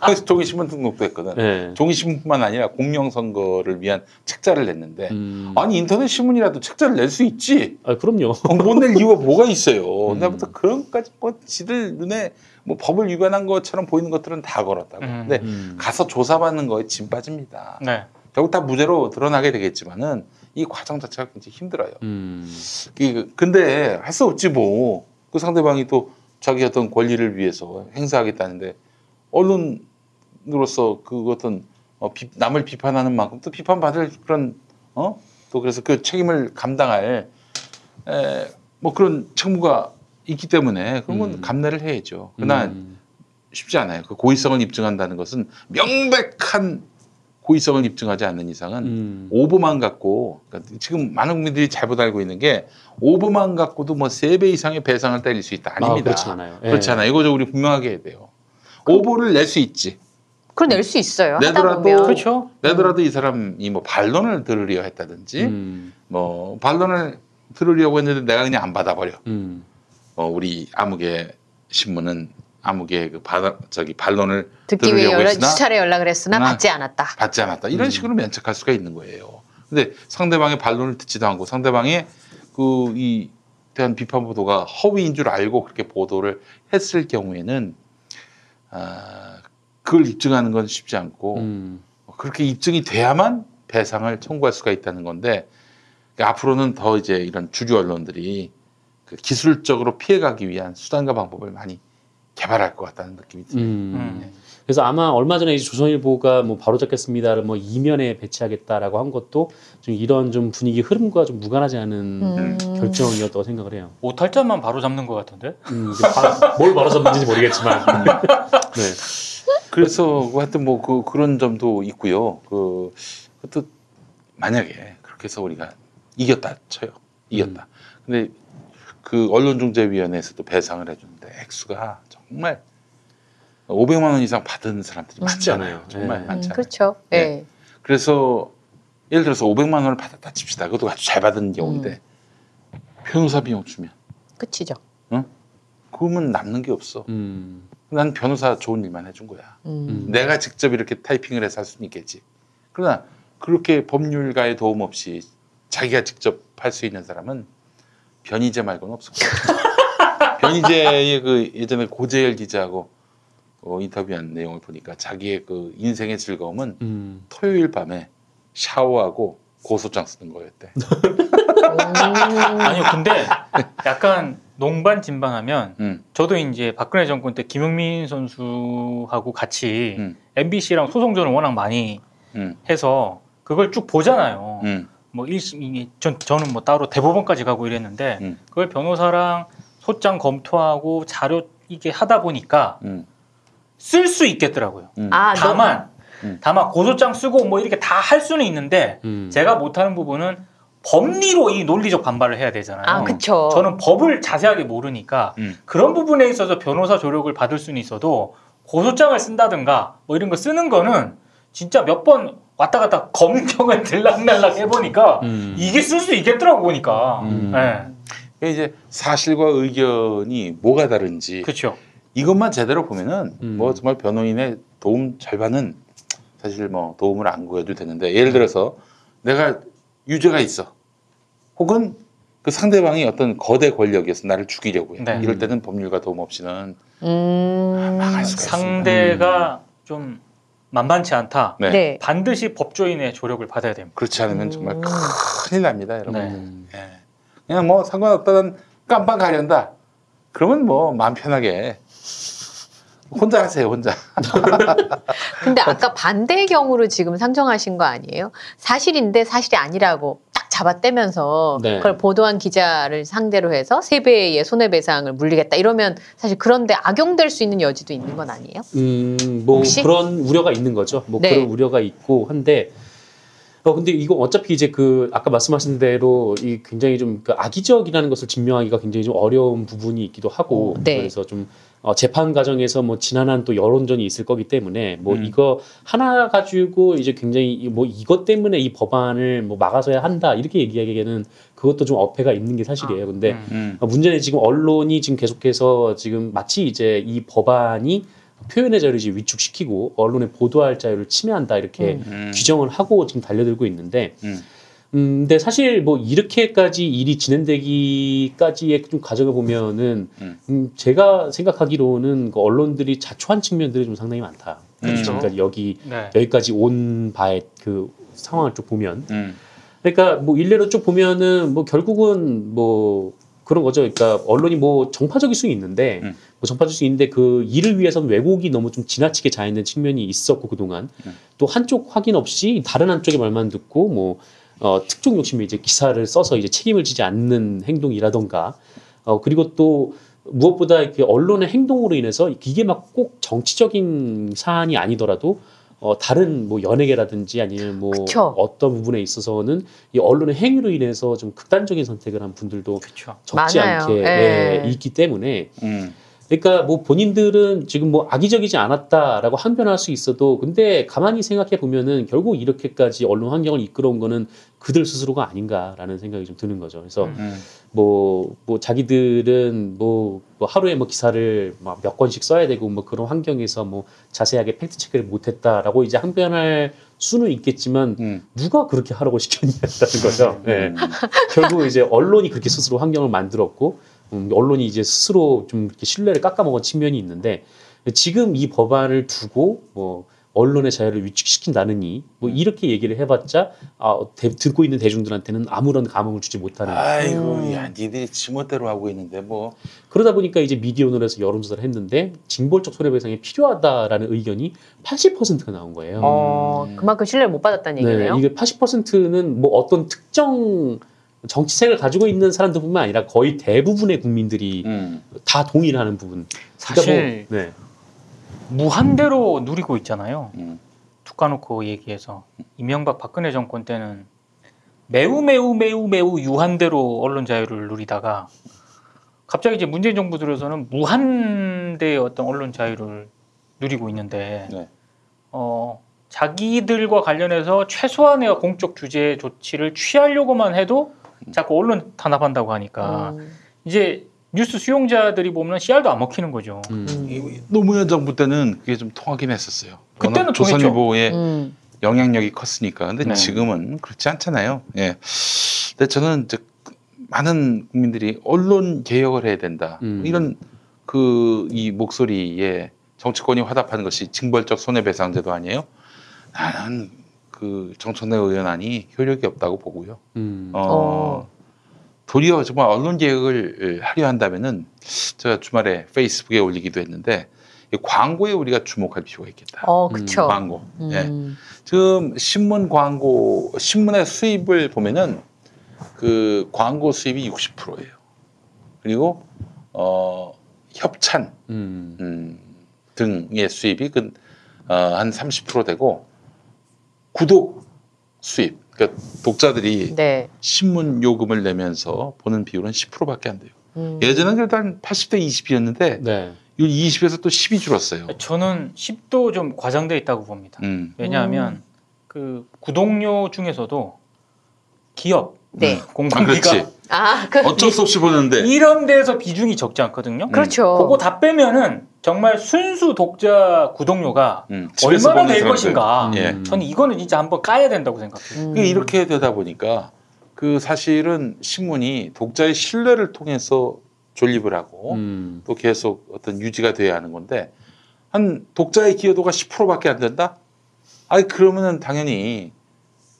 그래서 (laughs) 종이 신문 등록도 했거든. 네. 종이 신문뿐만 아니라 공명선거를 위한 책자를 냈는데 음. 아니 인터넷 신문이라도 책자를 낼 수 있지. 아, 그럼요. 못 낼 이유가 뭐가 있어요. (laughs) 음. 근데부터 그런 것까지 뭐 지들 눈에 뭐 법을 위반한 것처럼 보이는 것들은 다 걸었다고. 음. 근데 음. 가서 조사받는 거에 짐 빠집니다. 네. 결국 다 무죄로 드러나게 되겠지만은 이 과정 자체가 굉장히 힘들어요. 음. 이- 근데 할 수 없지 뭐. 그 상대방이 또 자기 어떤 권리를 위해서 행사하겠다는데 언론으로서 그 어떤 어, 비- 남을 비판하는 만큼 또 비판받을 그런 어? 또 그래서 그 책임을 감당할 에, 뭐 그런 책무가 있기 때문에 그런 건 음. 감내를 해야죠. 그러나 음. 쉽지 않아요. 그 고의성을 입증한다는 것은 명백한 고의성을 입증하지 않는 이상은 음. 오보만 갖고 그러니까 지금 많은 국민들이 잘못 알고 있는 게 오보만 갖고도 뭐 세 배 이상의 배상을 때릴 수 있다 아, 아닙니다. 그렇지 않아요. 예. 그렇지 않아요. 이거 좀 우리 분명하게 해야 돼요. 오보를 낼 수 있지. 그럼 낼 수 있어요. 내더라도 보면. 그렇죠. 내더라도 이 사람이 뭐 반론을 들으려 했다든지 음. 뭐 반론을 들으려고 했는데 내가 그냥 안 받아버려. 음. 어, 우리 아무개 신문은 아무개 그 바, 저기 반론을 듣기 위해 들으려고 연락, 했으나 수차례 연락을 했으나 나- 받지 않았다. 받지 않았다. 이런 음. 식으로 면책할 수가 있는 거예요. 근데 상대방의 반론을 듣지도 않고 상대방의 그 이 대한 비판 보도가 허위인 줄 알고 그렇게 보도를 했을 경우에는 아, 그걸 입증하는 건 쉽지 않고 음. 그렇게 입증이 돼야만 배상을 청구할 수가 있다는 건데 그러니까 앞으로는 더 이제 이런 주류 언론들이 그 기술적으로 피해가기 위한 수단과 방법을 많이 개발할 것 같다는 느낌이 듭니다. 음. 음. 그래서 아마 얼마 전에 이제 조선일보가 뭐 바로 잡겠습니다를 뭐 이면에 배치하겠다라고 한 것도 좀 이런 좀 분위기 흐름과 좀 무관하지 않은 음. 결정이었다고 생각을 해요. 오탈자만 바로 잡는 것 같은데? 음, 바- 뭘 바로 잡는지 모르겠지만. (laughs) 네. 그래서 하여튼 뭐 그 그런 점도 있고요. 그또 만약에 그렇게 해서 우리가 이겼다 쳐요. 이겼다. 근데 그 언론중재위원회에서도 배상을 해주는데 액수가 정말 500만 원 이상 받은 사람들이 많잖아요. 많잖아요. 정말 네. 음, 많잖아요. 그렇죠. 예. 네. 그래서 예를 들어서 500만 원을 받았다 칩시다. 그것도 아주 잘 받은 경우인데 변호사 비용 주면 끝이죠. 그러면 남는 게 없어. 음. 난 변호사 좋은 일만 해준 거야. 음. 내가 직접 이렇게 타이핑을 해서 할 수는 있겠지. 그러나 그렇게 법률가의 도움 없이 자기가 직접 할 수 있는 사람은 변희재 말고는 없을 거야. (laughs) 변희재의 그 예전에 고재열 기자하고 어, 인터뷰한 내용을 보니까 자기의 그 인생의 즐거움은 음. 토요일 밤에 샤워하고 고소장 쓰는 거였대. 음. 아니요, 근데 약간 농반 진반하면 음. 저도 이제 박근혜 정권 때 김용민 선수하고 같이 음. MBC랑 소송전을 워낙 많이 음. 해서 그걸 쭉 보잖아요. 음. 뭐 일심 전 저는 뭐 따로 대법원까지 가고 이랬는데 음. 그걸 변호사랑 소장 검토하고 자료 이게 하다 보니까 음. 쓸 수 있겠더라고요. 음. 아, 다만 음. 다만 고소장 쓰고 뭐 이렇게 다 할 수는 있는데 음. 제가 못하는 부분은 법리로 이 논리적 반발을 해야 되잖아요. 아, 그쵸. 저는 법을 자세하게 모르니까 음. 그런 부분에 있어서 변호사 조력을 받을 수는 있어도 고소장을 쓴다든가 뭐 이런 거 쓰는 거는 진짜 몇 번 왔다 갔다 (laughs) 검경을 들락날락 해보니까 음. 이게 쓸 수 있겠더라고 보니까. 음. 네. 그러니까 이제 사실과 의견이 뭐가 다른지 그렇죠. 이것만 제대로 보면은 음. 뭐 정말 변호인의 도움 절반은 사실 뭐 도움을 안 구해도 되는데 예를 들어서 내가 유죄가 있어 혹은 그 상대방이 어떤 거대 권력이어서 나를 죽이려고 해 네. 이럴 때는 법률가 도움 없이는 음. 망할 수가 있습니다. 상대가 좀 만만치 않다. 네. 네. 반드시 법조인의 조력을 받아야 됩니다. 그렇지 않으면 정말 음. 큰일 납니다, 여러분. 네. 예. 그냥 뭐 상관없다는 깜빡 가련다. 그러면 뭐 마음 편하게 혼자 하세요, 혼자. (laughs) 근데 아까 반대의 경우를 지금 상정하신 거 아니에요? 사실인데 사실이 아니라고 딱 잡아떼면서 네. 그걸 보도한 기자를 상대로 해서 세 배의 손해배상을 물리겠다 이러면 사실 그런데 악용될 수 있는 여지도 있는 건 아니에요? 음, 뭐 혹시? 그런 우려가 있는 거죠. 뭐 네. 그런 우려가 있고 한데 어 근데 이거 어차피 이제 그 아까 말씀하신 대로 이 굉장히 좀 그 악의적이라는 것을 증명하기가 굉장히 좀 어려운 부분이 있기도 하고 네. 그래서 좀 어, 재판 과정에서 뭐 지난한 또 여론전이 있을 거기 때문에 뭐 음. 이거 하나 가지고 이제 굉장히 이- 뭐 이것 때문에 이 법안을 뭐 막아서야 한다 이렇게 얘기하기에는 그것도 좀 어폐가 있는 게 사실이에요. 근데 음. 음. 어, 문제는 지금 언론이 지금 계속해서 지금 마치 이제 이 법안이 표현의 자유를 위축시키고 언론의 보도할 자유를 침해한다 이렇게 음. 음. 규정을 하고 지금 달려들고 있는데 음. 음, 근데 사실 뭐 이렇게까지 일이 진행되기까지의 좀 과정을 보면은 음. 음, 제가 생각하기로는 그 언론들이 자초한 측면들이 좀 상당히 많다. 그렇죠. 지금까지 여기 네. 여기까지 온 바의 그 상황을 쭉 보면 음. 그러니까 뭐 일례로 쭉 보면은 뭐 결국은 뭐 그런 거죠. 그러니까 언론이 뭐 정파적일 수 있는데 음. 뭐 정파적일 수 있는데 그 일을 위해서는 왜곡이 너무 좀 지나치게 자 있는 측면이 있었고 그동안 음. 또 한쪽 확인 없이 다른 한쪽의 말만 듣고 뭐 어, 특종 욕심에 이제 기사를 써서 이제 책임을 지지 않는 행동이라던가 어, 그리고 또 무엇보다 이렇게 언론의 행동으로 인해서 이게 막 꼭 정치적인 사안이 아니더라도 어, 다른 뭐 연예계라든지 아니면 뭐 그쵸. 어떤 부분에 있어서는 이 언론의 행위로 인해서 좀 극단적인 선택을 한 분들도 그렇죠. 적지 많아요. 않게 예. 예, 있기 때문에 음. 그러니까 뭐 본인들은 지금 뭐 악의적이지 않았다라고 항변할 수 있어도 근데 가만히 생각해 보면은 결국 이렇게까지 언론 환경을 이끌어온 거는 그들 스스로가 아닌가라는 생각이 좀 드는 거죠. 그래서 음. 음. 뭐, 뭐 자기들은 뭐, 뭐 하루에 뭐 기사를 막몇 건씩 써야 되고 뭐 그런 환경에서 뭐 자세하게 팩트 체크를 못했다라고 이제 항변할 수는 있겠지만 음. 누가 그렇게 하라고 시켰냐는 (laughs) 거죠. 예. 음. 결국 이제 언론이 그렇게 스스로 환경을 만들었고 음, 언론이 이제 스스로 좀 이렇게 신뢰를 깎아먹은 측면이 있는데 지금 이 법안을 두고 뭐 언론의 자유를 위축시킨다느니 뭐 이렇게 얘기를 해봤자 아, 대- 듣고 있는 대중들한테는 아무런 감흥을 주지 못하는 아이고, 음. 야, 니들이 지멋대로 하고 있는데 뭐. 그러다 보니까 이제 미디어논에서 여론조사를 했는데 징벌적 손해배상이 필요하다라는 의견이 80%가 나온 거예요. 어, 그만큼 신뢰를 못 받았다는 얘기네요. 네, 이게 80%는 뭐 어떤 특정 정치색을 가지고 있는 사람들뿐만 아니라 거의 대부분의 국민들이 음. 다 동의를 하는 부분. 사실 뭐, 네. 무한대로 누리고 있잖아요. 음. 툭 까놓고 얘기해서 이명박 박근혜 정권 때는 매우 매우 매우 매우 유한대로 언론 자유를 누리다가 갑자기 이제 문재인 정부 들어서는 무한대의 어떤 언론 자유를 누리고 있는데 네. 어 자기들과 관련해서 최소한의 공적 규제 조치를 취하려고만 해도 자꾸 언론 탄압한다고 하니까 음. 이제 뉴스 수용자들이 보면 씨알도 안 먹히는 거죠. 음. 이 노무현 정부 때는 그게 좀 통하긴 했었어요. 그때는 조선일보의 음. 영향력이 컸으니까. 근데 네. 지금은 그렇지 않잖아요. 예. 근데 저는 이제 많은 국민들이 언론 개혁을 해야 된다. 음. 이런 그 이 목소리에 정치권이 화답하는 것이 징벌적 손해배상제도 아니에요. 나는 그 정청래 의원안이 효력이 없다고 보고요. 음. 어, 어. 도리어 정말 언론 개혁을 하려 한다면은 제가 주말에 페이스북에 올리기도 했는데 이 광고에 우리가 주목할 필요가 있겠다. 어, 그쵸. 광고. 예. 음. 지금 신문 광고 신문의 수입을 보면은 그 광고 수입이 60%예요. 그리고 어 협찬 음. 음, 등의 수입이 그, 어, 한 30% 되고 구독 수입 그러니까 독자들이 네. 신문 요금을 내면서 보는 비율은 10%밖에 안 돼요. 음. 예전엔 그래도 한 80대 20이었는데 네. 이 20에서 또 10이 줄었어요. 저는 10도 좀 과장돼 있다고 봅니다. 음. 왜냐하면 그 구독료 중에서도 기업 네. 아, 공공기가 그렇지. 아, 그, 어쩔 수 없이 보는데 이런 데서 비중이 적지 않거든요. 그렇죠. 그거 다 빼면은 정말 순수 독자 구독료가 음, 얼마나 될 사람들. 것인가. 예. 음. 저는 이거는 진짜 한번 까야 된다고 생각해요. 음. 이렇게 되다 보니까 그 사실은 신문이 독자의 신뢰를 통해서 존립을 하고 음. 또 계속 어떤 유지가 돼야 하는 건데 한 독자의 기여도가 10%밖에 안 된다? 아니 그러면은 당연히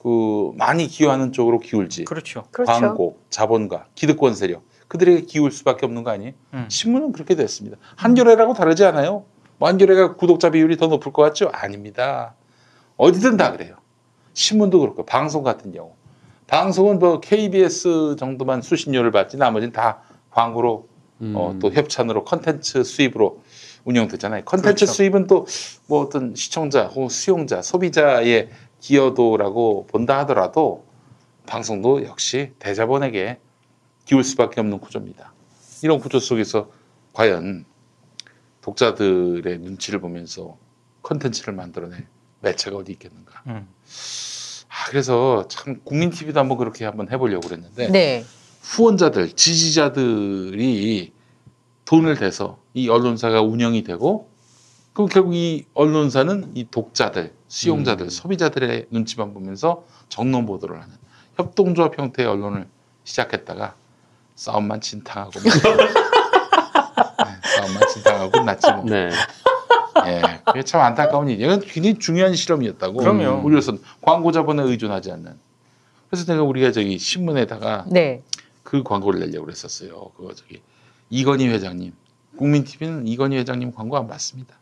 그 많이 기여하는 쪽으로 기울지. 그렇죠. 그렇죠. 광고, 자본가, 기득권 세력 그들에게 기울 수밖에 없는 거 아니에요? 음. 신문은 그렇게 됐습니다. 한겨레라고 다르지 않아요? 뭐 한겨레가 구독자 비율이 더 높을 것 같죠? 아닙니다. 어디든 다 그래요. 신문도 그렇고 방송 같은 경우 방송은 뭐 KBS 정도만 수신료를 받지 나머지는 다 광고로 음. 어, 또 협찬으로 컨텐츠 수입으로 운영되잖아요. 컨텐츠 그렇죠. 수입은 또 뭐 어떤 시청자 혹은 수용자, 소비자의 기여도라고 본다 하더라도 방송도 역시 대자본에게 기울 수밖에 없는 구조입니다. 이런 구조 속에서 과연 독자들의 눈치를 보면서 컨텐츠를 만들어낼 매체가 어디 있겠는가. 음. 아, 그래서 참 국민 TV도 한번 그렇게 한번 해보려고 그랬는데 네. 후원자들, 지지자들이 돈을 대서 이 언론사가 운영이 되고 그럼 결국 이 언론사는 이 독자들, 수용자들, 음. 소비자들의 눈치만 보면서 정론 보도를 하는 협동조합 형태의 언론을 시작했다가 싸움만 진탕하고 (laughs) 네, 싸움만 진탕하고 났지 뭐. 네. 예, 그게 참 안타까운 일이에요. 이건 굉장히 중요한 실험이었다고. 그럼요. 우리로서는 광고 자본에 의존하지 않는. 그래서 내가 우리가 저기 신문에다가 네. 그 광고를 내려고 그랬었어요. 그거 저기 이건희 회장님, 국민 TV는 이건희 회장님 광고 안 받습니다.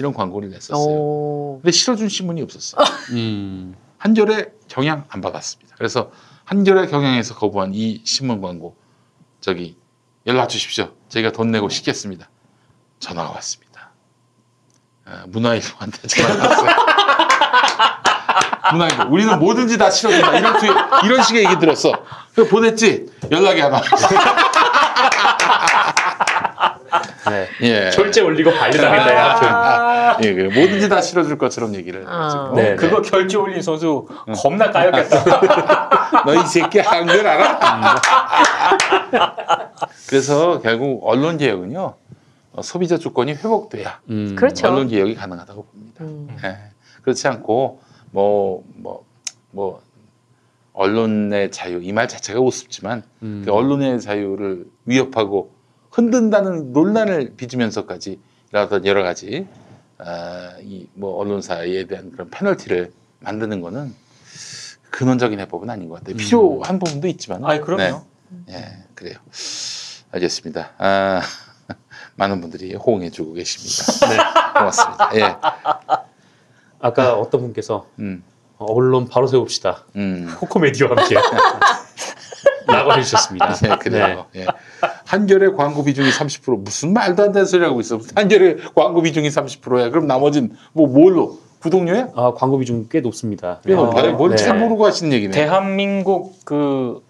이런 광고를 냈었어요. 오. 근데 실어준 신문이 없었어요. 음. 한겨레 경향 안 받았습니다. 그래서 한겨레 경향에서 거부한 이 신문 광고 저기 연락 주십시오. 저희가 돈 내고 싣겠습니다. 전화가 왔습니다. 어, 문화일보한테 전화가 왔어요. 문화일보 우리는 뭐든지 다 실어준다 이런 투, 이런 식의 얘기 들었어. 그래서 보냈지 연락이 안 와. 네. 예. 결재 올리고 (laughs) 반려당했다. 야. 예, 그래. 뭐든지 다 실어줄 것처럼 얘기를 아. 해가지고. 네. 그거 결제 올린 선수 겁나 까였겠다. (laughs) 너 이 새끼 한글 알아? 그래서 결국 언론 개혁은요 어, 소비자 주권이 회복돼야 음. 그렇죠. 언론 개혁이 가능하다고 봅니다. 음. 예. 그렇지 않고 뭐 뭐 뭐 언론의 자유 이 말 자체가 우습지만 음. 그 언론의 자유를 위협하고 흔든다는 논란을 빚으면서까지 여러 가지 아, 이뭐 언론사에 대한 그런 페널티를 만드는 거는 근원적인 해법은 아닌 것 같아요. 필요한 부분도 있지만. 아이 그럼요. 네. 예, 그래요. 알겠습니다. 아, (laughs) 많은 분들이 호응해주고 계십니다. (laughs) 네, 고맙습니다. 예, 아까 어떤 분께서 음, 언론 바로 세웁시다. 음. 코코메디와 함께. (laughs) 라고 해주셨습니다. 예, 그래요. 예. 한겨레 광고 비중이 30% 무슨 말도 안 되는 소리 하고 있어. 한겨레 광고 비중이 30%야. 그럼 나머진 뭐 뭘로? 구독료야? 아, 광고 비중 꽤 높습니다. 꽤 높아요. 네. 뭘잘 네. 모르고 하시는 얘기네. 대한민국 그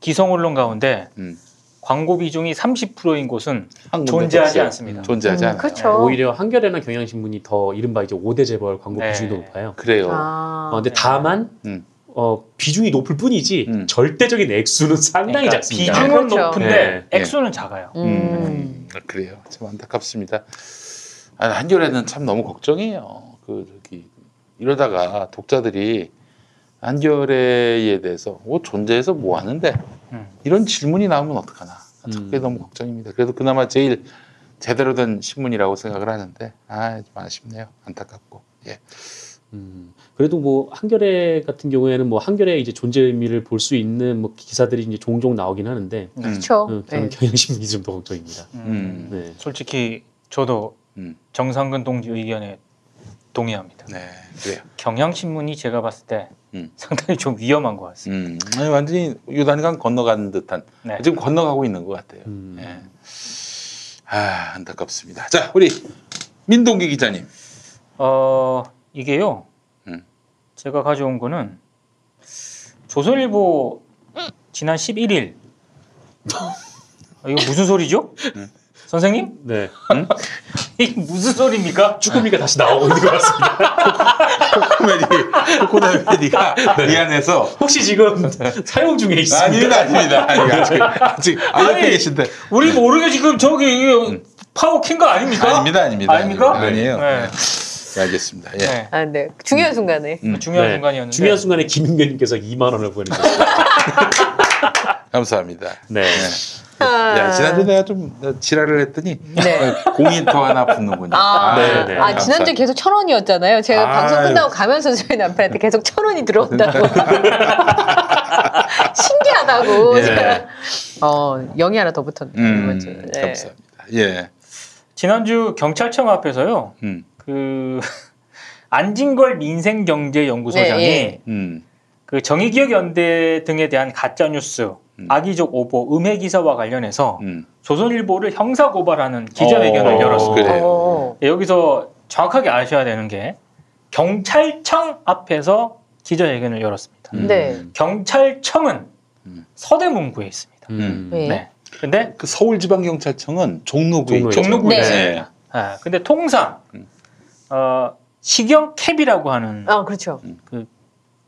기성 언론 가운데 음. 광고 비중이 30%인 곳은 존재하지 없어요. 않습니다. 존재하지 음, 않아요. 그렇죠. 오히려 한겨레나 경향신문이 더 이른바 이제 5대 재벌 광고 네. 비중이 더 높아요. 그래요. 아. 어, 근데 다만 음. 어, 비중이 높을 뿐이지 음. 절대적인 액수는 상당히 그러니까 작습니다. 비중은 그렇죠. 높은데 네. 액수는 작아요. 음. 음, 그래요. 참 안타깝습니다. 아, 한겨레는 참 너무 걱정이에요. 그 저기 이러다가 독자들이 한겨레에 대해서 뭐 존재해서 뭐 하는데 음. 이런 질문이 나오면 어떡하나. 아, 참 그게 음. 너무 걱정입니다. 그래도 그나마 제일 제대로 된 신문이라고 생각을 하는데 아, 좀 아쉽네요. 안타깝고. 예. 음, 그래도 뭐 한겨레 같은 경우에는 뭐 한겨레의 이제 존재 의미를 볼 수 있는 뭐 기사들이 이제 종종 나오긴 하는데 그렇죠. 음, 저는 네. 경향신문이 좀 더 걱정입니다. 음. 네. 솔직히 저도 음. 정상근 동지 의견에 동의합니다. 네. 그래요. 경향신문이 제가 봤을 때 음. 상당히 좀 위험한 것 같습니다. 음. 아니, 완전히 유단강 건너가는 듯한 네. 지금 건너가고 있는 것 같아요. 음. 예. 아, 안타깝습니다. 자, 우리 민동기 기자님. 어 이게요. 음. 제가 가져온 거는 조선일보 지난 11일. 아, 이거 무슨 소리죠? 네. 선생님? 네. 이게 무슨 소리입니까? 쭈꾸미가 다시 나오고 있는 것 같습니다. 코미디, 코코메디가 미안해서. 혹시 지금 사용 중에 있습니다. 아닙니다, 아닙니다. 아니, 아직, 아직, 아, 옆에 아니, 계신데. 우리 모르게 지금 저기 파워 킨거 아닙니까? 음. 아닙니다, 아닙니다. 아닙니까? 아니에요. 네. 네, 알겠습니다. 예. 네. 아, 네. 중요한 순간에. 음, 중요한 네. 순간이었는데 중요한 순간에 김인견님께서 2만 원을 보내주셨습니다. (laughs) 감사합니다. 네. 야, 지난주 내가 좀 지랄을 했더니 네. 공인터 하나 붙는군요. 아, 네, 네. 아, 지난주에 계속 천 원이었잖아요. 제가 방송 아유. 끝나고 가면서 저희 남편한테 계속 천 원이 들어온다고. (laughs) 신기하다고. 예. 제가. 어, 영이 하나 더 붙었네. 음, 이번 주. 네. 감사합니다. 예. 지난주 경찰청 앞에서요. 음. 그 (laughs) 안진걸 민생경제연구소장이 네, 예. 음. 그 정의기억연대 등에 대한 가짜 뉴스, 악의적 오보, 음해 기사와 관련해서 음. 조선일보를 형사 고발하는 기자회견을 어, 열었습니다. 어. 예, 여기서 정확하게 아셔야 되는 게 경찰청 앞에서 기자회견을 열었습니다. 음. 네. 경찰청은 음. 서대문구에 있습니다. 음. 네. 네. 근데 그 서울지방경찰청은 종로구에. 종로구에 네. 있습니다. 아, 근데 통상 음. 어, 시경 캡이라고 하는 아, 그렇죠.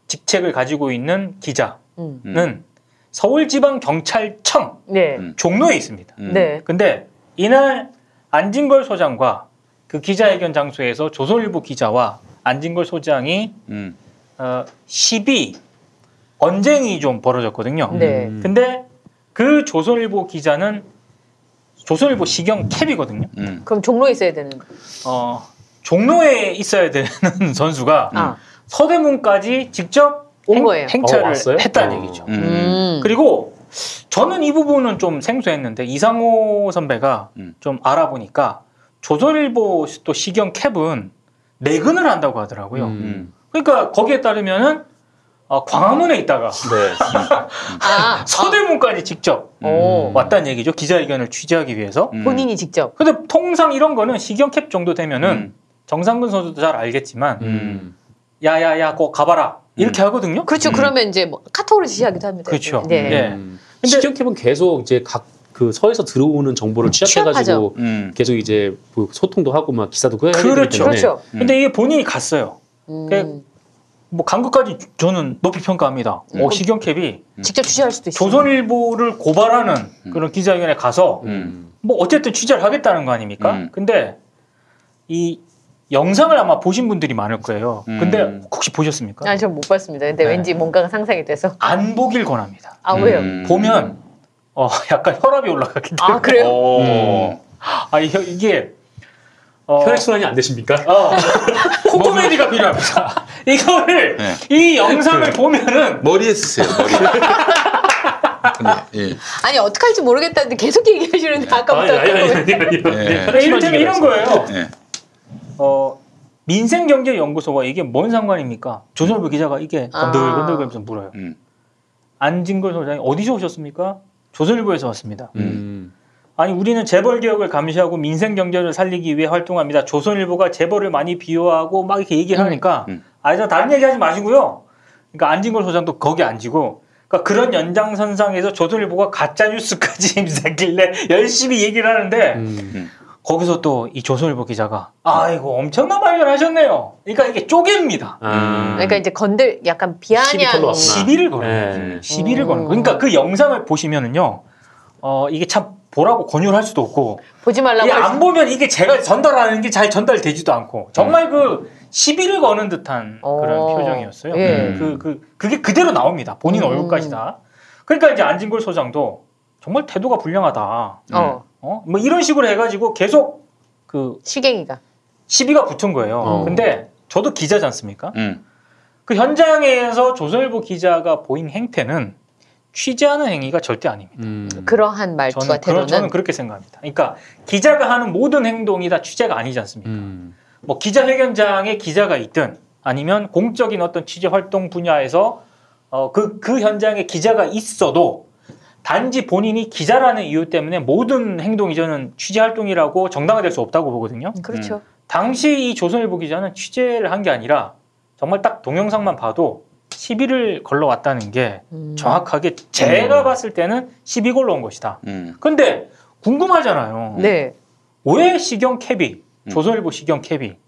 직책을 가지고 있는 기자는 음. 서울지방경찰청 네. 음. 종로에 있습니다. 음. 네. 근데 이날 안진걸 소장과 그 기자회견 장소에서 조선일보 기자와 안진걸 소장이 음. 어, 시비 언쟁이 좀 벌어졌거든요. 네. 음. 근데 그 조선일보 기자는 조선일보 시경 캡이거든요. 음. 그럼 종로에 있어야 되는. 어, 종로에 있어야 되는 (laughs) 선수가 아. 서대문까지 직접 온 행, 거예요. 행차를 어? 했다는 어. 얘기죠. 음. 음. 그리고 저는 이 부분은 좀 생소했는데 이상호 선배가 음. 좀 알아보니까 조선일보 또 시경 캡은 내근을 한다고 하더라고요. 음. 그러니까 거기에 따르면은 어, 광화문에 있다가 네. (laughs) 아, 서대문까지 직접 오. 왔다는 얘기죠. 기자회견을 취재하기 위해서. 음. 본인이 직접. 근데 통상 이런 거는 시경 캡 정도 되면은 음. 정상근 선수도 잘 알겠지만 음. 야야야 꼭 가봐라 이렇게 하거든요. 그렇죠. 음. 그러면 이제 뭐 카톡으로 지시하기도 합니다. 그렇죠. 네. 예. 음. 근데- 시경캡은 계속 이제 각 그 서에서 들어오는 정보를 취합해가지고 음. 계속 이제 뭐 소통도 하고 막 기사도 되기 그렇죠. 때문에 그렇죠. 근데 이게 본인이 갔어요. 음. 그- 뭐간 것까지 저는 높이 평가합니다. 음. 어, 시경 캡이 직접 취재할 수도 있어요. 조선일보를 고발하는 음. 그런 기자회견에 가서 음. 뭐 어쨌든 취재를 하겠다는 거 아닙니까? 음. 근데 이 영상을 아마 보신 분들이 많을 거예요. 음. 근데 혹시 보셨습니까? 아, 전못 봤습니다. 근데 네. 왠지 뭔가가 상상이 돼서. 안 보길 권합니다. 아, 왜요? 음. 보면 어, (laughs) 약간 혈압이 올라가기 때문에 아, 그래요? 오. 아, 이- 이게 어, 혈액순환이 안 되십니까? 어, (laughs) 코코메디가 필요합니다. (laughs) 이거를 네. 이 영상을 보면은 머리에 쓰세요. 머리. 예. 예. 아니, 어떡할지 모르겠다는데 계속 얘기하시는데 아까부터. 아니 아니 아니 아니 아니. 예. 네, 거예요. 예. 어, 민생경제연구소가 이게 뭔 상관입니까? 조선일보 기자가 이게 아. 건들건들거리면서 물어요. 음. 안진걸 소장이 어디서 오셨습니까? 조선일보에서 왔습니다. 음. 아니 우리는 재벌 개혁을 감시하고 민생 경제를 살리기 위해 활동합니다. 조선일보가 재벌을 많이 비호하고 막 이렇게 얘기를 하니까 음. 아, 저 다른 얘기하지 마시고요. 그러니까 안진걸 소장도 거기 앉히고 그러니까 그런 연장선상에서 조선일보가 가짜 뉴스까지 입사길래 (laughs) 열심히 얘기를 하는데 음. 거기서 또 이 조선일보 기자가 아이고 엄청난 발견 하셨네요. 그러니까 이게 쪼갭니다. 아. 그러니까 이제 건들, 약간 비아냥. 시비를 거는 네. 시비를 음. 거는 거예요. 그러니까 그 영상을 보시면은요. 어 이게 참 보라고 권유를 할 수도 없고 보지 말라고. 이게 할안 수- 보면 이게 제가 전달하는 게 잘 전달되지도 않고 정말 그 시비를 거는 듯한 그런 어. 표정이었어요. 예. 그, 그, 그게 그대로 나옵니다. 본인 음. 얼굴까지 다. 그러니까 이제 안진걸 소장도 정말 태도가 불량하다. 어, 어? 뭐 이런 식으로 해가지고 계속 그 시갱이가. 시비가 붙은 거예요. 어. 근데 저도 기자지 않습니까? 음. 그 현장에서 조선일보 기자가 보인 행태는 취재하는 행위가 절대 아닙니다. 음. 그러한 말투와 저는, 태도는. 저는 그렇게 생각합니다. 그러니까 기자가 하는 모든 행동이 다 취재가 아니지 않습니까? 음. 뭐 기자회견장에 기자가 있든 아니면 공적인 어떤 취재 활동 분야에서 어, 그, 그 현장에 기자가 있어도 단지 본인이 기자라는 이유 때문에 모든 행동이 저는 취재 활동이라고 정당화될 수 없다고 보거든요. 그렇죠. 당시 이 조선일보 기자는 취재를 한 게 아니라 정말 딱 동영상만 봐도 시비를 걸러왔다는 게 음. 정확하게 제가 봤을 때는 시비 걸러온 것이다. 음. 근데 궁금하잖아요. 네. 왜 시경 캡이 음. 조선일보 시경 캡이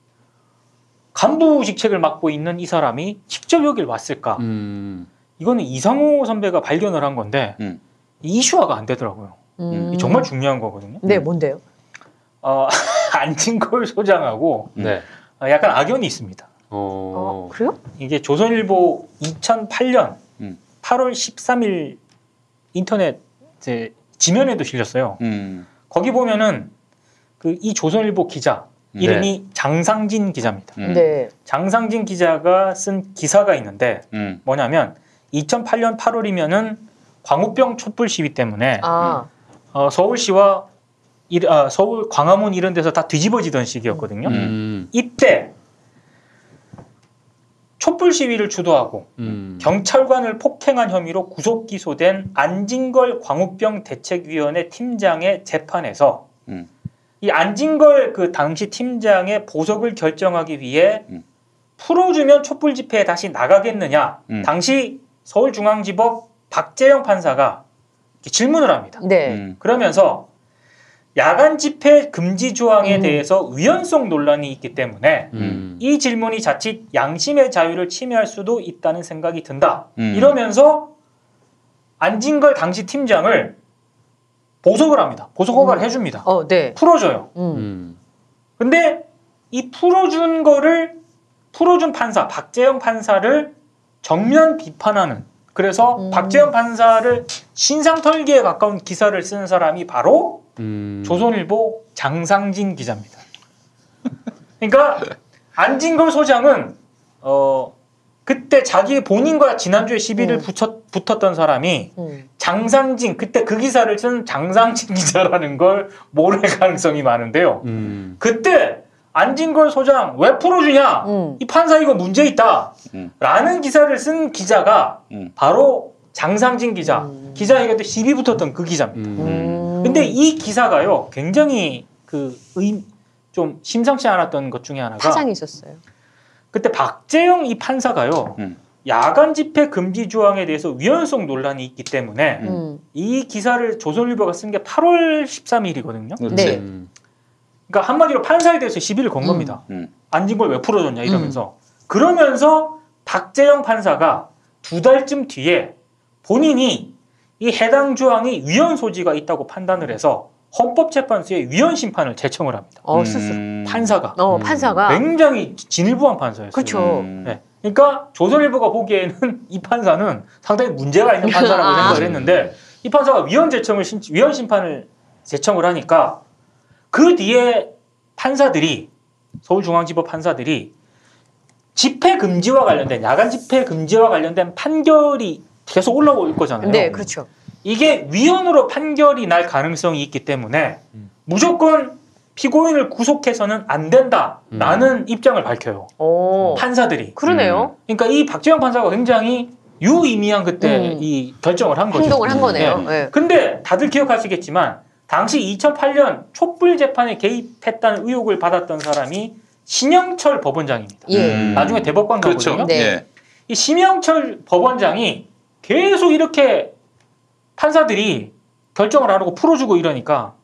간부 직책을 맡고 있는 이 사람이 직접 여길 왔을까? 음. 이거는 이상호 선배가 발견을 한 건데 음. 이 이슈화가 안 되더라고요. 음. 이 정말 중요한 거거든요. 네, 뭔데요? 어, (laughs) 안진걸 소장하고 네. 어, 약간 악연이 있습니다. 어. 어, 그래요? 이게 조선일보 2008년 음. 8월 13일 인터넷 이제 지면에도 실렸어요. 음. 거기 보면은 그 이 조선일보 기자 이름이 장상진 기자입니다. 음. 네. 장상진 기자가 쓴 기사가 있는데 음. 뭐냐면 2008년 8월이면은 광우병 촛불 시위 때문에 아, 어, 서울시와 이- 아, 서울 광화문 이런 데서 다 뒤집어지던 시기였거든요. 음. 이때 촛불 시위를 주도하고 음. 경찰관을 폭행한 혐의로 구속 기소된 안진걸 광우병 대책위원회 팀장의 재판에서 음. 이 안진걸 그 당시 팀장의 보석을 결정하기 위해 음. 풀어주면 촛불 집회에 다시 나가겠느냐 음. 당시 서울중앙지법 박재영 판사가 질문을 합니다. 네. 음. 그러면서 야간 집회 금지 조항에 음. 대해서 위헌성 논란이 있기 때문에 음. 이 질문이 자칫 양심의 자유를 침해할 수도 있다는 생각이 든다. 음. 이러면서 안진걸 당시 팀장을 보석을 합니다. 보석 허가를 해줍니다. 어, 네. 풀어줘요. 음. 음. 근데 이 풀어준 거를 풀어준 판사 박재영 판사를 정면 비판하는 그래서 음. 박재영 판사를 신상 털기에 가까운 기사를 쓴 사람이 바로 음. 조선일보 장상진 기자입니다. 그러니까 안진걸 소장은 어 그때 자기 본인과 지난주에 시비를 음. 붙였, 붙었던 사람이 음. 장상진 그때 그 기사를 쓴 장상진 기자라는 걸 모를 가능성이 많은데요. 음. 그때 안진걸 소장 왜 풀어주냐? 음. 이 판사 이거 문제 있다. 음. 라는 기사를 쓴 기자가 음. 바로 장상진 기자. 음. 기자에게도 시비 붙었던 그 기자입니다. 음. 음. 근데 이 기사가요, 굉장히 그, 의, 좀 심상치 않았던 것 중에 하나가 파장이 있었어요. 그때 박재영 이 판사가요, 음. 야간 집회 금지 조항에 대해서 위헌성 논란이 있기 때문에 음. 이 기사를 조선일보가 쓴 게 8월 13일이거든요. 그렇지. 네. 음. 그러니까 한마디로 판사에 대해서 시비를 건 음. 겁니다. 음. 안진 걸 왜 풀어줬냐 이러면서 그러면서 박재영 판사가 두 달쯤 뒤에 본인이 이 해당 조항이 위헌 소지가 있다고 판단을 해서 헌법재판소에 위헌 심판을 제청을 합니다. 어, 스스. 음. 판사가 어, 음. 판사가. 굉장히 진일보한 판사였어요. 그쵸. 음. 네. 그러니까 조선일보가 보기에는 (laughs) 이 판사는 상당히 문제가 있는 (laughs) 판사라고 아. 생각을 했는데 이 판사가 위헌 제청을 신- 위헌 심판을 제청을 하니까 그 뒤에 판사들이 서울중앙지법 판사들이 집회 금지와 관련된 야간 집회 금지와 관련된 판결이 계속 올라올 거잖아요. 네, 그렇죠. 이게 위헌으로 판결이 날 가능성이 있기 때문에 음. 무조건 피고인을 구속해서는 안 된다라는 입장을 밝혀요. 오. 판사들이. 그러네요. 그러니까 이 박재영 판사가 굉장히 유의미한 그때 음. 이 결정을 한 거죠. 행동을 한 거네요. 네. 네. 근데 다들 기억하시겠지만 당시 2008년 촛불 재판에 개입했다는 의혹을 받았던 사람이 신영철 법원장입니다. 예. 음. 나중에 대법관 그렇죠. 가거든요. 네. 예. 이 심영철 법원장이 계속 이렇게 판사들이 결정을 안 하고 풀어주고 이러니까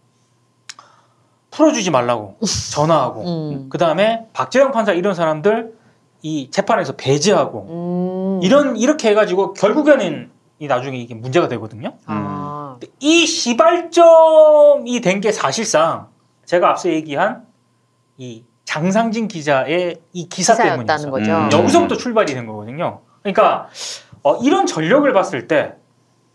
풀어주지 말라고 (laughs) 전화하고 음. 그 다음에 박재영 판사 이런 사람들 이 재판에서 배제하고 음. 이런 이렇게 해가지고 결국에는 이 나중에 이게 문제가 되거든요. 아. 이 시발점이 된 게 사실상 제가 앞서 얘기한 이 장상진 기자의 이 기사 때문이었어요. 거죠. 음. 여기서부터 출발이 된 거거든요. 그러니까 어, 이런 전력을 봤을 때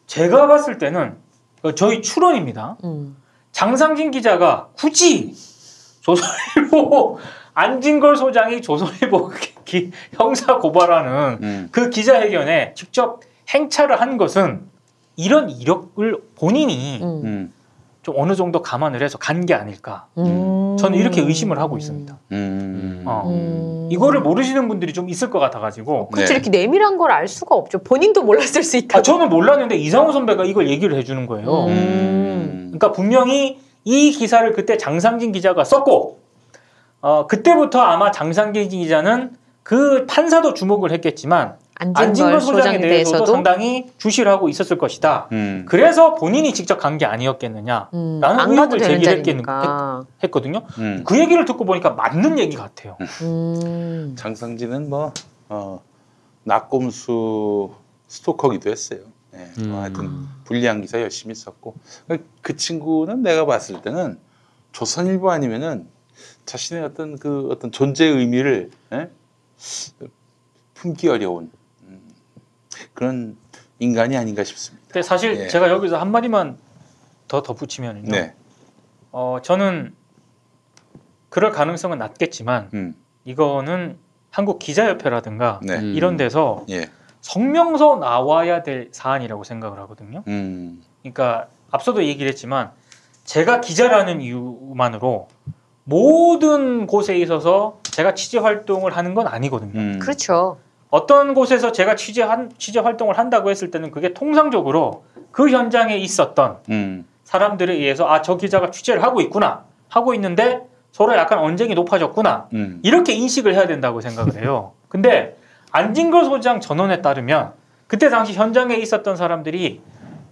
제가 봤을 때는 어, 저희 추론입니다. 음. 장상진 기자가 굳이 조선일보 (laughs) 안진걸 소장이 조선일보 기- 형사 고발하는 음. 그 기자회견에 직접 행차를 한 것은 이런 이력을 본인이 음. 음. 좀 어느 정도 감안을 해서 간 게 아닐까. 음. 저는 이렇게 의심을 하고 있습니다. 음. 어. 음. 이거를 모르시는 분들이 좀 있을 것 같아가지고. 그렇죠. 네. 이렇게 내밀한 걸 알 수가 없죠. 본인도 몰랐을 수 있다. 아, 저는 몰랐는데 이상호 선배가 이걸 얘기를 해주는 거예요. 음. 그러니까 분명히 이 기사를 그때 장상진 기자가 썼고, 어, 그때부터 아마 장상진 기자는 그 판사도 주목을 했겠지만, 안진걸 소장에 대해서도 상당히 주시를 하고 있었을 것이다. 음. 그래서 본인이 직접 간 게 아니었겠느냐 음, 라는 의혹을 자리니까. 했거든요. 음. 그 얘기를 듣고 보니까 맞는 얘기 같아요. 음. 장상진은 뭐 어, 낙곰수 스토커기도 했어요. 예, 뭐 음. 하여튼 불리한 기사 열심히 썼고 그- 그 친구는 내가 봤을 때는 조선일보 아니면은 자신의 어떤 그 어떤 존재의 의미를 예? 품기 어려운 음, 그런 인간이 아닌가 싶습니다. 근데 사실 예. 제가 여기서 한 마디만 더 덧붙이면요. 네. 어, 저는 그럴 가능성은 낮겠지만 음. 이거는 한국 기자협회라든가 네. 음. 이런 데서 예. 성명서 나와야 될 사안이라고 생각을 하거든요. 음. 그러니까 앞서도 얘기를 했지만 제가 기자라는 이유만으로 모든 곳에 있어서 제가 취재 활동을 하는 건 아니거든요. 음. 그렇죠. 어떤 곳에서 제가 취재 한 취재 활동을 한다고 했을 때는 그게 통상적으로 그 현장에 있었던 음. 사람들에 의해서 아 저 기자가 취재를 하고 있구나 하고 있는데 서로 약간 언쟁이 높아졌구나 음. 이렇게 인식을 해야 된다고 생각을 해요. 근데 안진걸 소장 전원에 따르면 그때 당시 현장에 있었던 사람들이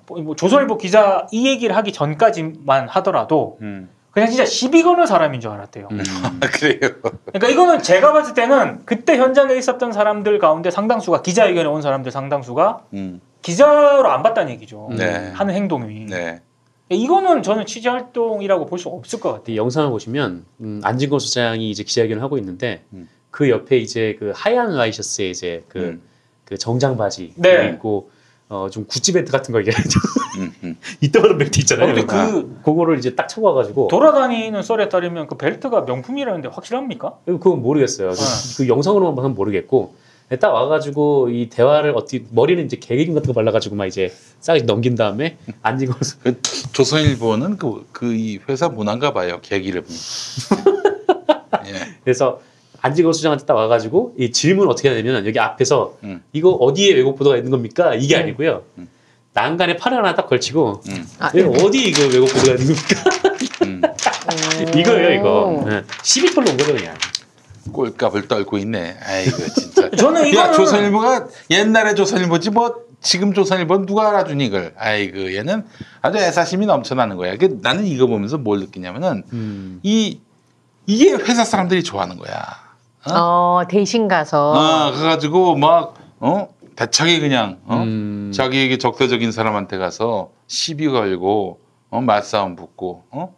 뭐- 뭐 조선일보 기자 이 얘기를 하기 전까지만 하더라도 음. 그냥 진짜 시비 거는 사람인 줄 알았대요. 그래요. 그러니까 이거는 제가 봤을 때는 그때 현장에 있었던 사람들 가운데 상당수가 기자회견에 온 사람들 상당수가 음. 기자로 안 봤다는 얘기죠. 네. 하는 행동이. 네. 이거는 저는 취재 활동이라고 볼 수 없을 것 같아요. 이 영상을 보시면 음, 안진걸 소장이 이제 기자회견을 하고 있는데 음. 그 옆에 이제 그 하얀 와이셔츠에 이제 그, 음. 그 정장 바지 네. 입고 어, 좀 구찌 벨트 같은 거 얘기하죠. 이따가는 벨트 있잖아요. 어, 근데 그 그거를 이제 딱 차고 와가지고 돌아다니는 썰에 따르면 그 벨트가 명품이라는데 확실합니까? 그건 모르겠어요. 그- 네. 그 영상으로만 봐서는 모르겠고 딱 와가지고 이 대화를 어떻게 머리는 이제 개기름 같은 거 발라가지고 막 이제 싹 넘긴 다음에 (laughs) 앉은 거 그 조선일보는 그 그 이 회사 문화인가 봐요. 계기를. (laughs) 예. 그래서 안지걸 수장한테 딱 와가지고 이 질문 어떻게 해야 되면 여기 앞에서 음. 이거 어디에 왜곡 보도가 있는 겁니까? 이게 아니고요. 음. 난간에 팔을 하나 딱 걸치고 음. 아, 이거 어디 이거 왜곡 보도가 있는 겁니까? 음. (laughs) 이거예요 이거. 네. 12털로 온 거죠 그냥. 꼴값을 떨고 있네. 아이고 진짜. (laughs) 저는 야 이거는 조선일보가 옛날에 조선일보지 뭐 지금 조선일보는 누가 알아주니 이걸. 아이고 얘는 아주 애사심이 넘쳐나는 거야. 그 나는 이거 보면서 뭘 느끼냐면은 음. 이 이게 회사 사람들이 좋아하는 거야. 어, 대신 가서. 어, 그래가지고 막 어? 대차게 그냥 어? 음. 자기에게 적대적인 사람한테 가서 시비 걸고 어? 말싸움 붙고 어?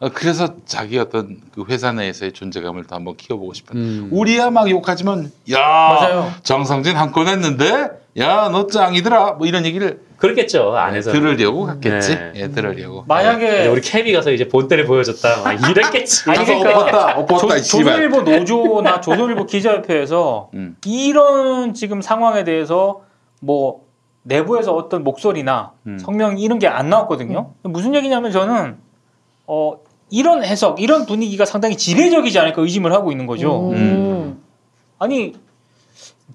어, 그래서 자기 어떤 그 회사 내에서의 존재감을 더 한번 키워보고 싶은. 음. 우리야 막 욕하지만 야 맞아요. 정상진 한 건 했는데 야 너 짱이더라 뭐 이런 얘기를 그렇겠죠 안에서. 들으려고 갔겠지. 네. 예, 들으려고. 만약에 우리 케비 가서 이제 본때를 보여줬다. 막 이랬겠지. (laughs) 아니, 그러니까 엎었다 엎었다 조, 이 씨발. 조선일보 노조나 조선일보 기자협회에서 (laughs) 음. 이런 지금 상황에 대해서 뭐 내부에서 어떤 목소리나 음. 성명 이런 게 안 나왔거든요. 무슨 얘기냐면 저는 어 이런 해석, 이런 분위기가 상당히 지배적이지 않을까 의심을 하고 있는 거죠. 음. 아니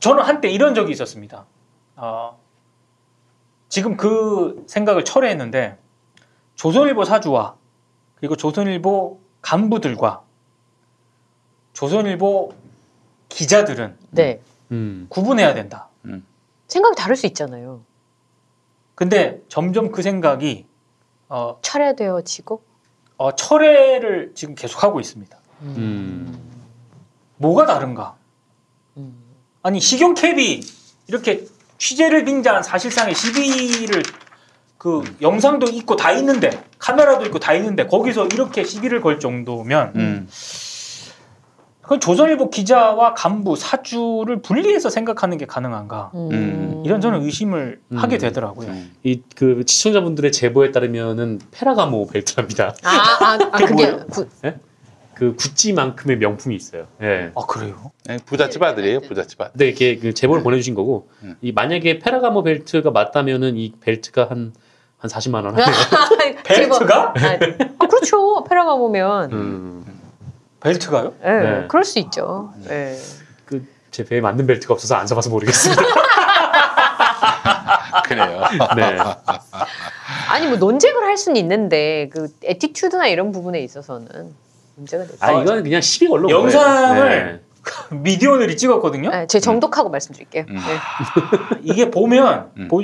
저는 한때 이런 적이 있었습니다. 어, 지금 그 생각을 철회했는데 조선일보 사주와 그리고 조선일보 간부들과 조선일보 기자들은 네. 음. 구분해야 된다. 생각이 다를 수 있잖아요. 근데 점점 그 생각이 어, 철회되어지고. 어, 철회를 지금 계속하고 있습니다. 음. 뭐가 다른가? 음. 아니 식용캡이 이렇게 취재를 빙자한 사실상의 시비를 그 영상도 있고 다 있는데 카메라도 있고 다 있는데 거기서 이렇게 시비를 걸 정도면 음. 그 조선일보 기자와 간부 사주를 분리해서 생각하는 게 가능한가? 음. 이런 저는 의심을 음. 하게 되더라고요. 이 그 시청자분들의 제보에 따르면은 페라가모 벨트랍니다. 아, 아, 아 그게 구, 그 구찌만큼의 명품이 있어요. 예. 아 그래요? 예, 부잣집 아들이에요 부잣집 아들. 근데 이렇게 그 제보를 보내주신 거고 음. 이 만약에 페라가모 벨트가 맞다면은 이 벨트가 한 한 40만 원 하네요. (laughs) (laughs) 벨트가? 아, 그렇죠. 페라가모면. 음. 벨트가요? 예, 네. 그럴 수 있죠. 예. 그제 배에 맞는 벨트가 없어서 안 사봐서 모르겠습니다. (laughs) 그래요. 네. 아니 뭐 논쟁을 할 수는 있는데 그 attitude나 이런 부분에 있어서는 문제가 되죠. 아 이건 그냥 시비 걸로 네. (laughs) 영상을 미디어들이 찍었거든요. 네, 제 정독하고 말씀드릴게요. 음. 네. (laughs) 이게 보면 음. 보...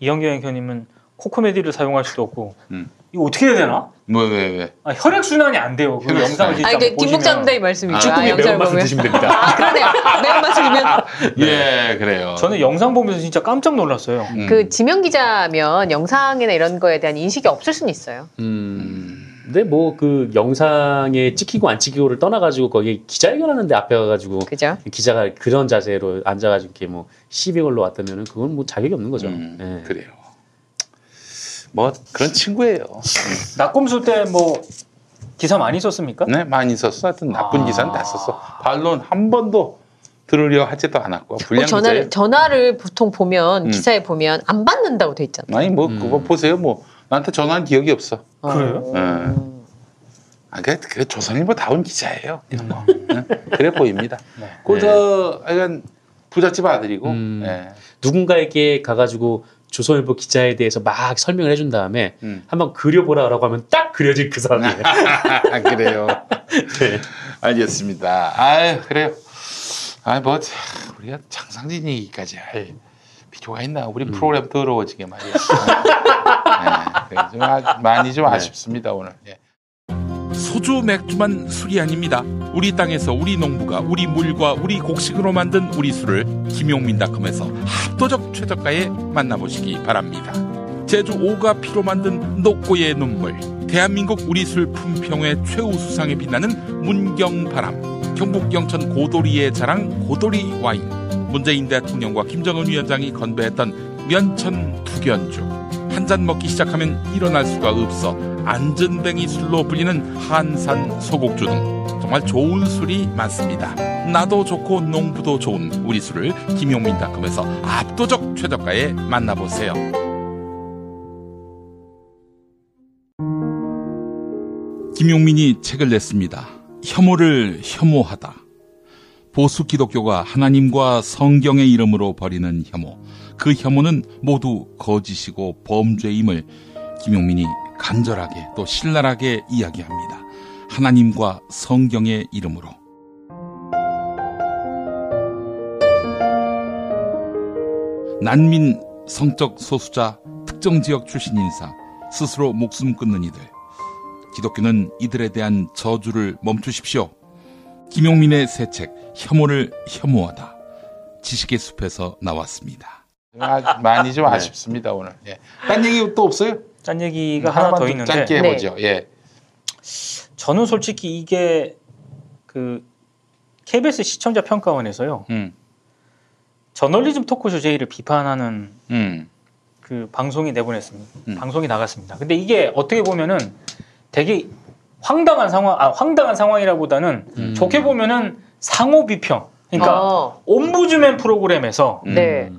이영경 앵커님은 코코메디를 사용할 수도 없고 음. 이거 어떻게 해야 되나? 뭐 왜 왜? 아, 혈액 순환이 안 돼요. 그 영상을. 진짜 아 이게 보시면 김국장대의 말씀이죠. 쭈꾸미 아, 영상을 매운맛을. 드시면 됩니다. (laughs) 아 그러네요. 매운맛을면 예 그래요. 저는 영상 보면서 진짜 깜짝 놀랐어요. 음. 그 지명 기자면 영상이나 이런 거에 대한 인식이 없을 수는 있어요. 음. 근데 뭐 그 영상에 찍히고 안 찍히고를 떠나가지고 거기 기자회견하는데 앞에 가가지고 그죠? 기자가 그런 자세로 앉아가지고 이렇게 뭐 시비 걸러 왔다면은 그건 뭐 자격이 없는 거죠. 음, 예. 그래요. 뭐 그런 친구예요. 낙곰수 때 뭐 기사 많이 썼습니까? 네, 많이 썼어. 하여튼 나쁜 아. 기사는 다 썼어. 반론 한 번도 들으려 하지도 않았고 어, 불량 전화를 기자예요. 전화를 보통 보면 음. 기사에 보면 안 받는다고 돼 있잖아. 아니 뭐 음. 그거 보세요. 뭐 나한테 전화한 기억이 없어. 그래요? 예. 아, 그래, 그래 조선일보 다운 기자예요. 뭐. 응? 그래 보입니다. 네. 그저 약간 부잣집 아들이고. 음. 예. 누군가에게 가가지고 조선일보 기자에 대해서 막 설명을 해준 다음에 음. 한번 그려보라라고 하면 딱 그려질 그 사람이에요. (laughs) 아, 그래요. (laughs) 네. 알겠습니다. 아유 그래요. 아 뭐 우리가 장상진 얘기까지 할 필요가 있나? 우리 프로그램 더러워지게 말이야. (laughs) 네, 좀 아- 많이 좀 아쉽습니다 오늘. 예. 소주 맥주만 술이 아닙니다. 우리 땅에서 우리 농부가 우리 물과 우리 곡식으로 만든 우리 술을 김용민닷컴에서 합도적 최저가에 만나보시기 바랍니다. 제주 오가 피로 만든 녹고의 눈물, 대한민국 우리 술 품평회 최우수상에 빛나는 문경바람, 경북 영천 고도리의 자랑 고도리 와인, 문재인 대통령과 김정은 위원장이 건배했던 면천 두견주, 한 잔 먹기 시작하면 일어날 수가 없어 안전뱅이 술로 불리는 한산 소곡주 등 정말 좋은 술이 많습니다. 나도 좋고 농부도 좋은 우리 술을 김용민닷컴에서 압도적 최저가에 만나보세요. 김용민이 책을 냈습니다. 혐오를 혐오하다. 보수 기독교가 하나님과 성경의 이름으로 벌이는 혐오. 그 혐오는 모두 거짓이고 범죄임을 김용민이 간절하게 또 신랄하게 이야기합니다. 하나님과 성경의 이름으로. 난민, 성적 소수자, 특정 지역 출신 인사, 스스로 목숨 끊는 이들. 기독교는 이들에 대한 저주를 멈추십시오. 김용민의 새 책, 혐오를 혐오하다. 지식의 숲에서 나왔습니다. 아, 많이 좀 아쉽습니다 오늘. 예. 딴 얘기 또 없어요? 짠 얘기가 하나 더좀 있는데 짧게 네. 해보죠. 예. 저는 솔직히 이게 그 KBS 시청자 평가원에서요 음. 저널리즘 토크쇼 제의를 비판하는 음. 그 방송이 내보냈습니다. 음. 방송이 나갔습니다. 근데 이게 어떻게 보면은 되게 황당한 상황, 아 황당한 상황이라보다는 음. 좋게 보면은 상호 비평. 그러니까 어, 옴부즈맨 프로그램에서 음. 네.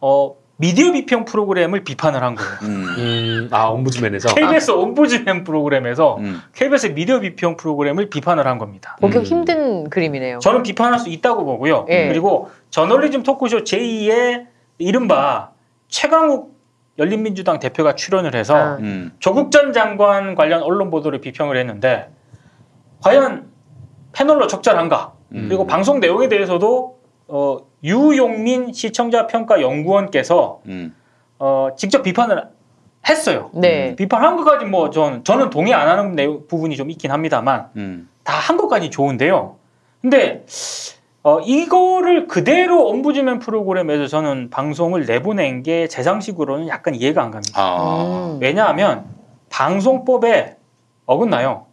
어 미디어 비평 프로그램을 비판을 한 거예요. 음. 음, 아 옴부즈맨에서 KBS 옴부즈맨 프로그램에서 음. KBS 미디어 비평 프로그램을 비판을 한 겁니다. 보기 음. 힘든 그림이네요. 저는 비판할 수 있다고 보고요. 예. 그리고 저널리즘 토크쇼 제2의 이른바 최강욱 열린민주당 대표가 출연을 해서 아. 음. 조국 전 장관 관련 언론 보도를 비평을 했는데 과연 패널로 적절한가? 음. 그리고 방송 내용에 대해서도 어, 유용민 시청자 평가 연구원께서 음. 어, 직접 비판을 했어요. 네. 비판한 것까지 뭐 저는 저는 동의 안 하는 내용, 부분이 좀 있긴 합니다만 음. 다한 것까지 좋은데요. 근데 어, 이거를 그대로 옴부즈맨 프로그램에서 저는 방송을 내보낸 게 제 상식으로는 약간 이해가 안 갑니다. 아. 음. 왜냐하면 방송법에 어긋나요.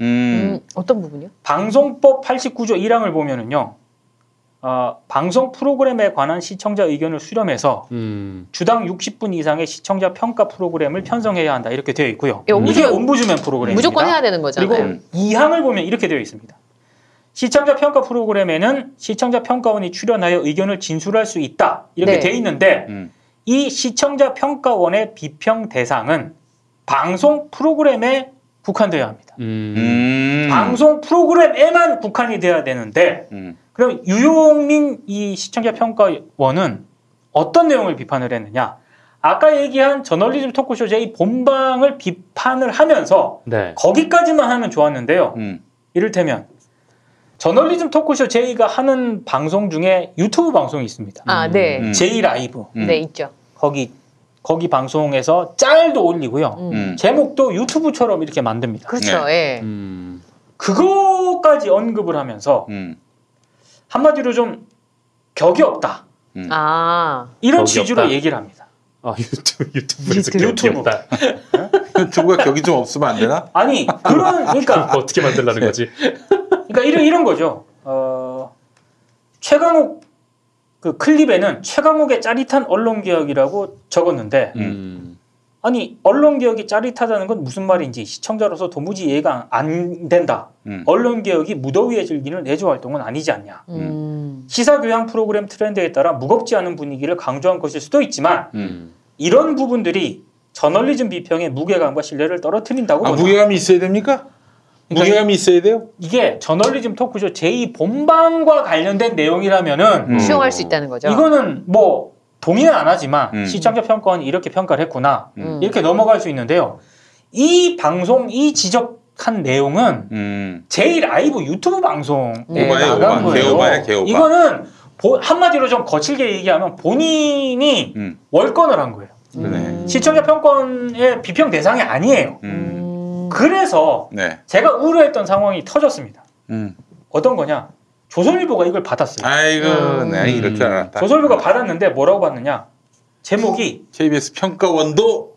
음. 음, 어떤 부분이요? 방송법 89조 1항을 보면은요. 어, 방송 프로그램에 관한 시청자 의견을 수렴해서 음, 주당 60분 이상의 시청자 평가 프로그램을 편성해야 한다 이렇게 되어 있고요. 예, 옴부즈맨- 이게 옴부즈맨 프로그램입니다. 무조건 해야 되는 거잖아요. 그리고 이 항을 보면 이렇게 되어 있습니다. 시청자 평가 프로그램에는 시청자 평가원이 출연하여 의견을 진술할 수 있다 이렇게 네. 되어 있는데 음. 이 시청자 평가원의 비평 대상은 방송 프로그램에 국한되어야 합니다. 음, 음. 방송 프로그램에만 국한이 돼야 되는데 음. 그럼 유용민 이 시청자 평가원은 어떤 내용을 비판을 했느냐? 아까 얘기한 저널리즘 토크쇼 제 본방을 비판을 하면서 네. 거기까지만 하면 좋았는데요. 음. 이를테면 저널리즘 토크쇼 제이가 하는 방송 중에 유튜브 방송이 있습니다. 아, 네. 음. 제이 라이브 음. 네, 있죠. 거기 거기 방송에서 짤도 올리고요. 음. 음. 제목도 유튜브처럼 이렇게 만듭니다. 그렇죠. 예. 음, 그거까지 언급을 하면서 음. 한마디로 좀 격이 없다. 음. 아, 이런 격이 취지로 없다. 얘기를 합니다. 아 유튜브 유튜브에서 유튜브. 유튜브 다 유튜브가 격이 좀 없으면 안 되나? 아니 그런 그러니까 (laughs) 어떻게 만들라는 거지? 그러니까 이런 이런 거죠. 어, 최강욱 그 클립에는 최강욱의 짜릿한 언론 개혁이라고 적었는데 음, 아니 언론 개혁이 짜릿하다는 건 무슨 말인지 시청자로서 도무지 이해가 안 된다. 음. 언론 개혁이 무더위에 즐기는 내조 활동은 아니지 않냐. 음. 시사 교양 프로그램 트렌드에 따라 무겁지 않은 분위기를 강조한 것일 수도 있지만 음. 이런 부분들이 저널리즘 비평의 무게감과 신뢰를 떨어뜨린다고 아. 무게감이 있어야 됩니까? 그러니까 무게감이 있어야 돼요? 이게 저널리즘 토크쇼 제2 본방과 관련된 내용이라면은 음. 수용할 수 있다는 거죠. 이거는 뭐 동의는 안 하지만 음. 시청자 평가원이 이렇게 평가를 했구나 음. 이렇게 넘어갈 수 있는데요. 이 방송 이 지적한 내용은 음. 제2 라이브 유튜브 방송에 오바예요, 나간 오바. 거예요. 개오바야, 개오바. 이거는 보- 한마디로 좀 거칠게 얘기하면 본인이 음. 월권을 한 거예요. 시청자 평가원의 비평 대상이 아니에요. 그래서 네. 제가 우려했던 상황이 터졌습니다. 음. 어떤 거냐? 조선일보가 이걸 받았어요. 아이고, 음. 네, 이럴 줄 알았다. 조선일보가 받았는데 뭐라고 받느냐? 제목이 KBS 평가원도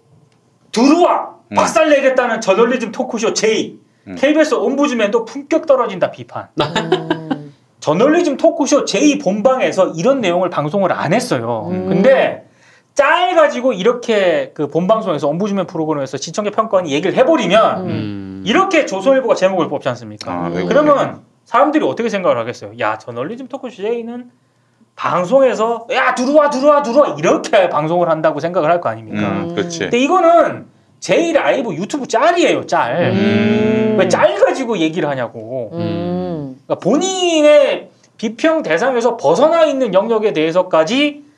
들어와 음. 박살 내겠다는 저널리즘 토크쇼 J 음. KBS ombudsman도 품격 떨어진다 비판. 음. 저널리즘 토크쇼 J 본방에서 이런 내용을 방송을 안 했어요. 음. 근데 짤 가지고 이렇게 그 본방송에서 ombudsman 프로그램에서 시청자 평가원이 얘기를 해버리면 음. 이렇게 조선일보가 제목을 뽑지 않습니까? 아, 네, 그러면 사람들이 어떻게 생각을 하겠어요? 야, 저널리즘 토크쇼 J는 방송에서 야 들어와 들어와 들어와 이렇게 방송을 한다고 생각을 할 거 아닙니까? 음, 그렇지. 근데 이거는 제1 라이브 유튜브 짤이에요, 짤. 음. 왜짤 가지고 얘기를 하냐고. 음. 그러니까 본인의 비평 대상에서 벗어나 있는 영역에 대해서까지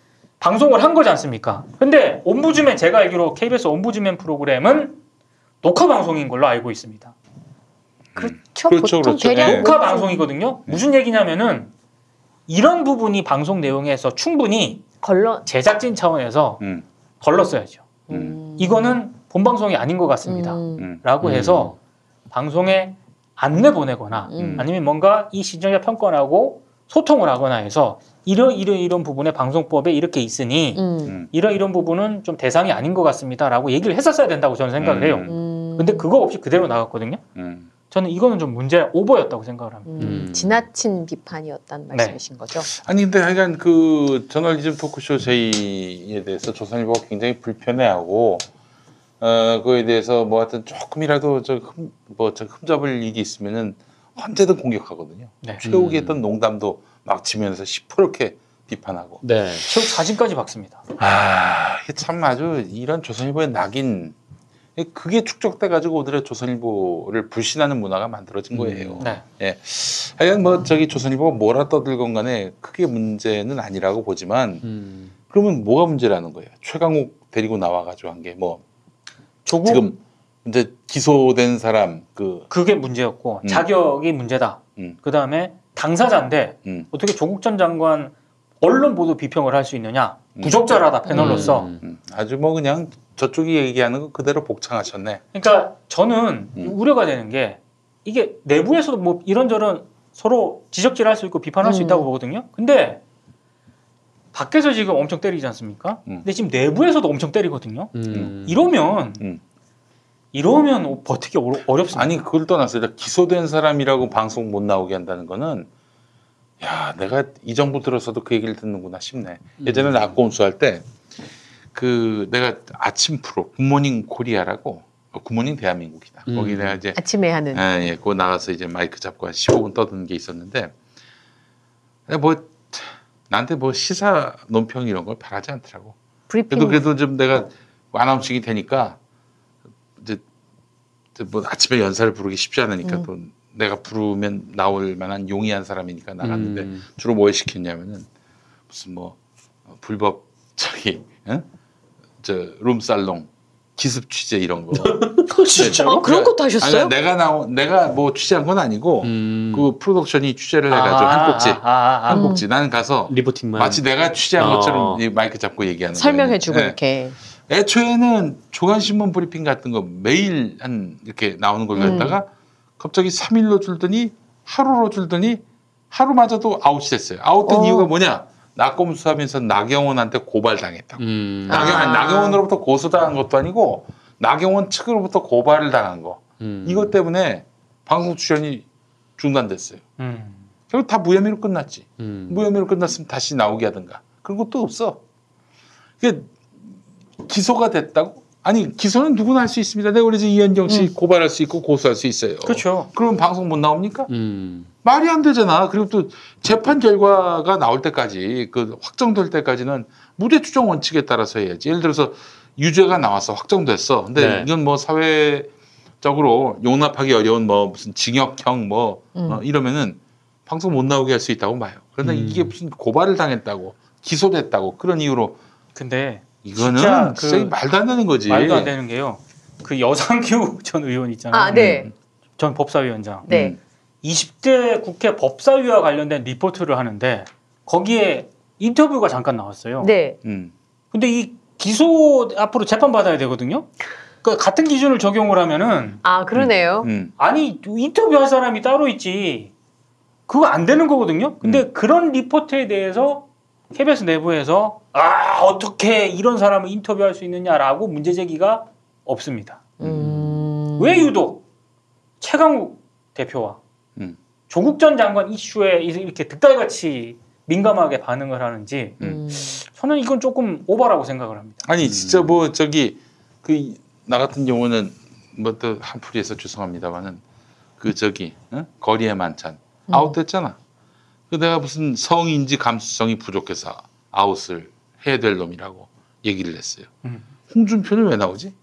방송을 한 거지 않습니까? 근데 옴부즈맨 제가 알기로 KBS 옴부즈맨 프로그램은 녹화 방송인 걸로 알고 있습니다. 그렇죠. 그렇죠, 보통 그렇죠. 대략 네. 녹화 방송이거든요. 무슨 얘기냐면은 이런 부분이 방송 내용에서 충분히 걸러. 제작진 차원에서 음. 걸렀어야죠. 음. 이거는 본 방송이 아닌 것 같습니다. 음. 음. 라고 음. 해서 방송에 안내 보내거나 음. 아니면 뭔가 이 시청자 평가하고 소통을 하거나 해서 이런 이런 이런 부분에 방송법에 이렇게 있으니 음. 음. 이런 이런 부분은 좀 대상이 아닌 것 같습니다라고 얘기를 했었어야 된다고 저는 생각을 해요. 음. 음. 근데 그거 없이 그대로 나갔거든요. 음. 저는 이거는 좀 문제 오버였다고 생각을 합니다. 음. 음. 지나친 비판이었다는 네. 말씀이신 거죠. 아니 근데 하여간 그 저널리즘 토크쇼 제이에 대해서 조선일보가 굉장히 불편해하고 어 그거에 대해서 뭐 하여튼 조금이라도 저흠뭐저 흠잡을 일이 있으면은 언제든 공격하거든요. 네. 최욱이 음. 했던 농담도 막 지면서 시퍼렇게 비판하고. 네. 최욱 사진까지 박습니다. 아 참 아주 이런 조선일보의 낙인 그게 축적돼 가지고 오늘의 조선일보를 불신하는 문화가 만들어진 거예요. 네. 하여간 뭐 저기 조선일보가 뭐라 떠들건 간에 크게 문제는 아니라고 보지만 음. 그러면 뭐가 문제라는 거예요? 최강욱 데리고 나와 가지고 한 게 뭐 지금 이제 기소된 사람 그 그게 문제였고 음. 자격이 문제다. 음. 그 다음에 당사자인데 음, 어떻게 조국 전 장관 언론 보도 비평을 할 수 있느냐? 부적절하다 패널로서. 음. 음, 아주 뭐 그냥 저쪽이 얘기하는 거 그대로 복창하셨네. 그러니까 저는 음. 우려가 되는 게 이게 내부에서도 뭐 이런저런 서로 지적질할 수 있고 비판할 수 음. 있다고 보거든요. 근데 밖에서 지금 엄청 때리지 않습니까? 음. 근데 지금 내부에서도 엄청 때리거든요. 음. 이러면 음. 이러면 버티기 어려, 어렵습니다. 아니 그걸 떠나서 일단 기소된 사람이라고 방송 못 나오게 한다는 거는 야 내가 이 정부 들어서도 그 얘기를 듣는구나 싶네. 예전에 음. 나꼼수 할 때 그 내가 아침 프로 굿모닝 코리아라고 어, 굿모닝 대한민국이다. 음. 거기 내가 이제 아침에 하는. 예, 예, 그거 나가서 이제 마이크 잡고 한 15분 떠드는 게 있었는데, 뭐, 나한테 뭐 시사 논평 이런 걸 바라지 않더라고. 브리핑. 그래도, 그래도 좀 내가 announcing이 되니까, 뭐 아침에 연사를 부르기 쉽지 않으니까 음. 또 내가 부르면 나올 만한 용이한 사람이니까 나갔는데, 음. 주로 뭘 시켰냐면은, 무슨 뭐, 어, 불법, 저기, 응? 저, 룸살롱, 기습 취재 이런 거. (laughs) 어, 그런 것도 하셨어요? 아니, 내가 나오, 내가 뭐 취재한 건 아니고 음. 그 프로덕션이 취재를 해가지고 한 꼭지, 아, 아, 아, 아. 한 꼭지. 나는 가서 reporting만. 마치 내가 취재한 어. 것처럼 이 마이크 잡고 얘기하는 설명해주고 거예요. 이렇게. 네. 애초에는 조간신문 브리핑 같은 거 매일 한 이렇게 나오는 걸로 음. 했다가 갑자기 3일로 줄더니 하루로 줄더니 하루마저도 아웃이 됐어요. 아웃된 어. 이유가 뭐냐? 낙검 수 하면서 나경원한테 고발당했다고. 음. 나경, 아. 나경원으로부터 고소당한 것도 아니고 나경원 측으로부터 고발을 당한 거. 음. 이것 때문에 방송 출연이 중단됐어요. 음. 결국 다 무혐의로 끝났지. 음. 무혐의로 끝났으면 다시 나오게 하든가. 그런 것도 없어. 이게 기소가 됐다고 아니 기소는 누구나 할 수 있습니다. 내가 그래서 이현정 씨 고발할 수 있고 고소할 수 있어요. 그렇죠. 그러면 방송 못 나옵니까? 음. 말이 안 되잖아. 그리고 또 재판 결과가 나올 때까지 그 확정될 때까지는 무죄 추정 원칙에 따라서 해야지. 예를 들어서 유죄가 나와서 확정됐어. 근데 네. 이건 뭐 사회적으로 용납하기 어려운 뭐 무슨 징역형 뭐 음. 어, 이러면은 방송 못 나오게 할 수 있다고 봐요. 그런데 음. 이게 무슨 고발을 당했다고 기소됐다고 그런 이유로 근데 이거는 진짜 진짜, 그 말도 안 되는 거지. 말도 안 되는 게요. 그 여상규 (laughs) 전 의원 있잖아요. 아, 네. 전 법사위원장. 네. 20대 국회 법사위와 관련된 리포트를 하는데 거기에 인터뷰가 잠깐 나왔어요. 네. 음. 근데 이 기소 앞으로 재판 받아야 되거든요. 그러니까 같은 기준을 적용을 하면은 아, 그러네요. 음. 아니 인터뷰할 사람이 따로 있지. 그거 안 되는 거거든요. 근데 음. 그런 리포트에 대해서 KBS 내부에서 아 어떻게 이런 사람을 인터뷰할 수 있느냐라고 문제 제기가 없습니다. 음. 왜 유독 최강욱 대표와 음. 조국 전 장관 이슈에 이렇게 득달같이 민감하게 반응을 하는지 음. 저는 이건 조금 오바라고 생각을 합니다. 아니 진짜 뭐 저기 그 나 같은 경우는 뭐 또 한풀이해서 죄송합니다만은 그 저기 어? 거리의 만찬 음. 아웃됐잖아. 그 내가 무슨 성인지 감수성이 부족해서 아웃을 해야 될 놈이라고 얘기를 했어요. 음. 홍준표는 왜 나오지?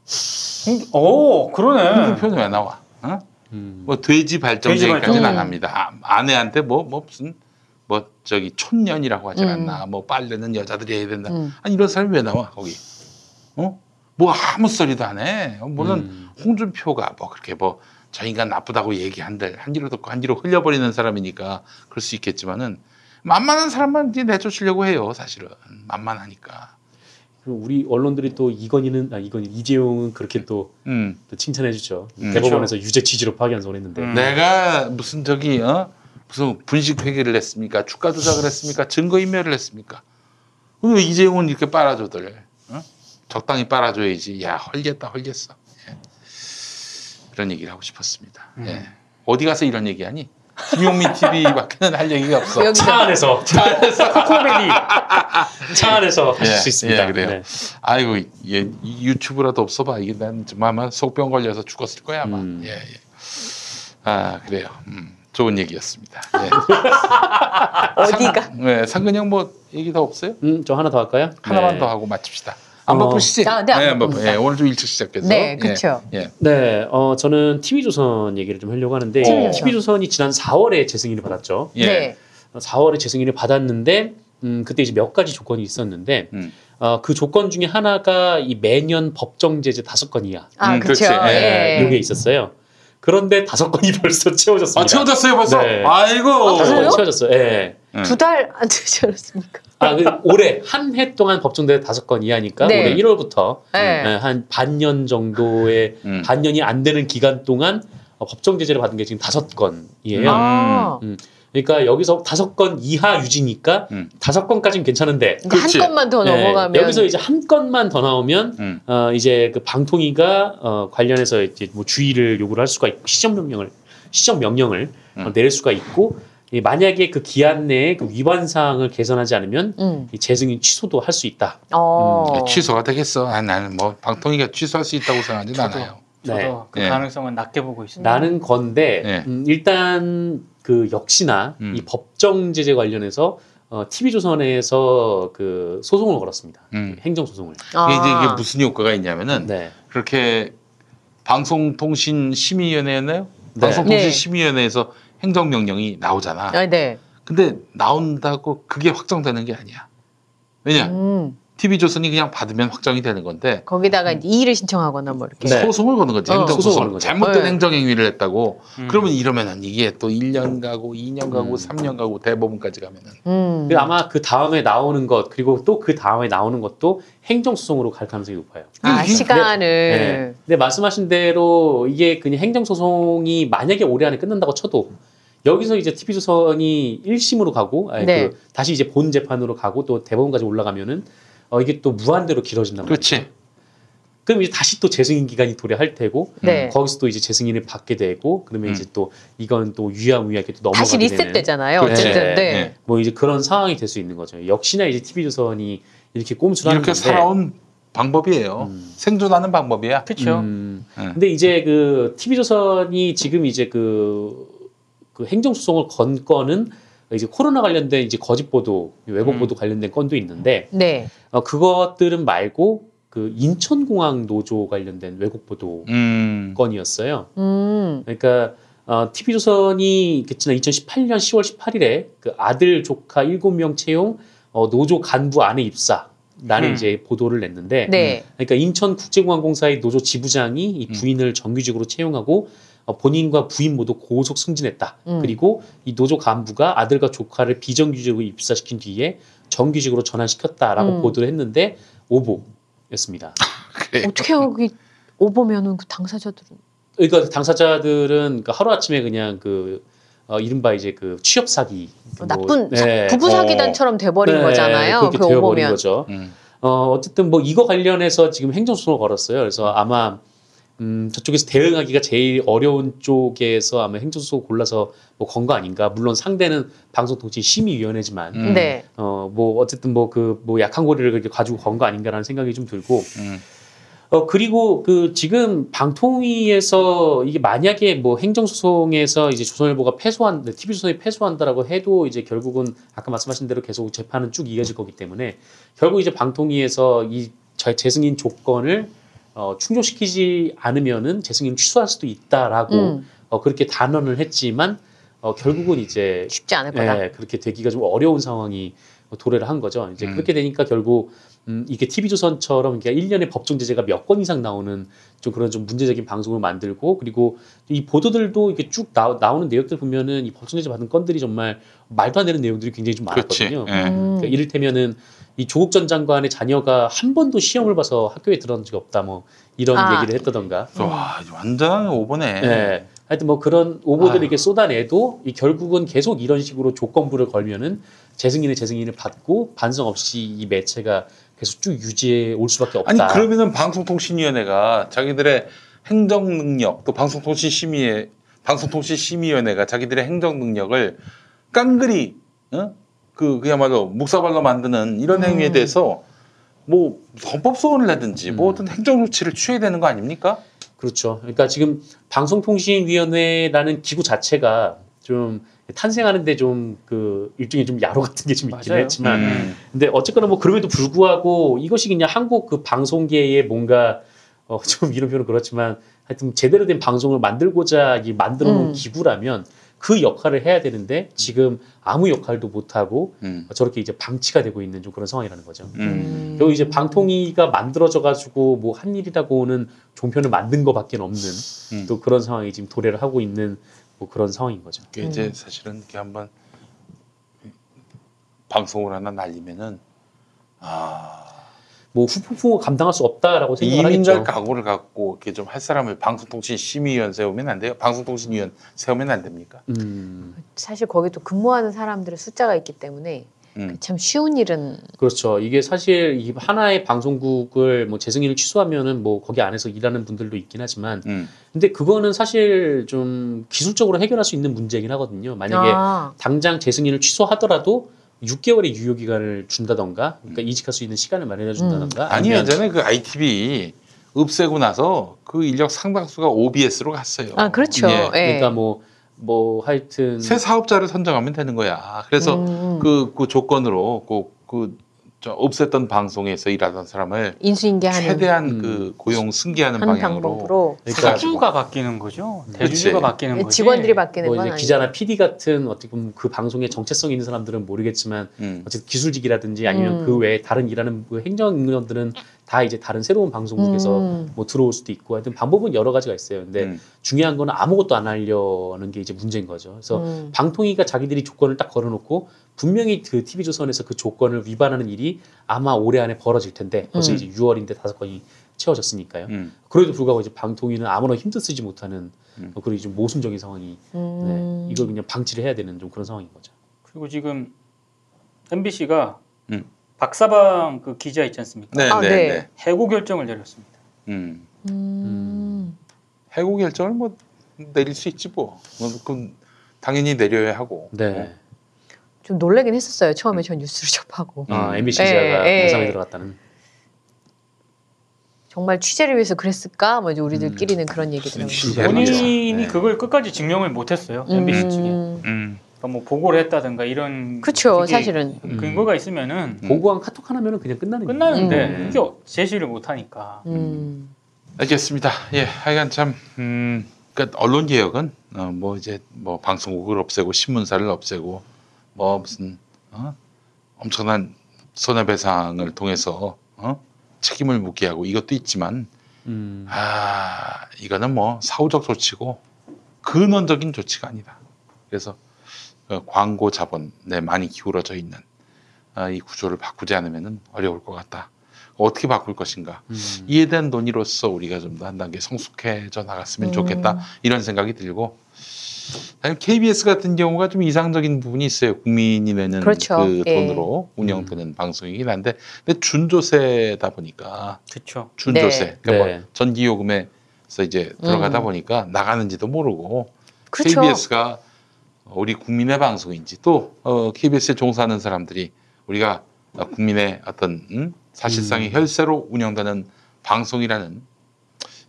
오 그러네. 홍준표는 왜 나와? 어? 음. 뭐 돼지 발정 돼지 얘기까지는 발정. 안 합니다. 아, 아내한테 뭐 뭐 무슨 뭐 저기 촌년이라고 하지 음. 않나? 뭐 빨래는 여자들이 해야 된다. 음. 아니 이런 사람이 왜 나와 거기? 어? 뭐 아무 소리도 안 해. 물론 음. 홍준표가 뭐 그렇게 뭐 저 인간 나쁘다고 얘기한들 한뒤로 듣고 한뒤로 흘려버리는 사람이니까 그럴 수 있겠지만은 만만한 사람만 이제 내쫓으려고 해요 사실은 만만하니까. 그리고 우리 언론들이 또 이건희는 아 이건희 이재용은 그렇게 또, 음. 또 칭찬해주죠. 음. 대법원에서 유죄 취지로 파기환송했는데. 음. 내가 무슨 저기 어 무슨 분식 회계를 했습니까? 주가 조작을 했습니까? 증거 인멸을 했습니까? 왜 이재용은 이렇게 빨아줘들? 어? 적당히 빨아줘야지. 야 헐겠다 헐겠어. 예. 그런 얘기를 하고 싶었습니다. 예. 어디 가서 이런 얘기하니? 김용민 TV밖에는 할 얘기가 없어. 여기서. 차 안에서 차 안에서 (laughs) 코미디 차 안에서 하실 예, 수 있습니다. 예, 그래요. 네. 아이고 예, 이 유튜브라도 없어봐. 이게 난 정말 아마 속병 걸려서 죽었을 거야 아마. 음. 예, 예. 아 그래요. 음, 좋은 얘기였습니다. 예. (laughs) 어디가? 네, 상근형 뭐 얘기 더 없어요? 음, 저 하나 더 할까요? 하나만 네. 더 하고 마칩시다. 안 어. 바쁘시지? 아, 네, 안안 바쁘- 바쁩니다. 예, 오늘 좀 일찍 시작해서. 네, 예, 그쵸. 예. 네, 어, 저는 TV조선 얘기를 좀 하려고 하는데 TV조선. TV조선이 지난 4월에 재승인을 받았죠. 예. 네. 4월에 재승인을 받았는데 음, 그때 이제 몇 가지 조건이 있었는데 음. 어, 그 조건 중에 하나가 이 매년 법정 제재 다섯 건 이하 아, 음, 그렇죠. 예. 요게 있었어요. 그런데 다섯 건이 (laughs) 벌써 채워졌습니다. 아, 채워졌어요 벌써? 네. 아이고. 다섯 그래요? 건 채워졌어요. 예. 음. 두달안 되셨습니까? 아, 그 올해 한 해 동안 법정대 다섯 건 이하니까 네. 올해 1월부터 네. 한 반년 정도의 음. 반년이 안 되는 기간 동안 어, 법정 제재를 받은 게 지금 다섯 건이에요. 아. 그러니까 여기서 다섯 건 이하 유지니까 음. 다섯 건까지는 괜찮은데 그러니까 한. 건만 더 네, 넘어가면 여기서 이제 한 건만 더 나오면 음. 어, 이제 그 방통위가 어, 관련해서 이제 뭐 주의를 요구를 할 수가 있고 시정 명령을 시정 명령을 어, 음. 내릴 수가 있고 이 만약에 그 기한 내에 그 위반 사항을 개선하지 않으면 음. 이 재승인 취소도 할 수 있다. 어. 예, 취소가 되겠어. 아, 나는 뭐 방통위가 취소할 수 있다고 생각하지 저도. 않아요. 저도 네. 그 예. 가능성은 낮게 보고 있습니다. 라는 건데 네. 음, 일단 그 역시나 음. 이 법정 제재 관련해서 어, TV조선에서 그 소송을 걸었습니다. 음. 행정 소송을. 아. 이게 이게 무슨 효과가 있냐면은 네. 그렇게 방송통신심의위원회였나요? 네. 방송통신심의위원회에서 행정명령이 나오잖아. 아, 네. 근데 나온다고 그게 확정되는 게 아니야. 왜냐? 음. TV조선이 그냥 받으면 확정이 되는 건데 거기다가 이제 이의를 신청하거나 뭐 이렇게. 네. 소송을 거는 거지. 어. 소송을 행정 소송. 거는 거죠. 잘못된 네. 행정행위를 했다고. 음. 그러면 이러면은 이게 또 1년 가고 2년 가고 음. 3년 가고 대법원까지 가면은 음. 근데 아마 그 다음에 나오는 것 그리고 또 그 다음에 나오는 것도 행정 소송으로 갈 가능성이 높아요. 아, 이게- 시간을. 네. 근데 말씀하신 대로 이게 그냥 행정 소송이 만약에 올해 안에 끝난다고 쳐도 여기서 이제 TV조선이 1심으로 가고 아니, 네. 그 다시 이제 본 재판으로 가고 또 대법원까지 올라가면은 어, 이게 또 무한대로 길어진단 말이죠. 그렇지. 그럼 이제 다시 또 재승인 기간이 도래할 테고 네. 거기서 또 이제 재승인을 받게 되고 그러면 음. 이제 또 이건 또 유야무야하게 또 넘어가게 다시 리셋되잖아요. 어쨌든. 네. 네. 네. 뭐 이제 그런 상황이 될 수 있는 거죠. 역시나 이제 TV조선이 이렇게 꼼수를 하는 이렇게 건데 살아온 방법이에요. 음. 생존하는 방법이야. 그렇죠. 음. 응. 근데 이제 그 TV조선이 지금 이제 그, 그 행정소송을 건 건은 이제 코로나 관련된 이제 거짓 보도, 왜곡 음. 보도 관련된 건도 있는데 네. 어, 그것들은 말고 그 인천공항 노조 관련된 왜곡 보도 음. 건이었어요. 음. 그러니까 어, TV조선이 그 지난 2018년 10월 18일에 그 아들 조카 7명 채용 어, 노조 간부 아내 입사 라는 음. 이제 보도를 냈는데 네. 그러니까 인천국제공항공사의 노조 지부장이 이 음. 부인을 정규직으로 채용하고 어, 본인과 부인 모두 고속 승진했다. 음. 그리고 이 노조 간부가 아들과 조카를 비정규직으로 입사시킨 뒤에 정규직으로 전환시켰다라고 음. 보도를 했는데 오보였습니다. (laughs) 어떻게 여기 오보면은 그 당사자들은 그러니까 당사자들은 그 하루 아침에 그냥 그 어, 이른바 이제 그 취업 사기 어, 나쁜 사- 네. 부부 사기단처럼 돼버린 네, 거잖아요. 그렇게 그 되어버린 오보면. 거죠. 음. 어, 어쨌든 뭐 이거 관련해서 지금 행정소송을 걸었어요. 그래서 아마 음, 저쪽에서 대응하기가 제일 어려운 쪽에서 아마 행정소송 골라서 뭐 건 거 아닌가. 물론 상대는 방송통신심의위원회지만 음. 네. 어, 뭐 어쨌든 뭐 그 뭐 약한 고리를 그렇게 가지고 건 거 아닌가라는 생각이 좀 들고 음. 어 그리고 그 지금 방통위에서 이게 만약에 뭐 행정소송에서 이제 조선일보가 패소한 TV조선이 패소한다라고 해도 이제 결국은 아까 말씀하신 대로 계속 재판은 쭉 이어질 거기 때문에 결국 이제 방통위에서 이 재- 재승인 조건을 어, 충족시키지 않으면은 재승인 취소할 수도 있다라고 음. 어, 그렇게 단언을 했지만 어, 결국은 이제 쉽지 않을 거다. 예, 그렇게 되기가 좀 어려운 상황이 도래를 한 거죠. 이제 음. 그렇게 되니까 결국 음, 이게 TV조선처럼 그러니까 1년에 법정 제재가 몇 건 이상 나오는 좀 그런 좀 문제적인 방송을 만들고 그리고 이 보도들도 이렇게 쭉 나, 나오는 내용들 보면은 이 법정 제재 받은 건들이 정말 말도 안 되는 내용들이 굉장히 좀. 많았거든요. 예. 음. 그러니까 이를테면은 이 조국 전 장관의 자녀가 한 번도 시험을 봐서 학교에 들어간 적이 없다 뭐 이런 아. 얘기를 했다던가 와, 완전 오버네. 예. 하여튼 뭐 그런 오보들을 아유. 이렇게 쏟아내도 이 결국은 계속 이런 식으로 조건부를 걸면은 재승인의 재승인을 받고 반성 없이 이 매체가 계속 쭉 유지해 올 수밖에 없다. 아니 그러면은 방송통신위원회가 자기들의 행정 능력 또 방송통신심의회 방송통신심의위원회가 자기들의 행정 능력을 깡그리 어? 그 그야말로 묵사발로 만드는 이런 음. 행위에 대해서 뭐 헌법 소원을 내든지 뭐 음. 어떤 행정 조치를 취해야 되는 거 아닙니까? 그렇죠. 그러니까 지금 방송통신위원회라는 기구 자체가 좀 탄생하는데 좀 그 일종의 좀 야로 같은 게 좀 있긴 맞아요. 했지만 음. 근데 어쨌거나 뭐 그럼에도 불구하고 이것이 그냥 한국 그 방송계의 뭔가 어 좀 이런 표현은 그렇지만 하여튼 제대로 된 방송을 만들고자 이 만들어 놓은 음. 기구라면 그 역할을 해야 되는데 지금 아무 역할도 못 하고 음. 저렇게 이제 방치가 되고 있는 좀 그런 상황이라는 거죠. 음. 결국 이제 방통위가 만들어져 가지고 뭐 한 일이라고는 종편을 만든 것밖에 없는 음. 또 그런 상황이 지금 도래를 하고 있는 뭐 그런 상황인 거죠. 그게 이제 사실은 이렇게 한번 방송을 하나 날리면은 아 뭐 후폭풍을 감당할 수 없다라고 생각을 이민갈 하겠죠. 각오를 갖고 이렇게 좀 할 사람을 방송통신 심의위원 세우면 안 돼요? 방송통신위원 세우면 안 됩니까? 음, 사실 거기도 근무하는 사람들의 숫자가 있기 때문에 음. 참 쉬운 일은 그렇죠. 이게 사실 이 하나의 방송국을 뭐 재승인을 취소하면은 뭐 거기 안에서 일하는 분들도 있긴 하지만 음. 근데 그거는 사실 좀 기술적으로 해결할 수 있는 문제이긴 하거든요. 만약에 아, 당장 재승인을 취소하더라도 6개월의 유효 기간을 준다던가, 그러니까 이직할 수 있는 시간을 마련해 준다던가. 음. 아니 아니면 예전에 그 ITV 없애고 나서 그 인력 상당수가 OBS로 갔어요. 아 그렇죠. 예. 예. 그러니까 뭐뭐 하여튼 새 사업자를 선정하면 되는 거야. 그래서 음, 그, 그 조건으로 그, 그, 저 없앴던 방송에서 일하던 사람을 인수인계하는 최대한 음. 그 고용 승계하는 하는 방향으로 방법으로 그러니까 사주가 바뀌는 거죠. 대주주가 바뀌는 거지. 직원들이 바뀌는 뭐. 기자나 PD 같은 어떻게 보면 그 방송에 정체성 있는 사람들은 모르겠지만 음. 어쨌든 기술직이라든지 아니면 음. 그 외에 다른 일하는 그 행정 인원들은 다 이제 다른 새로운 방송국에서 음. 뭐 들어올 수도 있고 하여튼 방법은 여러 가지가 있어요. 근데 음. 중요한 거는 아무것도 안 하려는 게 이제 문제인 거죠. 그래서 음. 방통위가 자기들이 조건을 딱 걸어놓고 분명히 그 TV조선에서 그 조건을 위반하는 일이 아마 올해 안에 벌어질 텐데 벌써 음. 이제 6월인데 다섯 건이 채워졌으니까요. 음. 그래도 불구하고 이제 방통위는 아무나 힘도 쓰지 못하는 음. 어, 그리고 좀 모순적인 상황이 음. 네, 이걸 그냥 방치를 해야 되는 좀 그런 상황인 거죠. 그리고 지금 MBC가 음. 박사방 그 기자 있지 않습니까? 네, 아, 네, 네. 네. 해고 결정을 내렸습니다. 음. 음. 해고 결정을 뭐 내릴 수 있지 뭐. 뭐 그건 당연히 내려야 하고. 네. 좀 놀라긴 했었어요. 처음에 전 뉴스를 접하고. 아, 음. MBC 예, 기자가 예. 영상에 들어갔다는. 정말 취재를 위해서 그랬을까? 뭐 이제 우리들끼리는 그런 얘기들 하고. 본인이 네. 그걸 끝까지 증명을 못했어요. 음. MBC 측에. 음. 그러니까 뭐 보고를 했다든가 이런 그쵸, 그게 사실은. 근거가 있으면은 보고한 카톡 하나면은 그냥 끝나는 거예요. 끝나는데 음. 그게 제시를 못하니까 음. 알겠습니다. 예, 하여간 참, 음, 그러니까 언론 개혁은 어, 뭐 이제 뭐 방송국을 없애고 신문사를 없애고 뭐 무슨 어? 엄청난 손해배상을 통해서 어? 책임을 묻게 하고 이것도 있지만 음. 아 이거는 뭐 사후적 조치고 근원적인 조치가 아니다. 그래서 어, 광고 자본에 많이 기울어져 있는 아, 이 구조를 바꾸지 않으면 어려울 것 같다. 어떻게 바꿀 것인가? 음. 이에 대한 논의로서 우리가 좀 더 한 단계 성숙해져 나갔으면 음. 좋겠다 이런 생각이 들고 사실 KBS 같은 경우가 좀 이상적인 부분이 있어요. 국민이 내는 그렇죠. 그 예. 돈으로 운영되는 방송이긴 한데 근데 준조세다 보니까 그렇죠. 준조세 네. 그러니까 네. 뭐 전기요금에서 이제 들어가다 음. 보니까 나가는지도 모르고 그렇죠. KBS가 우리 국민의 방송인지 또 어, KBS에 종사하는 사람들이 우리가 어, 국민의 어떤 음? 사실상의 음. 혈세로 운영되는 방송이라는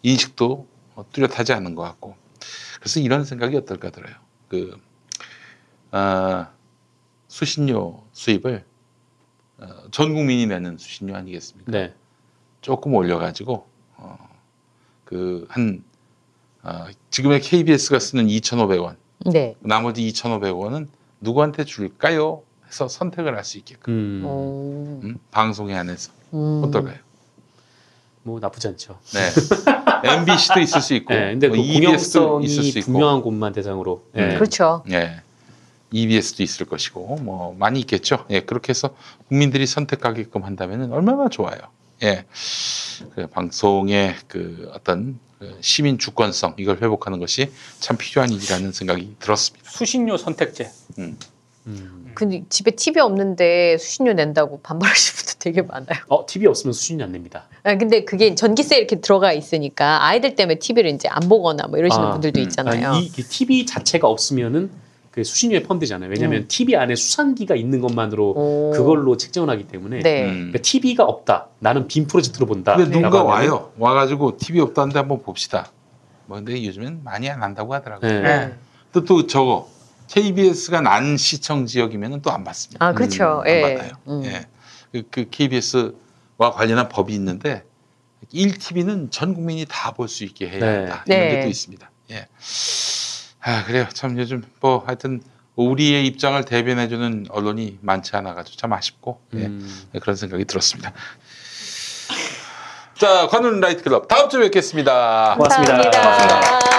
인식도 어, 뚜렷하지 않은 것 같고 그래서 이런 생각이 어떨까 들어요. 그 아, 수신료 수입을 어, 전 국민이 내는 수신료 아니겠습니까? 네. 조금 올려가지고 어, 그 한 어, 지금의 KBS가 쓰는 2,500원 네. 나머지 2,500원은 누구한테 줄까요? 해서 선택을 할 수 있게끔 음. 어. 음, 방송에 안에서 음. 어떨까요? 뭐 나쁘지 않죠. 네. MBC도 있을 수 있고, 네, 근데 그뭐 EBS도 있을 공영성이 수 있고, 분명한 곳만 대상으로. 예. 음. 그렇죠. 예. EBS도 있을 것이고, 뭐 많이 있겠죠. 예, 그렇게 해서 국민들이 선택하게끔 한다면 얼마나 좋아요. 예, 그 방송의 그 어떤 그 시민 주권성 이걸 회복하는 것이 참 필요한 일이라는 생각이 들었습니다. 수신료 선택제. 음. 음. 근데 집에 TV 없는데 수신료 낸다고 반발하시는 분들 되게 많아요. 어, TV 없으면 수준이 안 냅니다. 아, 근데 그게 전기세 이렇게 들어가 있으니까 아이들 때문에 TV를 이제 안 보거나 뭐 이러시는 아, 분들도 음. 있잖아요. 아, 이, 이 TV 자체가 없으면은 그 수신료에 포함되잖아요. 왜냐하면 음. TV 안에 수산기가 있는 것만으로 오. 그걸로 책정을 하기 때문에 네. 음. 그러니까 TV가 없다. 나는 빈 프로젝트로 본다. 근데 누군가 와요. 와가지고 TV 없다는데 한번 봅시다. 뭐 근데 요즘엔 많이 안 한다고 하더라고요. 네. 네. 또, 또 저거 KBS가 난 시청 지역이면 또 안 받습니다. 아 그렇죠. 안 예. 받아요. 음. 예. 그, 그 KBS와 관련한 법이 있는데 1TV는 전 국민이 다 볼 수 있게 해야 네. 한다. 이런 네. 게또 있습니다. 예. 아 그래요. 참 요즘 뭐 하여튼 우리의 입장을 대변해주는 언론이 많지 않아가지고 참 아쉽고 예. 음. 그런 생각이 들었습니다. 자, 관훈 라이트 클럽 다음 주에 뵙겠습니다. 고맙습니다. 감사합니다.